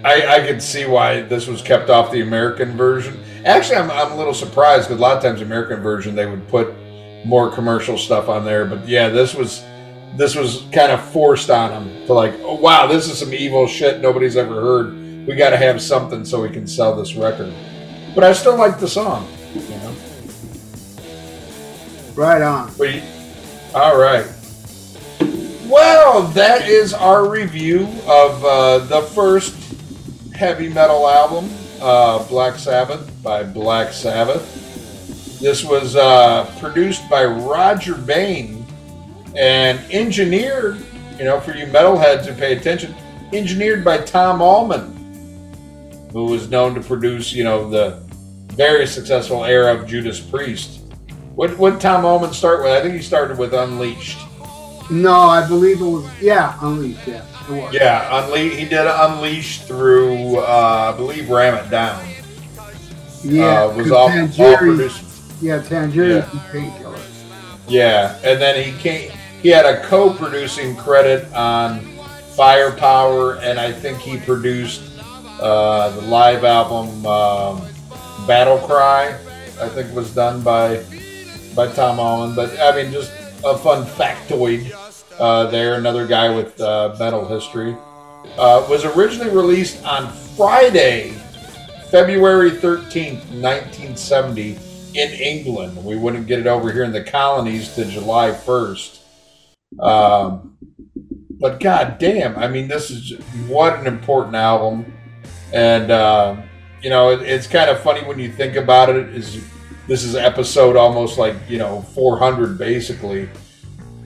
I, I could see why this was kept off the American version. Actually, I'm, I'm a little surprised because a lot of times the American version they would put more commercial stuff on there. But yeah, this was this was kind of forced on them to like, oh wow, this is some evil shit nobody's ever heard. We got to have something so we can sell this record. But I still like the song, you know. Right on. You- all right. Well, that is our review of uh, the first heavy metal album, uh, Black Sabbath by Black Sabbath. This was uh, produced by Rodger Bain and engineered, you know, for you metalheads who pay attention, engineered by Tom Allom, who was known to produce, you know, the very successful era of Judas Priest. What did Tom Allom start with? I think he started with Unleashed. No, I believe it was yeah, Unleashed. Yeah. Yeah, Unle- he did Unleash through, uh, I believe, Ram It Down. yeah. uh, was all, all produced. Yeah, Tangerine Yeah. Painkiller. Yeah, and then he came. He had a co-producing credit on Firepower, and I think he produced uh, the live album um, Battle Cry. I think was done by by Tom Allen. But I mean, just a fun factoid uh, there. Another guy with uh, metal history uh, was originally released on Friday, February thirteenth, nineteen seventy in England. We wouldn't get it over here in the colonies to July 1st. Um, but god damn, I mean, this is what an important album. And, uh, you know, it, it's kind of funny when you think about it. Is This is episode almost like, you know, 400 basically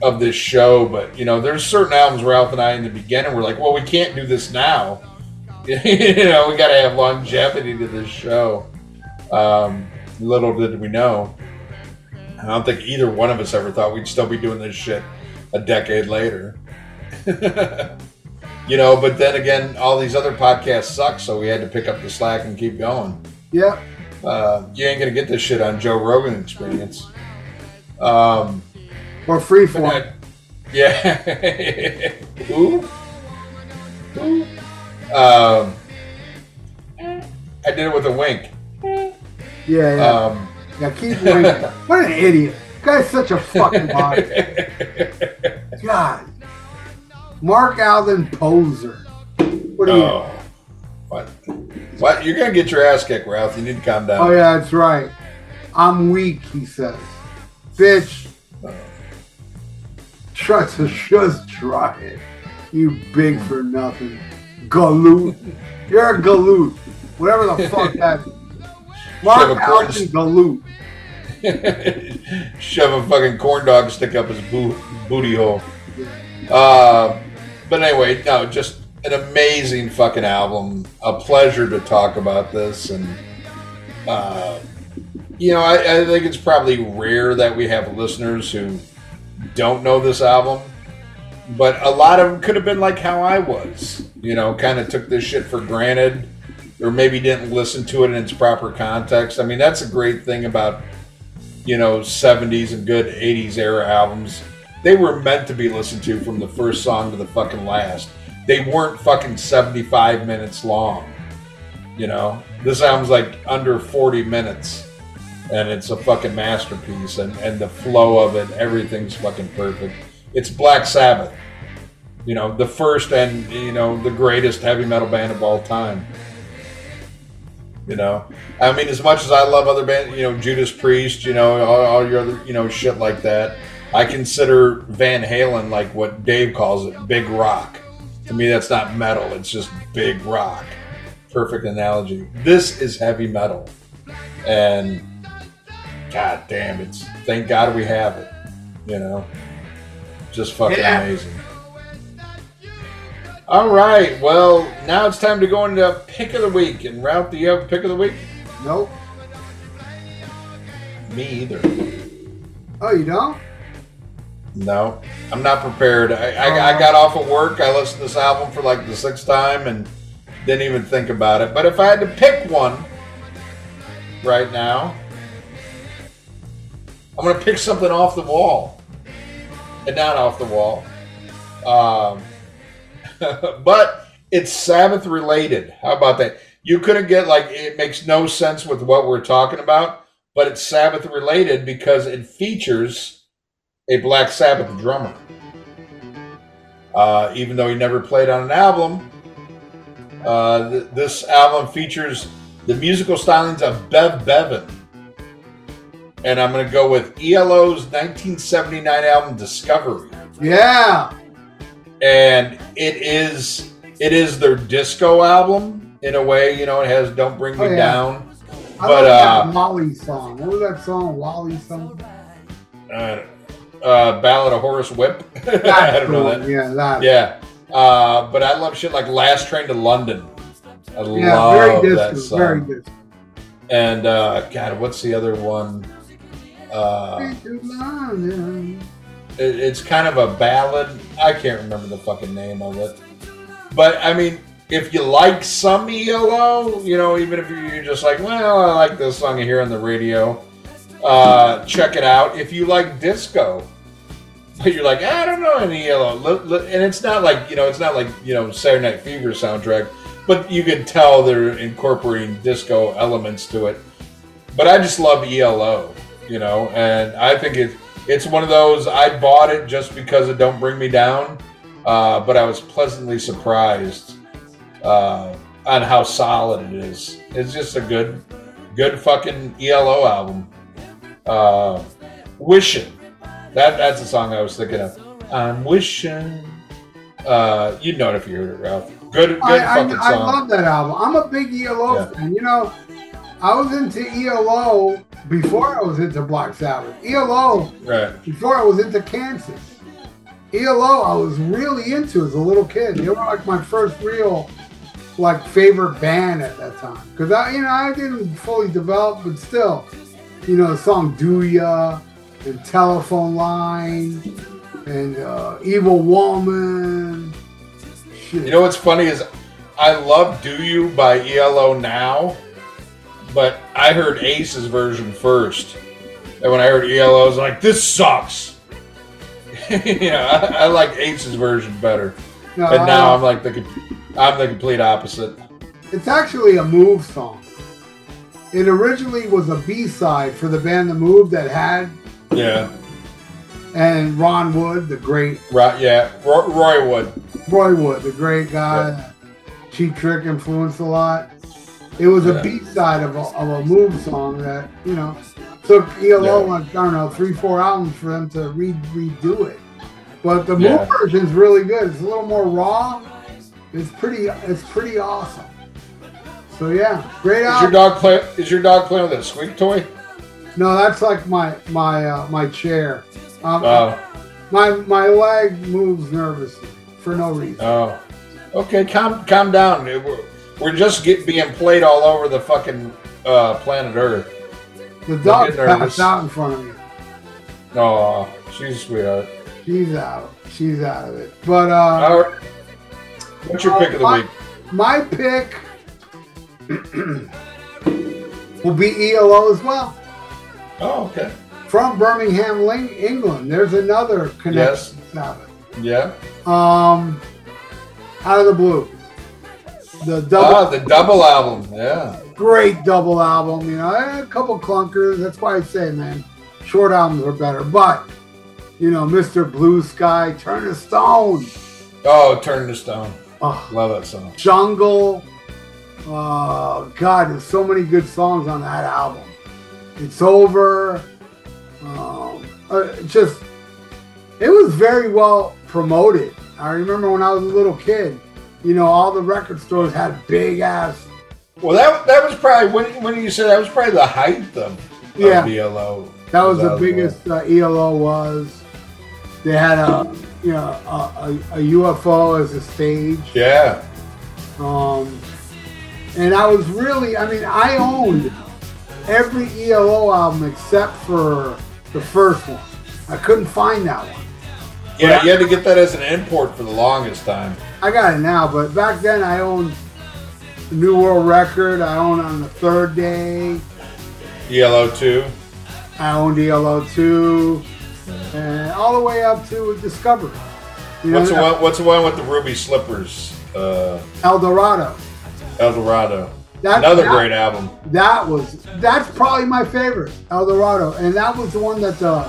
of this show. But, you know, there's certain albums Ralph and I in the beginning were like, well, we can't do this now. you know, we got to have longevity to this show. Um, little did we know. I don't think either one of us ever thought we'd still be doing this shit a decade later. you know, but then again, all these other podcasts suck, so we had to pick up the slack and keep going. Yeah. Uh, you ain't gonna get this shit on Joe Rogan Experience. Um, Or free but form. Yeah. Ooh. Ooh. Um, I did it with a wink. Yeah, yeah. Um, yeah, keep winking. what an idiot. Guy's such a fucking body. God. Mark Alden poser. What are you? Oh, what? What? You're gonna get your ass kicked, Ralph. You need to calm down. Oh yeah, that's right. I'm weak, he says. Bitch. Try to just try it. You big for nothing. Galoot. You're a galoot. Whatever the fuck that is. Mark Shove a corn- Galoot. Shove a fucking corn dog stick up his boo- booty hole. Uh, but anyway, no, just an amazing fucking album. A pleasure to talk about this, and uh, you know, I, I think it's probably rare that we have listeners who don't know this album, but a lot of them could have been like how I was. You know, kind of took this shit for granted, or maybe didn't listen to it in its proper context. I mean, that's a great thing about you know 70s and good 80s era albums. They were meant to be listened to from the first song to the fucking last. They weren't fucking 75 minutes long. You know, this album's like under 40 minutes and it's a fucking masterpiece and, and the flow of it everything's fucking perfect. It's black sabbath. You know the first and you know the greatest heavy metal band of all time. You know? I mean as much as i love other bands you know judas priest you know all, all your other you know shit like that i consider van halen like what dave calls it big rock. To me that's not metal it's just big rock. Perfect analogy. This is heavy metal. And God damn, it's thank God we have it. You know, just fucking yeah. amazing. All right, well now it's time to go into pick of the week. And Ralph, do you have a pick of the week? Nope. Me either. Oh, you don't? No, I'm not prepared. I, I, I oh. got off of work. I listened to this album for like the sixth time and didn't even think about it. But if I had to pick one right now, I'm to pick something off the wall. And not off the wall. Um, but it's Sabbath related. How about that? You couldn't get like, it makes no sense with what we're talking about, but it's Sabbath related because it features a Black Sabbath drummer. Uh, even though he never played on an album, uh, th- this album features the musical stylings of Bev Bevan and I'm going to go with ELO's 1979 album Discovery. Yeah. And it is it is their disco album in a way, you know, it has Don't Bring Me oh, yeah. Down. I but uh that Wally song. What was that song? Wally song? Uh, uh Ballad of Horace Wimp. I don't know that. Yeah, that. Yeah. Uh, but I love shit like Last Train to London. I yeah, love very disco, that song. Very disco. And uh, God, what's the other one? Uh, it, it's kind of a ballad. I can't remember the fucking name of it. But I mean, if you like some ELO, you know, even if you're just like, well, I like this song I hear on the radio, uh, check it out. If you like disco, but you're like, I don't know any ELO, and it's not like you know, it's not like you know Saturday Night Fever soundtrack, but you can tell they're incorporating disco elements to it. But I just love ELO you know, and I think it it's one of those I bought it just because it don't bring me down, uh, but I was pleasantly surprised uh, on how solid it is. It's just a good, good fucking ELO album. Uh, wishing, that that's the song I was thinking of. I'm wishing. Uh, you know it if you heard it, Ralph. Good, good I, fucking I, song. I love that album. I'm a big ELO yeah. fan. You know, I was into ELO before I was into Black Sabbath. ELO, right. before I was into Kansas. ELO, I was really into as a little kid. They were like my first real, like, favorite band at that time. Because I, you know, I didn't fully develop, but still, you know, the song "Do Ya" and "Telephone Line" and uh, "Evil Woman." Shit. You know what's funny is I love "Do You" by ELO now but I heard Ace's version first. And when I heard ELO, I was like, this sucks. yeah, I, I, like Ace's version better. No, and now uh, I'm like the I'm the complete opposite. It's actually a Move song. It originally was a B side for the band The Move that had. Yeah. And Ron Wood, the great. Right, yeah. Roy, Roy Wood. Roy Wood, the great guy. Yeah. Cheap Trick influenced a lot. It was a B side of a, of a move song that you know took ELO yeah. like I don't know three four albums for them to re- redo it. But the yeah. move version is really good. It's a little more raw. It's pretty. It's pretty awesome. So yeah, great album. Is your dog play? Is your dog playing with a squeak toy? No, that's like my my uh, my chair. Um, oh. My my leg moves nervously for no reason. Oh, okay. Calm calm down. We're just get, being played all over the fucking uh, planet Earth. The nervous. passed out in front of me. Oh, she's a sweetheart. She's out. She's out of it. But uh, All right. What's your pick of the my, week? My pick will be ELO as well. Oh, okay. From Birmingham, England. There's another connection. Sabbath. Yeah. Um, out of the blue. The double, Ah, the double album. Yeah. great double album. You know, a couple clunkers. That's why I say, man, short albums are better. But you know, Mr. Blue Sky, Turn to Stone, Oh, Turn to Stone. oh, Love that song. Jungle. Uh, God, there's so many good songs on that album. It's over. Um, uh, just, it was very well promoted. I remember when I was a little kid, you know, all the record stores had big ass. Well, that that was probably when when you said that was probably the height of, Yeah. of ELO. That was the biggest uh, ELO was. They had a, you know, a, a, a UFO as a stage. Yeah. Um, and I was really, I mean, I owned every ELO album except for the first one. I couldn't find that one. Yeah, you had to get that as an import for the longest time. I got it now, but back then I owned the New World Record. I owned on the third day. ELO two. I owned ELO 2, and all the way up to Discovery. You know, What's the one? What's the one with the ruby slippers? Uh, El Dorado. El Dorado. That- Another that- great album. That was that's probably my favorite, El Dorado, and that was the one that the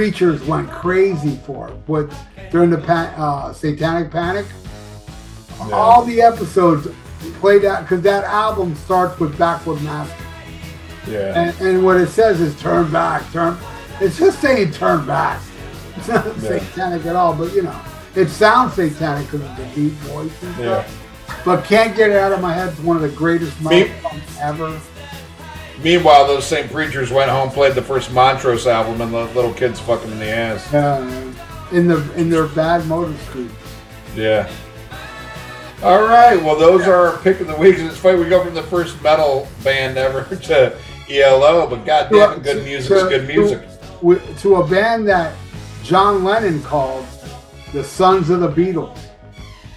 preachers went crazy for. but during the uh, Satanic Panic, Yeah. all the episodes played out because that album starts with Backward masking, Yeah. and, and what it says is turn back, turn. It's just saying turn back. It's not Yeah. satanic at all, but you know, it sounds satanic because of the deep voice and Yeah. stuff. But can't get it out of my head. It's one of the greatest songs ever. Meanwhile, those same preachers went home, played the first Montrose album, and the little kids fucking in the ass. Uh, in the in their bad motor scooter. Yeah. All right. Well, those are our pick of the week. It's funny we go from the first metal band ever to ELO, but goddamn, good music is good music. To, to a band that John Lennon called the Sons of the Beatles.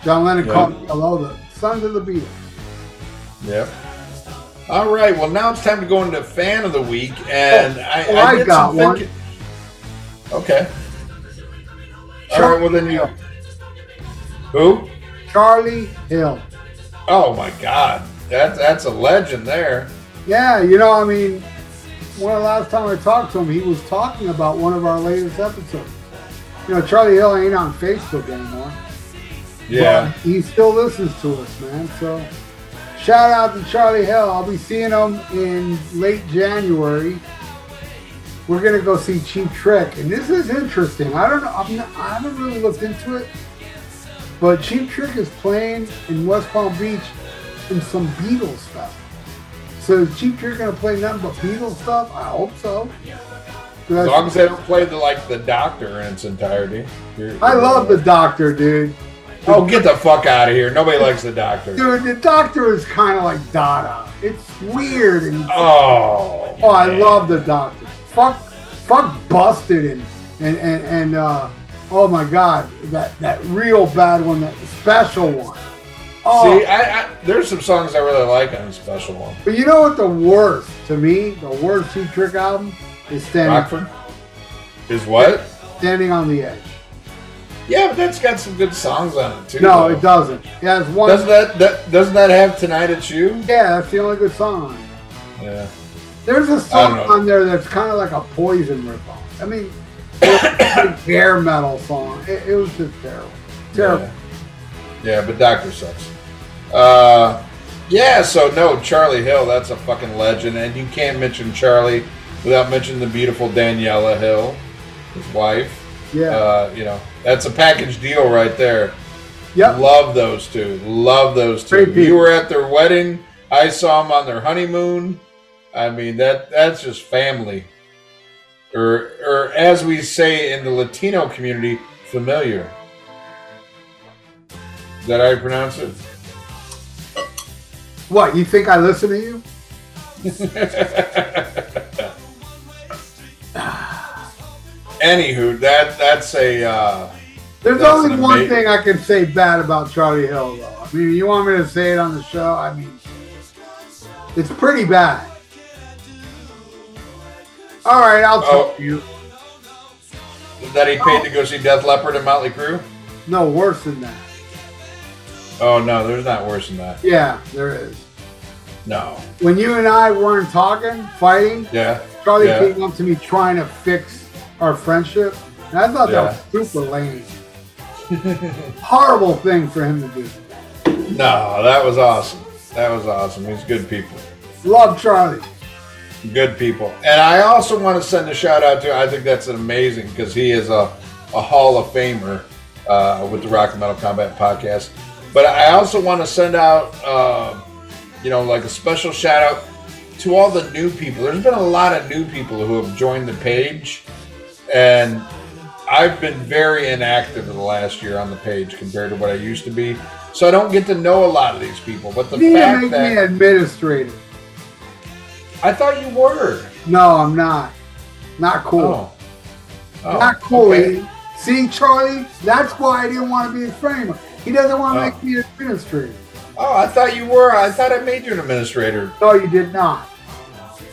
John Lennon Yeah. called ELO the Sons of the Beatles. Yep. All right. Well, now it's time to go into fan of the week, and oh, I, oh, I, I got one. thinking. Okay. All right. Well, then you. Who? Charlie Hill. Oh my God, that's that's a legend there. Yeah, you know, I mean, when the last time I talked to him, he was talking about one of our latest episodes. You know, Charlie Hill ain't on Facebook anymore. Yeah. He still listens to us, man. So shout out to Charlie Hill. I'll be seeing him in late January. We're gonna go see Cheap Trick, and this is interesting. I don't know. I'm not, I haven't really looked into it, but Cheap Trick is playing in West Palm Beach in some Beatles stuff. So is Cheap Trick gonna play nothing but Beatles stuff? I hope so. As long as they don't play the like the Doctor in its entirety. You're- I love the Doctor, dude. Oh, get the fuck out of here! Nobody likes the Doctor. Dude, the Doctor is kind of like Dada. It's weird and Oh. Oh, I man. love the Doctor. Fuck, fuck, busted and and and and uh, oh my God, that that real bad one, that special one. Oh, See, I, I, there's some songs I really like on the special one. but you know what? The worst to me, the worst Two Trick album is standing Rockford is what? standing on the edge. Yeah, but that's got some good songs on it too. No, though. it doesn't. It has one. Doesn't that, that doesn't that have Tonight It's You? yeah, that's the only good song. Yeah. There's a song on there that's kind of like a Poison ripoff. I mean, it's a hair metal song. It, it was just terrible. Terrible. Yeah. yeah, but Doctor sucks. Uh, yeah, so no, Charlie Hill, that's a fucking legend, and you can't mention Charlie without mentioning the beautiful Daniela Hill, his wife. Yeah. Uh, you know, that's a package deal right there. yep. Love those two. Love those two. Great people. You were at their wedding. I saw them on their honeymoon. I mean that that's just family. Or or as we say in the Latino community, familiar. Is that how you pronounce it? What, you think I listen to you? Anywho, that that's a uh, There's That's only one ama- thing I can say bad about Charlie Hill, though. I mean, you want me to say it on the show? I mean, it's pretty bad. All right, I'll Oh. tell you. that he paid to go see Def Leppard and Motley Crue. No, worse than that. Oh no, there's not worse than that. Yeah, there is. No. When you and I weren't talking, fighting, Yeah. Charlie Yeah. came up to me trying to fix our friendship. And I thought that was super lame. Horrible thing for him to do. No, that was awesome. That was awesome. He's good people. Love Charlie. Good people. And I also want to send a shout out to, I think that's amazing because he is a, a Hall of Famer uh, with the Rock and Metal Combat podcast. But I also want to send out, uh, you know, like a special shout out to all the new people. There's been a lot of new people who have joined the page. And I've been very inactive in the last year on the page compared to what I used to be. So I don't get to know a lot of these people. But the You fact make that me administrator. I thought you were. No, I'm not. Not cool. Oh. Oh, Not cool. okay. See, Charlie, that's why I didn't want to be a framer. He doesn't want to Oh. make me an administrator. Oh, I thought you were. I thought I made you an administrator. No, you did not.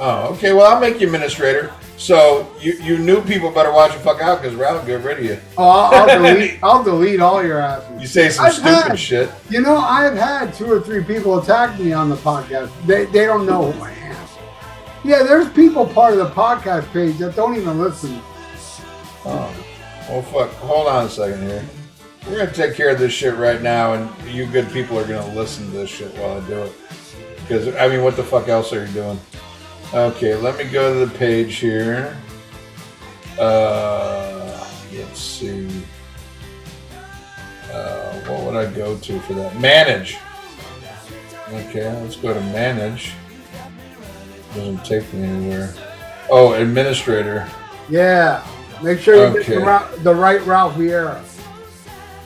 Oh, okay. Well, I'll make you administrator. So you, you new people better watch the fuck out because Ralph will get rid of you. Oh, I'll, I'll delete. I'll delete all your asses. You say some I've stupid had- shit. You know, I've had two or three people attack me on the podcast. They, they don't know who I am. Yeah, there's people part of the podcast page that don't even listen. Oh, well, fuck. Hold on a second here. We're gonna take care of this shit right now, and you good people are gonna listen to this shit while I do it. Because I mean, what the fuck else are you doing? Okay, let me go to the page here. Uh, let's see. Uh, what would I go to for that? Manage. Okay, let's go to manage. Doesn't take me anywhere. Oh, administrator. Yeah. Make sure you get Okay. the, Ra- the right Ralph Vieira.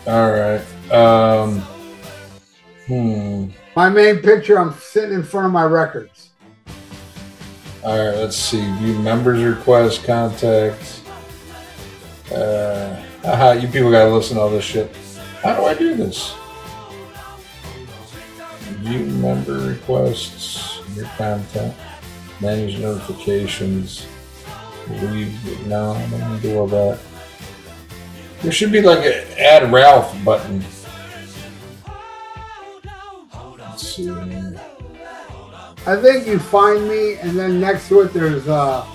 All right. Um. Hmm. My main picture, I'm sitting in front of my records. All right. Let's see. View members request contacts. Uh. Aha, you people gotta listen to all this shit. How do I do this? View member requests. Your content, Manage notifications. Leave. No, I don't want to do all that. There should be like an add Ralph button. Let's see. I think you find me, and then next to it, there's uh,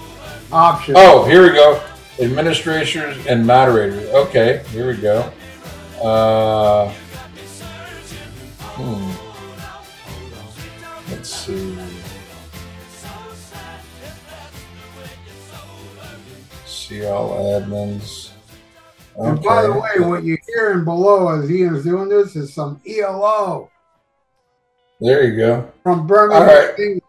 options. Oh, here we go. Administrators and moderators. Okay, here we go. Uh, hmm. Let's see. See all admins. And by the way, what you're hearing below as Ian's doing this is some ELO There you go. from Birmingham, All right. England.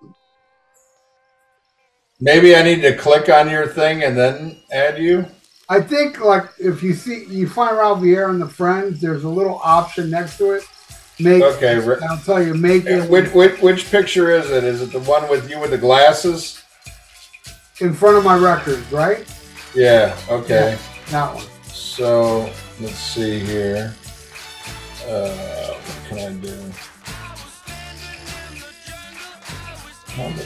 Maybe I need to click on your thing and then add you. I think like if you see you find Ralph Vieira and the friends, there's a little option next to it. Make Okay, I'll tell you, make it Which, which, which picture is it? Is it the one with you with the glasses? in front of my records, right? Yeah. Okay. That one. So let's see here. Uh, what can I do? How the?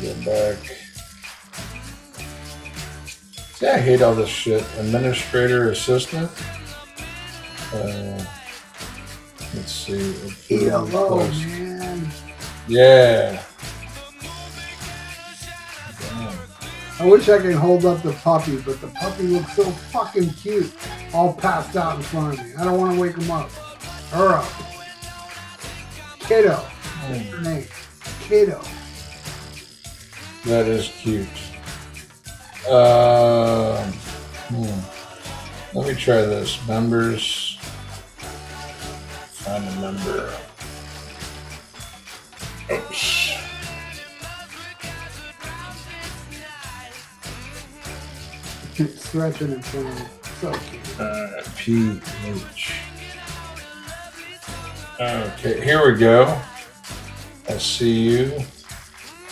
Go back. See, I hate all this shit. Administrator, assistant. Uh, let's see. ELO, man. Yeah. I wish I could hold up the puppy, but the puppy looks so fucking cute, all passed out in front of me. I don't want to wake him up. Her up. Kiddo. Her? Kiddo. That is cute. Um, hmm. Let me try this. Members. Find a member. Oops. Stretching in front of. So cute. Uh, PH. Okay, here we go. I see you.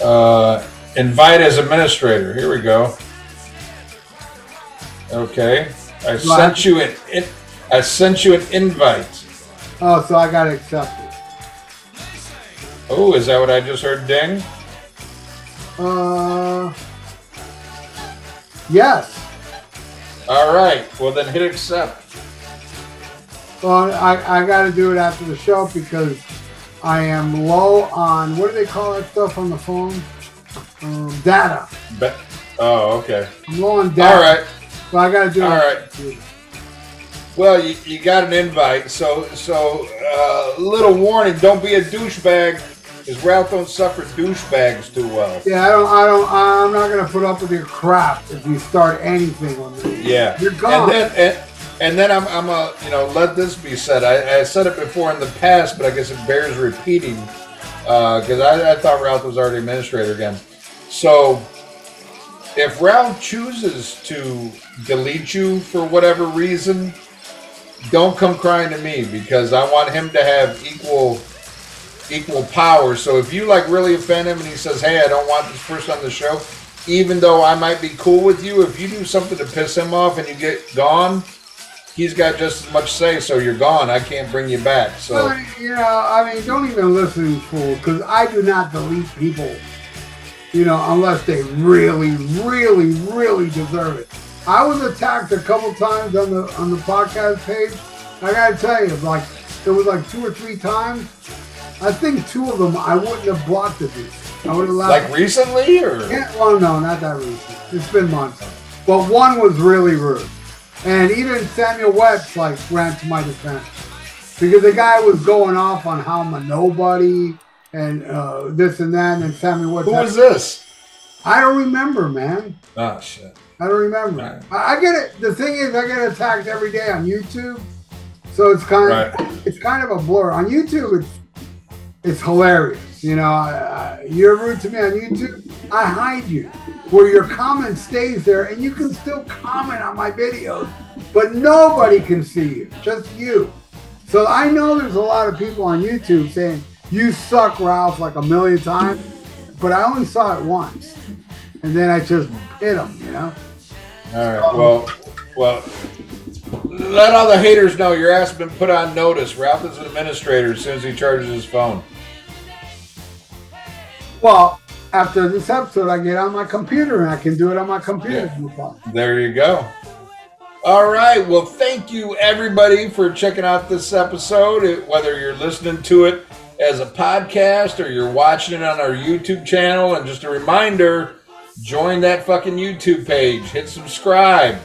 Uh, invite as administrator. Here we go. Okay. I sent you an in, I sent you an invite. Oh, so I got accepted. Oh, is that what I just heard? Ding. Uh, yes. All right. Well, then hit accept. Well, I, I got to do it after the show because I am low on what do they call that stuff on the phone? Um, data. Be- oh, okay. I'm low on data. All right. So I got to do All right. Well, you, you got an invite, so so uh, little warning: don't be a douchebag, because Ralph don't suffer douchebags too well. Yeah, I don't. I don't. I'm not gonna put up with your crap if you start anything on me. Yeah, You're gone. And then and, and then I'm I'm a you know let this be said. I, I said it before in the past, but I guess it bears repeating uh, because I, I thought Ralph was already administrator again. So if Ralph chooses to delete you for whatever reason, don't come crying to me because I want him to have equal equal power. So if you like really offend him and he says, "Hey, I don't want this person on the show," even though I might be cool with you, if you do something to piss him off and you get gone, he's got just as much say. So you're gone. I can't bring you back. So Well, you know, I mean, don't even listen fools because I do not delete people. You know, unless they really, really, really deserve it. I was attacked a couple times on the on the podcast page. I gotta tell you, like it was like two or three times. I think two of them I wouldn't have blocked the dude. I would have allowed. like recently, or Yeah, well, no, not that recent. It's been months. But one was really rude. And even Samuel Wetz, like, ran to my defense. Because the guy was going off on how I'm a nobody and uh, this and that. And then Samuel Wetz. who was this? I don't remember, man. Oh shit. I don't remember. Right. I, I get it. The thing is, I get attacked every day on YouTube. So it's kind of Right. it's kind of a blur. On YouTube, it's it's hilarious. You know, I, you're rude to me on YouTube. I hide you, where your comment stays there, and you can still comment on my videos, but nobody can see you, just you. So I know there's a lot of people on YouTube saying you suck, Ralph, like a million times, but I only saw it once, and then I just hit them. You know. All right. Well, well. Let all the haters know your ass has been put on notice. Ralph is an administrator as soon as he charges his phone. Well, after this episode, I get on my computer and I can do it on my computer. Yeah. There you go. All right. Well, thank you everybody for checking out this episode. Whether you're listening to it as a podcast or you're watching it on our YouTube channel, and just a reminder, join that fucking YouTube page. Hit subscribe.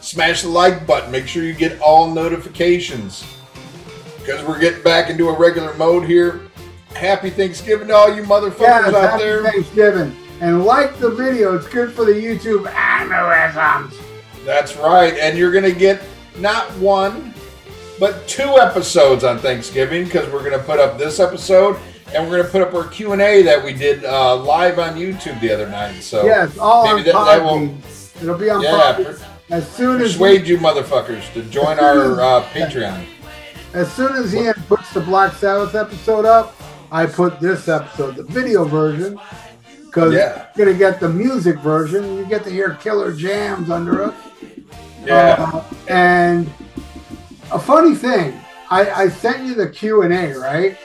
Smash the like button. Make sure you get all notifications because we're getting back into a regular mode here. Happy Thanksgiving to all you motherfuckers Yes, out happy there. Thanksgiving. And like the video. It's good for the YouTube aneurysms. That's right, and you're gonna get not one, but two episodes on Thanksgiving because we're gonna put up this episode and we're gonna put up our Q and A that we did uh, live on YouTube the other night. So Yes, all maybe on that, that will It'll be on yeah per- As soon as persuade you motherfuckers to join our uh, Patreon. as soon as Ian puts the Black Sabbath episode up, I put this episode, the video version, because Yeah. you're gonna get the music version. You get to hear killer jams under it. Yeah, Uh, and a funny thing, I, I sent you the Q and A, right?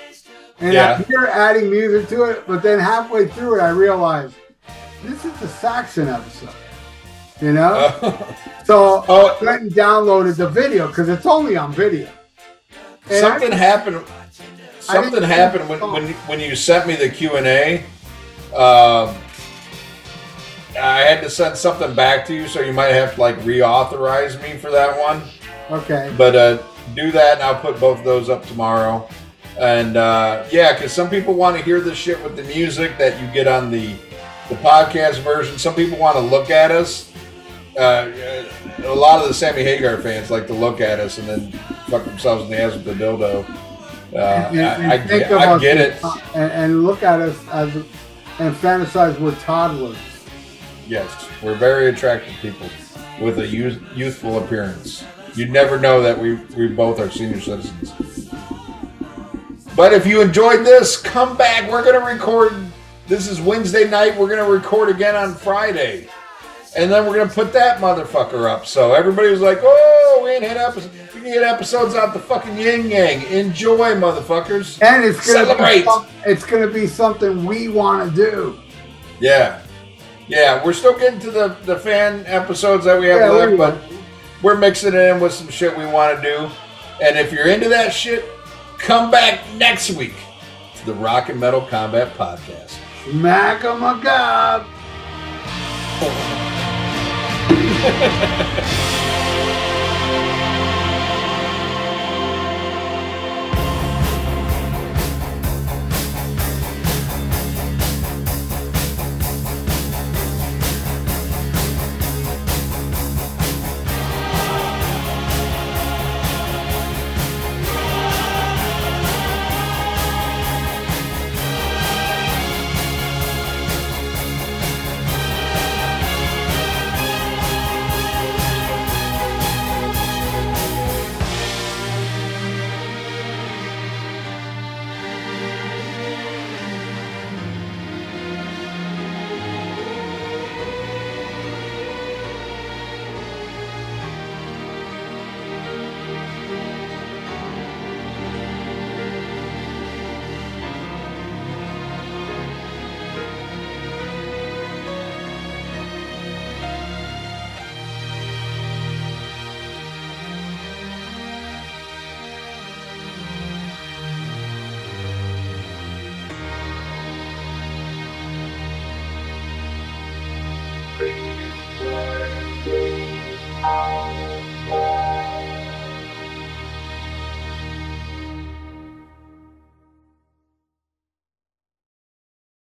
And Yeah. Here adding music to it, but then halfway through it, I realized this is the Saxon episode. You know, Uh, so oh, I went and downloaded the video because it's only on video. And something I- happened. Something happened when, when when you sent me the Q and A. Um, I had to send something back to you, so you might have to like reauthorize me for that one. Okay. But uh, do that, and I'll put both of those up tomorrow. And uh, yeah, because some people want to hear the shit with the music that you get on the the podcast version. Some people want to look at us. Uh, a lot of the Sammy Hagar fans like to look at us and then fuck themselves in the ass with the dildo. Uh, and, and, I, think I, I get it. And, and, look at us as and fantasize we're toddlers. Yes, we're very attractive people with a youth, youthful appearance. You never know that we, we both are senior citizens. But if you enjoyed this, come back. We're going to record. This is Wednesday night. We're going to record again on Friday. And then we're going to put that motherfucker up. So everybody was like, oh, we ain't hit episode. 58 episodes out the fucking yin yang. Enjoy, motherfuckers. And it's gonna Celebrate. It's gonna be something we want to do. Yeah, yeah. We're still getting to the the fan episodes that we have yeah, left, we, but we're mixing it in with some shit we want to do. And if you're into that shit, come back next week to the Rock and Metal Combat Podcast. Smack 'em a gob.